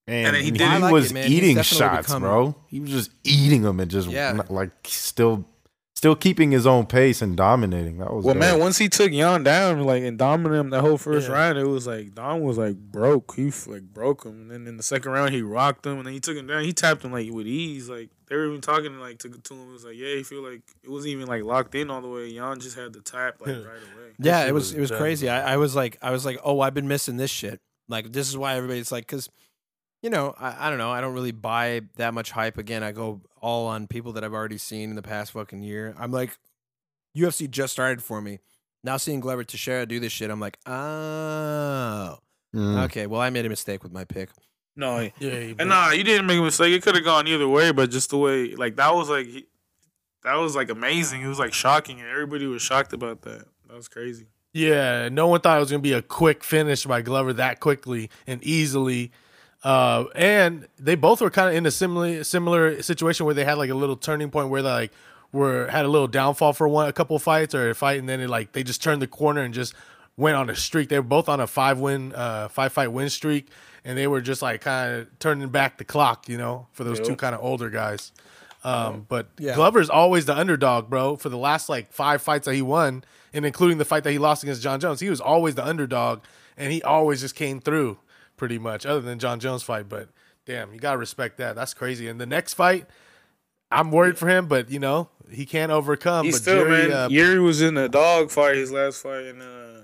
And, And then he he, did- I like was it, eating shots, become- bro. He was just eating them and just Yeah. like still, still keeping his own pace and dominating. That was Well, dope. man, once he took Jan down, like and dominated him that whole first Yeah. round, it was like Don was like broke. He like broke him, and then in the second round he rocked him, and then he took him down. He tapped him like with ease. Like they were even talking like to, to him. It was like, yeah, he feel like it wasn't even like locked in all the way. Jan just had the tap like right away. yeah. It was was it was dumb. crazy. I, I was like I was like, oh, I've been missing this shit. Like this is why everybody's like, because you know, I, I don't know. I don't really buy that much hype. Again, I go all on people that I've already seen in the past fucking year. I'm like, UFC just started for me. Now seeing Glover Teixeira do this shit, I'm like, oh, Mm. okay. Well, I made a mistake with my pick. No, Yeah, he- and nah, you didn't make a mistake. It could have gone either way, but just the way like that was like that was like amazing. It was like shocking, and everybody was shocked about that. That was crazy. Yeah, no one thought it was going to be a quick finish by Glover that quickly and easily. Uh, and they both were kind of in a similar similar situation where they had like a little turning point where they like were had a little downfall for one a couple fights or a fight, and then it like they just turned the corner and just went on a streak. They were both on a five win, uh, five fight win streak, and they were just like kind of turning back the clock, you know, for those two kind of older guys. Um, but Yeah. Glover's always the underdog, bro. For the last like five fights that he won, and including the fight that he lost against Jon Jones, he was always the underdog, and he always just came through, pretty much. Other than Jon Jones fight, but damn, you gotta respect that. That's crazy. And the next fight, I'm worried for him, but you know he can't overcome. He but still, Jerry, man. uh, Jiri was in a dog fight his last fight, and uh,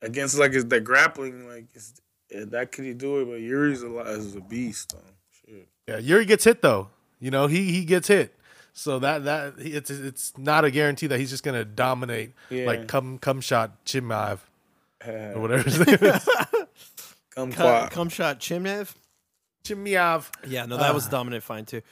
against like his, that grappling, like it's, yeah, that could he do it? But Jiri's a lot, is a beast. Though. Shit. yeah, Jiri gets hit though. You know he he gets hit. So that that it's it's not a guarantee that he's just gonna dominate Yeah. like come come shot Chimaev or whatever his name is. come Cum, cum shot Chimnev. Chimaev. Yeah, no, that was dominant fine too.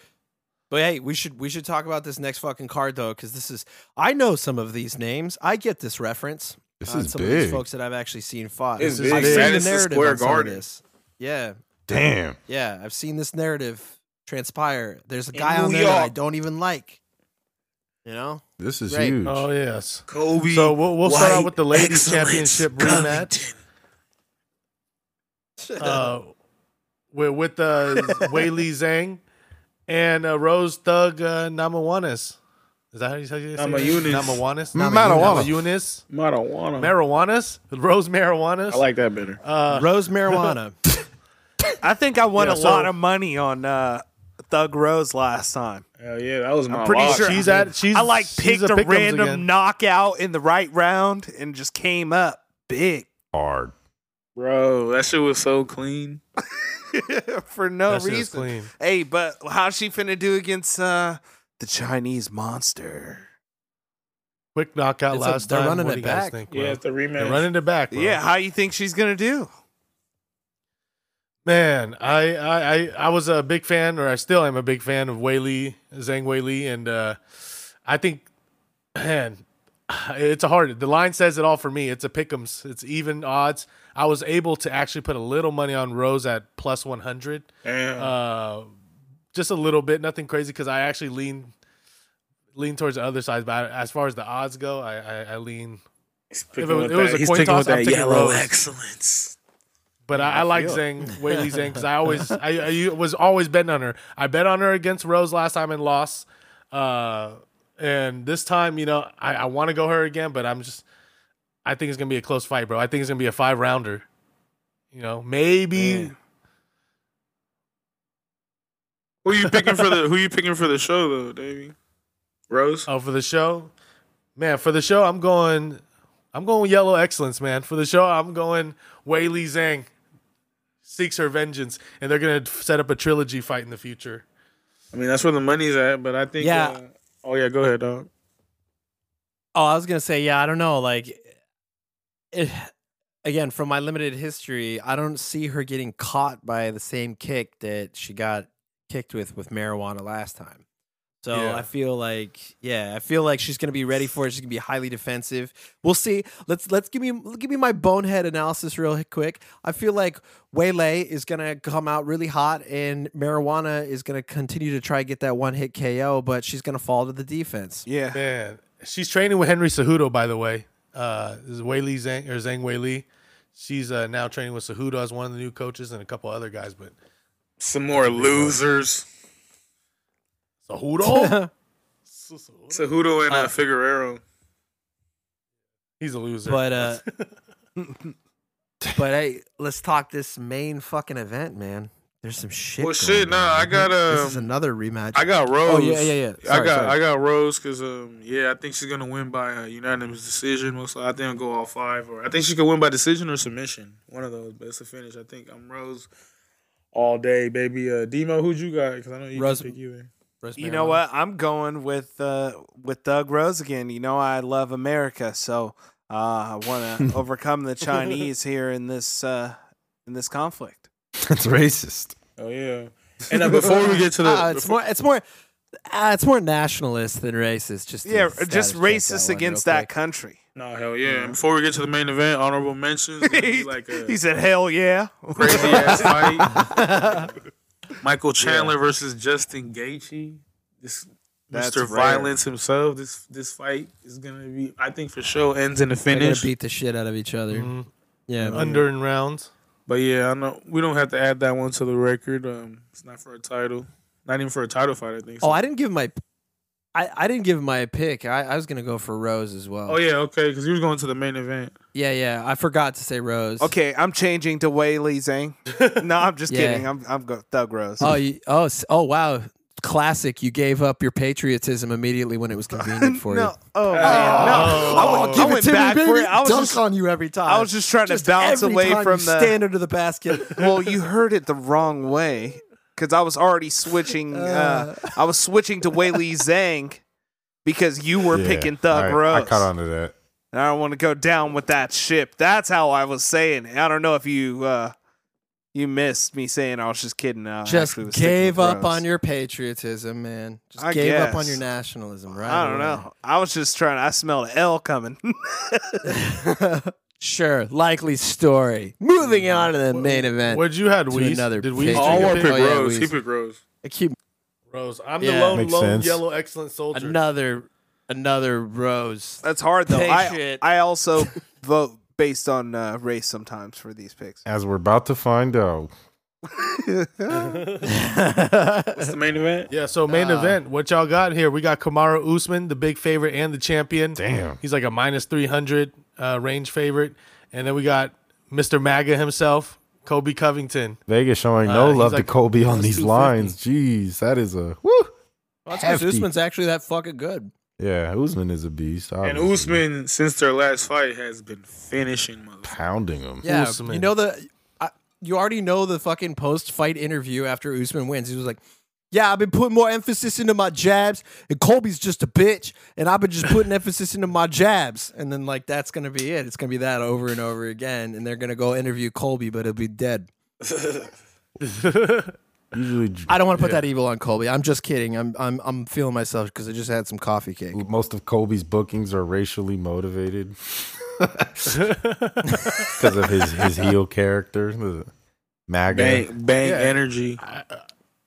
But hey, we should we should talk about this next fucking card though, because this is I know some of these names. I get this reference. This on is some of these big. folks that I've actually seen fought. It's I've big. seen the Madison narrative Square on some of this. Yeah, Damn. yeah, I've seen this narrative transpire. There's a guy New on there that I don't even like. You know, This is Right. huge. Oh yes. Colby. So we'll we'll start out White with the ladies Excellence championship rematch. Covington. Uh, with with uh, Weili Zhang and uh, Rose Thug uh, Namajuanis. Is that how you say it? Namajunas. Namajuanis. Marijuana. Namajunas. Marijuana. Marijuanas. Rose Marijuanas. I like that better. Uh, Rose marijuana. I think I won Yeah, a so- lot of money on uh, Thug Rose last time. Hell yeah, that was my I'm pretty lock. sure- she's at. She's. I like she's picked a, pick'ems random again. knockout in the right round and just came up big Hard. Bro. That shit was so clean. for no That shit is reason. clean. Hey, but how's she finna do against uh, the Chinese monster? Quick knockout It's a- last they're time. running what it do you guys back. think, bro? Yeah, it's the rematch. They're running it back. Bro. Yeah, how you think she's gonna do? Man, I, I I I was a big fan, or I still am a big fan of Weili, Zhang Weili, and uh, I think, man, it's a hard. The line says it all for me. It's a pick'ems. It's even odds. I was able to actually put a little money on Rose at plus one hundred, uh, just a little bit, nothing crazy, because I actually lean lean towards the other side. But as far as the odds go, I I, I lean. He's it picking was- it was a he's coin toss, I'm taking yellow Rose. excellence. But I, I, like Zhang, Li Zhang, because I always, I, I was always betting on her. I bet on her against Rose last time and lost. Uh, and this time, you know, I, I want to go her again, but I'm just, I think it's gonna be a close fight, bro. I think it's gonna be a five rounder. You know, maybe Who Who you picking for the Who you picking for the show though, Davey? Rose. Oh, for the show, man. For the show, I'm going. I'm going Yellow Excellence, man. For the show, I'm going Weili Zhang seeks her vengeance, and they're gonna set up a trilogy fight in the future. I mean, that's where the money's at, but I think. Yeah. Uh, oh yeah, go ahead, dog. Oh, I was gonna say, yeah, I don't know. Like, it, again, from my limited history, I don't see her getting caught by the same kick that she got kicked with with marijuana last time. So Yeah. I feel like, yeah, I feel like she's gonna be ready for it. She's gonna be highly defensive. We'll see. Let's let's give me give me my bonehead analysis real quick. I feel like Waylay is gonna come out really hot, and marijuana is gonna continue to try to get that one hit KO, but she's gonna fall to the defense. Yeah. Man, she's training with Henry Cejudo, by the way. Uh, this is Wei Zhang or Zhang Weili. She's uh, now training with Cejudo as one of the new coaches and a couple other guys. But Some more losers. Cejudo, Cejudo and uh, Figueiredo. he's a loser. But uh But hey, let's talk this main fucking event, man. There's some shit. Well, going shit, nah, down. I got, uh This is um, another rematch. I got Rose. Oh yeah, yeah, yeah. I got sorry. I got Rose because um yeah I think she's gonna win by a unanimous decision. Most I think I'll go all five or I think she could win by decision or submission. One of those, but it's a finish. I think I'm Rose all day, baby. Uh, Demo, who'd you got? Because I know you Rose- can pick you in. You know what? I'm going with uh, with Doug Rose again. You know I love America, so uh, I want to overcome the Chinese here in this uh, in this conflict. That's racist. Oh yeah. And uh, before we get to the, Uh, it's before- more it's more uh, it's more nationalist than racist. Just Yeah, just racist that against that country. no hell yeah. And before we get to the main event, honorable mentions. it'll like a he said, "Hell yeah!" crazy ass fight. Michael Chandler versus Justin Gaethje. This That's Mr. rare. Violence himself. This this fight is gonna be, I think, for sure ends in the They're gonna finish. beat the shit out of each other. Mhm. Yeah, under in rounds. But yeah, I know we don't have to add that one to the record. Um, it's not for a title, not even for a title fight. I think. So. Oh, I didn't give my, I, I didn't give my pick. I, I was gonna go for Rose as well. Oh yeah, okay, because he was going to the main event. Yeah, yeah. I forgot to say Rose. Okay, I'm changing to Weili Zhang. no, I'm just Yeah. kidding. I'm I'm go- Doug Rose. Oh, you, oh, s- oh, wow. Classic. You gave up your patriotism immediately when it was convenient for no, you. oh man, no. I went, I went back for it. I was Dunk just, on you every time. I was just trying Just to bounce every away time from you the. stand under the basket. well, you heard it the wrong way because I was already switching. Uh, I was switching to Weili Zhang because you were Yeah, picking Thug I, Rose. I caught on to that. And I don't want to go down with that ship. That's how I was saying. it. I don't know if you uh, you missed me saying I was just kidding. Uh, just was gave up on your patriotism, man. Just I gave up on your nationalism, right? I don't away. know. I was just trying. I smelled an L coming. Sure, likely story. Moving on to the main event. What'd you had, To Weiss? another Did Weiss page. Oh, take I a want to pick? pick Oh, yeah, Rose. He picked Rose. I keep Rose. I'm the lone, lone yellow excellent soldier. another another rose. That's hard though. I. I also vote based on uh, race sometimes for these picks. As we're about to find out. What's the main event? Yeah, so main Uh, event. What y'all got here? We got Kamaru Usman, the big favorite and the champion. Damn. He's like a minus 300 uh, range favorite. And then we got Mr. MAGA himself, Colby Covington. Vegas showing Uh, no he's love like to Colby on these lines. Jeez, that is a woo. That's because Usman's actually that fucking good. Yeah, Usman is a beast. And obviously. Usman, since their last fight, has been finishing motherfuckers. pounding him. Yeah, Usman. you know the. I, you already know the fucking post-fight interview after Usman wins. He was like, "Yeah, I've been putting more emphasis into my jabs, and Colby's just a bitch, and I've been just putting emphasis into my jabs." And then like that's gonna be it. It's gonna be that over and over again, and they're gonna go interview Colby, but he'll be dead. Usually, I don't want to put that evil on Colby. I'm just kidding. I'm I'm I'm feeling myself because I just had some coffee cake. most of Colby's bookings are racially motivated because of his his heel character, the MAGA. Bang, bang Yeah. energy.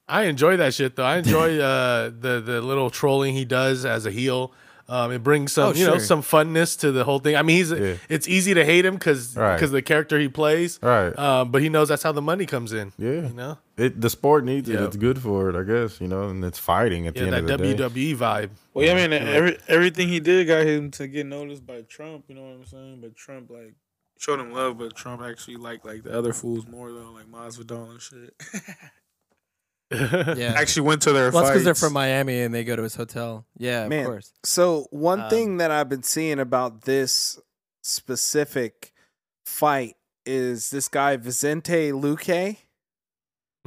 I enjoy that shit though. I enjoy uh, the the little trolling he does as a heel. Um, it brings some Oh, you know some funness to the whole thing. I mean, he's Yeah. it's easy to hate him because Right. the character he plays. Right. Um, but he knows that's how the money comes in. Yeah. You know. It the sport needs it. It's good for it, I guess. You know, and it's fighting at Yeah, the end that of the day. WWE vibe. Well, yeah, I mean, every, everything he did got him to get noticed by Trump. You know what I'm saying? But Trump like showed him love, but Trump actually liked like the other fools more though, like Masvidal and shit. Yeah. Actually went to their Well, that's because they're from Miami and they go to his hotel. Yeah, Man. of course. So one Um, thing that I've been seeing about this specific fight is this guy Vicente Luque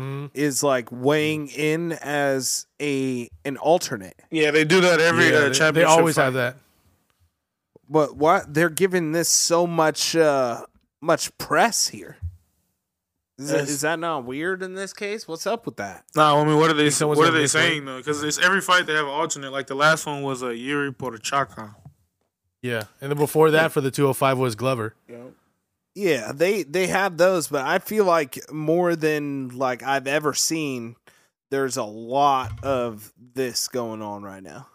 Mhm. is like weighing in as a an alternate. Yeah, they do that every Yeah, uh, they- championship. they always fight. have that. But what they're giving this so much uh much press here. Is, that, is that not weird in this case? What's up with that? No, I mean, what are they? someone's What are they miss saying though? Because it's every fight they have an alternate. Like the last one was a uh, Jiri Prochazka. Yeah, and then before that for the 205 was Glover. Yep. Yeah, they they have those, but I feel like more than like I've ever seen, there's a lot of this going on right now.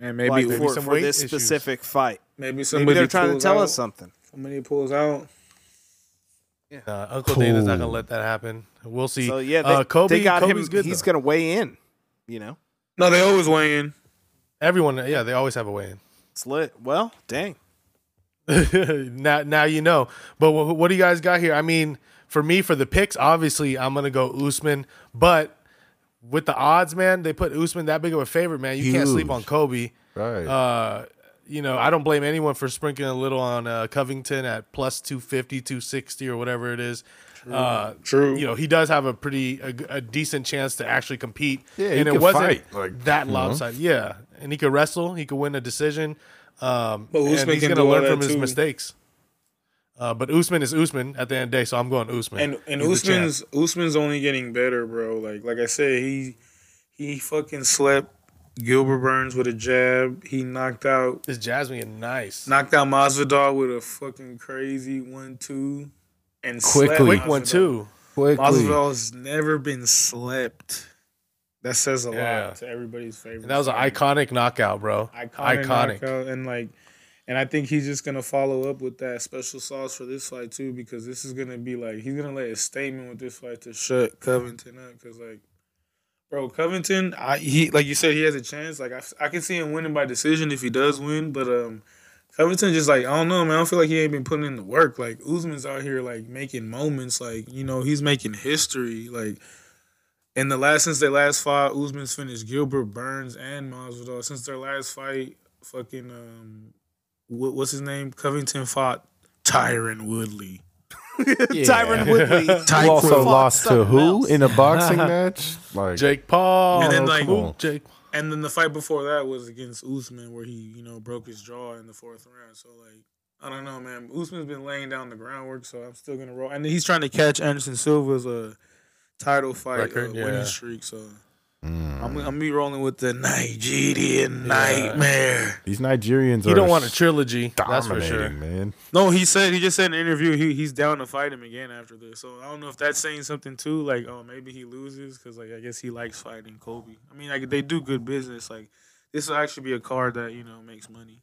And maybe like maybe for, for this issues. specific fight. maybe Maybe somebody they're trying to tell out. us something. Somebody pulls out. Uh, Uncle Dana's not gonna let that happen. We'll see. So yeah, they, uh, Colby, they got Colby's him. good. he's though. gonna weigh in. You know, No, they always weigh in. Everyone, yeah, they always have a weigh-in. it's lit. Well, dang. now, now you know. But what, what do you guys got here? I mean, for me, for the picks, obviously, I'm gonna go Usman. But with the odds, man, they put Usman that big of a favorite, man. You can't sleep on Colby. Right. Uh, you know, I don't blame anyone for sprinkling a little on uh, Covington at plus 250, 260, or whatever it is. Uh, True. You know, he does have a pretty a, a decent chance to actually compete. Yeah, he and it could wasn't fight, like, that you know. lopsided. Yeah, and he could wrestle. He could win a decision. Um, But and Usman he's going to learn from his too. mistakes. Uh, but Usman is Usman at the end of the day, so I'm going Usman. And and He's. Usman's Usman's only getting better, bro. Like like I said, he he fucking slept Gilbert Burns with a jab. He knocked out this Jasmine nice. knocked out Masvidal with a fucking crazy one two, and Quickly. slept Quick one Masvidal. too. Quickly. Masvidal's never been slept. That says a Yeah. lot to everybody's favorite. And that was an fighter. iconic knockout, bro. iconic, Iconic. knockout, and like, and I think he's just gonna follow up with that special sauce for this fight too, because this is gonna be like he's gonna lay a statement with this fight to shut Covington up, because like, bro, Covington, I he like you said he has a chance. Like I, I can see him winning by decision if he does win, but um. Covington just like I don't know, man. I don't feel like he ain't been putting in the work. Like Usman's out here like making moments. Like you know he's making history. Like in the last since their last fight, Usman's finished Gilbert Burns and Masvidal. Since their last fight, fucking um, what, what's his name? Covington fought Tyron Woodley. Tyron Woodley. Who also lost to who else. in a boxing match? Like Jake Paul. And then, like- come on, Jake. And then the fight before that was against Usman, where he you know broke his jaw in the fourth round. So like. I don't know, man. Usman's been laying down the groundwork, so I'm still gonna roll. And he's trying to catch Anderson Silva's uh, title fight Record, uh, yeah. winning streak. So mm. I'm, I'm gonna be rolling with the Nigerian Nightmare. these Nigerians He are don't want a trilogy. That's for dominating, sure. man. No, he said he just said in an interview he he's down to fight him again after this. So I don't know if that's saying something too. Like, oh, maybe he loses because like I guess he likes fighting Kobe. I mean, like they do good business. Like this will actually be a card that you know makes money.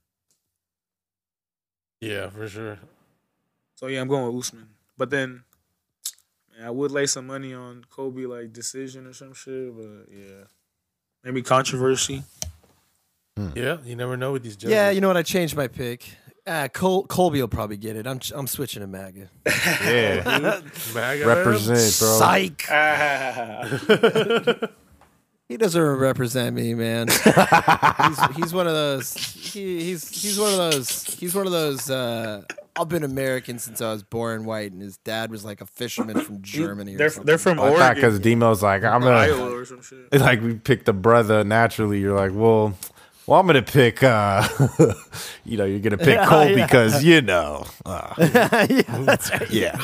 Yeah, for sure. So yeah, I'm going with Usman. But then, man, I would lay some money on Kobe like decision or some shit. But yeah, maybe controversy. Yeah, you never know with these judges. Yeah, you know what? I changed my pick. Ah, Col- Colby will probably get it. I'm I'm switching to MAGA. Yeah, MAGA represent, bro. Psych. He doesn't represent me, man. he's, he's one of those. He, he's he's one of those. He's one of those. Uh, I've been American since I was born white, and his dad was like a fisherman from Germany. Or they're something. they're from I thought because Oregon, Demo's like I'm gonna Iowa or some shit. It's like we picked a brother naturally. You're like, well, well, I'm gonna pick. uh You know, you're gonna pick Cole Yeah. because you know. Uh, yeah, that's right. yeah,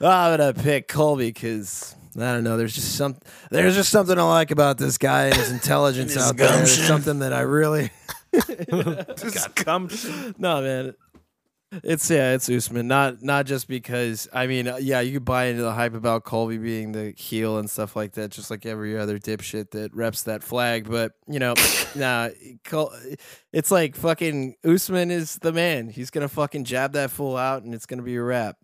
I'm gonna pick Colby because I don't know. There's just some. There's just something I like about this guy and his intelligence His out there. There's gumption. something that I really. Just gumption. No, man. It's yeah, it's Usman. Not not just because I mean, uh, yeah, you could buy into the hype about Colby being the heel and stuff like that, just like every other dipshit that reps that flag. But you know, nah, Col- it's like fucking Usman is the man. He's gonna fucking jab that fool out, and it's gonna be a wrap.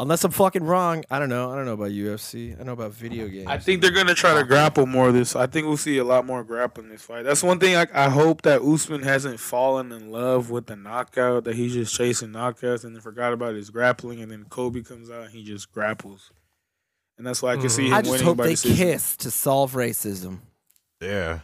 Unless I'm fucking wrong, I don't know. I don't know about UFC. I know about video games. I think they're gonna try to grapple more of this. I think we'll see a lot more grappling this fight. That's one thing I, I hope that Usman hasn't fallen in love with the knockout. That he's just chasing knockouts and then forgot about his grappling. And then Kobe comes out and he just grapples. and that's why I can see Mhm. him I just winning hope by they decision. kiss to solve racism. Yeah.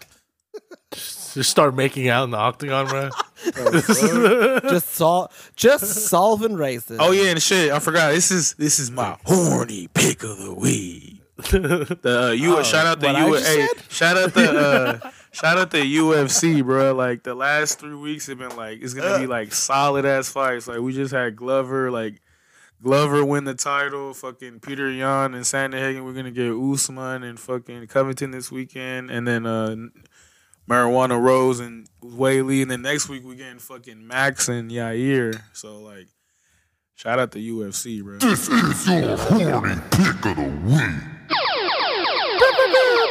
Just start making out in the octagon, bro. just sol- just solving racism. Oh yeah, and shit. I forgot. This is this is my horny pick of the week. The uh, you Oh, shout out the what I U. just Hey, shout out the uh, shout out the UFC, bro. Like the last three weeks have been like it's gonna be like solid ass fights. Like we just had Glover, like Glover win the title. Fucking Petr Yan and Sandhagen. We're gonna get Usman and fucking Covington this weekend, and then uh, Marijuana Rose and Weili, and then next week we getting fucking Max and Yair. So like, shout out to UFC, bro. This is your horny pick of the week.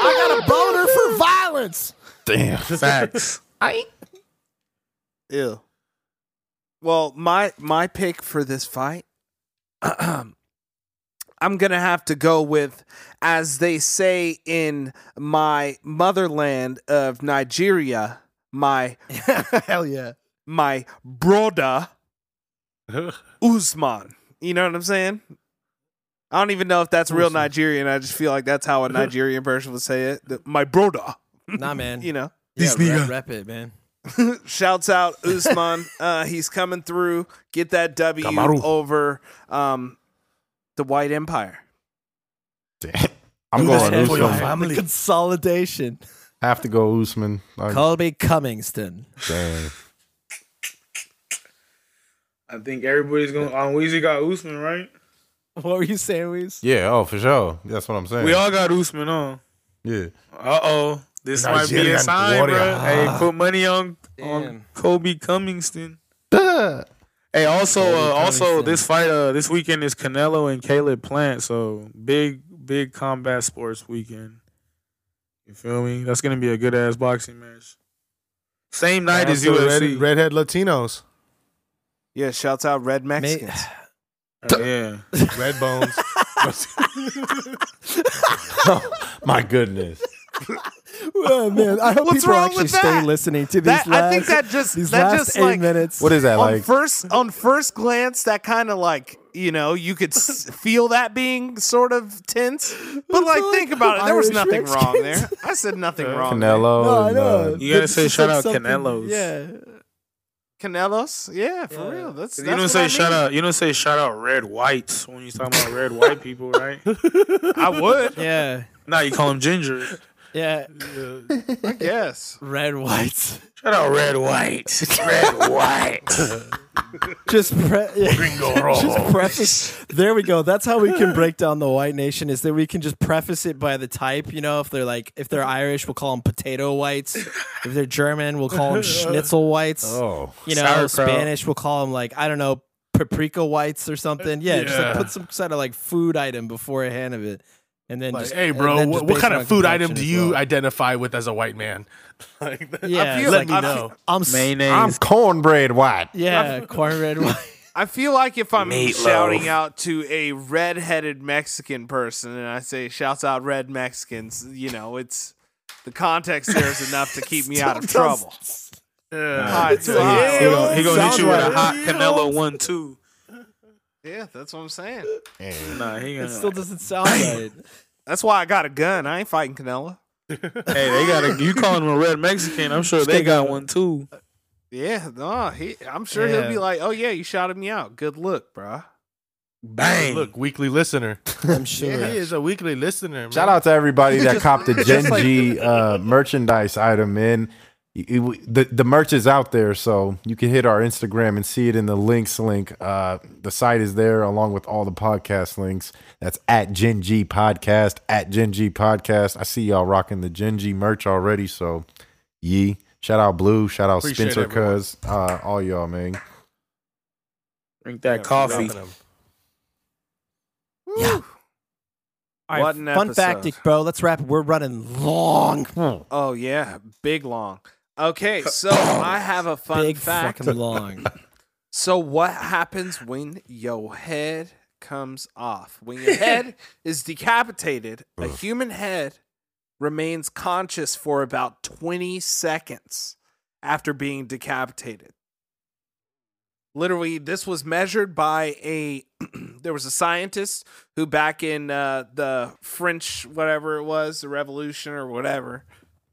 I got a boner for violence. Damn. Facts. I. Ew. Well, my my pick for this fight, um, I'm gonna have to go with, as they say in my motherland of Nigeria, my Hell yeah. my brother Usman. You know what I'm saying? I don't even know if that's real Nigerian. I just feel like that's how a Nigerian person would say it. My brother. Nah, man. You know. yeah, This rep, nigga. rep it, man. Shouts out Usman. uh, he's coming through. Get that W Kamaru. over um, the White Empire. Damn. I'm going for your Usman. family. Consolidation. Have to go Usman. Like, Colby Cummingston. damn. I think everybody's going. On Weezy got Usman, right? What were you saying, Weez? Yeah. Oh, for sure. That's what I'm saying. We all got Usman on. Yeah. Uh oh, this might be a Nigerian sign, warrior. bro. Hey, put money on on Damn. Kobe Cummingston. Hey, also, uh, also this fight uh this weekend is Canelo and Caleb Plant, so big big combat sports weekend. You feel me? That's gonna be a good ass boxing match. Same night as Also, UFC. red, redhead Latinos, Yeah, shouts out Red Mexicans. Oh, yeah. red bones. oh, My goodness. Oh man, I hope What's people wrong actually with stay listening to these That- last, I think that just these that last just eight like minutes. What is that on like? first on first glance that kind of like you know you could s- feel that being sort of tense but like like think about it there was Irish nothing wrong there i said nothing wrong. Canelo. No, I know. uh, You gotta say shout out something- Canelos. Yeah. canelos yeah for Yeah. real that's, You don't what say I shout out. You don't say shout out red whites when you talking about red white people, right? i would Yeah. Now you call them ginger. Yeah. i guess Red whites. Shout out red white, red white. Just pre- yeah. just preface. There we go. That's how we can break down the white nation. Is that we can just preface it by the type. You know, if they're like, if they're Irish, we'll call them potato whites. If they're German, we'll call them schnitzel whites. Oh. you know, Sauerkraut. Spanish, we'll call them like I don't know, paprika whites or something. Yeah, just like put some sort of like food item beforehand of it, and then Like, just hey, bro, then what, just what kind of food item do you well. identify with as a white man? Like, that- Yeah, feel let like- me I know. I'm s- Mayonnaise. I'm cornbread white. yeah, cornbread white. I feel like if I'm Meatloaf. shouting out to a red-headed Mexican person and I say shouts out red Mexicans, you know, it's the context there is enough to keep me out of trouble. High to He high. gonna, he gonna hit you with a hot Canelo one two. Yeah, that's what I'm saying. Nah, he It gonna. still doesn't sound right. That's why I got a gun. I ain't fighting Canelo. hey, they got a. You calling him a red Mexican? I'm sure they got one too. Yeah, no, he, I'm sure Yeah. he'll be like, "Oh yeah, you shouted me out. Good look, bruh." Bang. Look, weekly listener. I'm sure. Yeah, he is a weekly listener. Man. Shout out to everybody that copped the Gen G uh, merchandise item, man. You- you- The the merch is out there, so you can hit our Instagram and see it in the links link. Uh, the site is there along with all the podcast links. That's at Gen G Podcast at Gen G Podcast. I see y'all rocking the Gen G merch already, so ye. Shout out Blue, shout out Appreciate Spencer, everyone. cuz uh, all y'all, man. Drink that coffee. Yeah. All right, What an fun fact, bro. Let's wrap. We're running long. Oh yeah, big long. Okay, so I have a fun Big fact. fucking long. So what happens when your head comes off? When your head is decapitated, a human head remains conscious for about 20 seconds after being decapitated. literally, this was measured by a. there was a scientist who, back in uh, the French, whatever it was, the Revolution or whatever,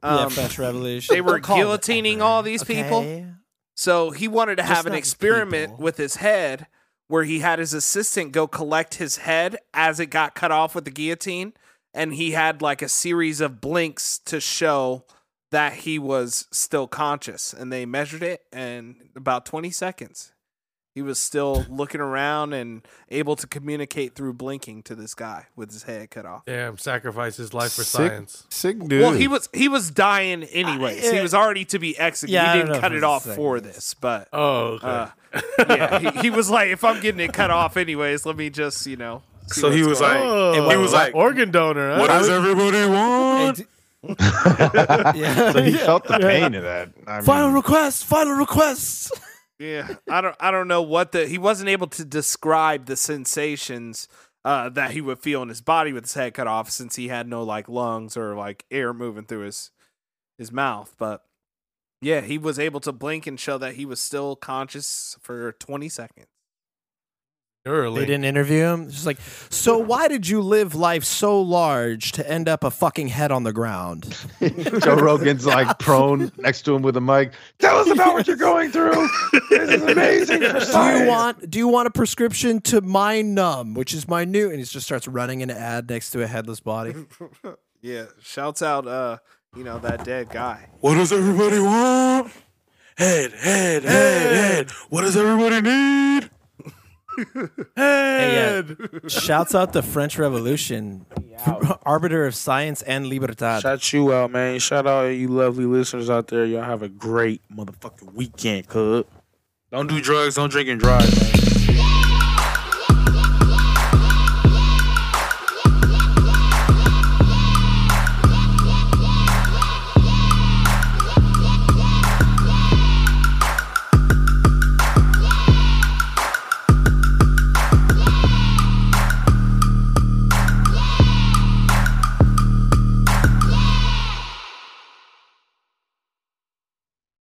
yeah, um, French Revolution. they were Call it guillotining whatever. all these people. Okay. So he wanted to Just have an not experiment people. with his head where he had his assistant go collect his head as it got cut off with the guillotine. And he had like a series of blinks to show that he was still conscious. And they measured it in about 20 seconds. He was still looking around and able to communicate through blinking to this guy with his head cut off. Damn, sacrifice his life for Sick, science. sick dude. Well, he was he was dying anyways. he was already to be executed. Yeah, he didn't cut it it off for this, but Oh, okay. uh, yeah, he, he was like, if I'm getting it cut off anyways, let me just, you know. see So he was like, oh, he was like, organ donor. Huh? "What does everybody want?" yeah. So he felt the pain of that. I Final mean, request. Final request. Yeah, I don't, I don't know what the he wasn't able to describe the sensations uh, that he would feel in his body with his head cut off, since he had no like lungs or like air moving through his his mouth. But yeah, he was able to blink and show that he was still conscious for 20 seconds. Early. They didn't interview him. It's just like, so why did you live life so large to end up a fucking head on the ground? Joe Rogan's like prone next to him with a mic. Tell us about what you're going through. This is amazing Do you want do you want a prescription to mind numb, which is my new and he just starts running an ad next to a headless body. Yeah, shouts out, uh, you know, that dead guy. What does everybody want? Head, head, head, head. What does everybody need? Hey, yeah. Shouts out the French Revolution, arbiter of science and libertad. Shout you out, man. Shout out you lovely listeners out there. Y'all have a great motherfucking weekend, cuz. Don't do drugs, don't drink and drive, man.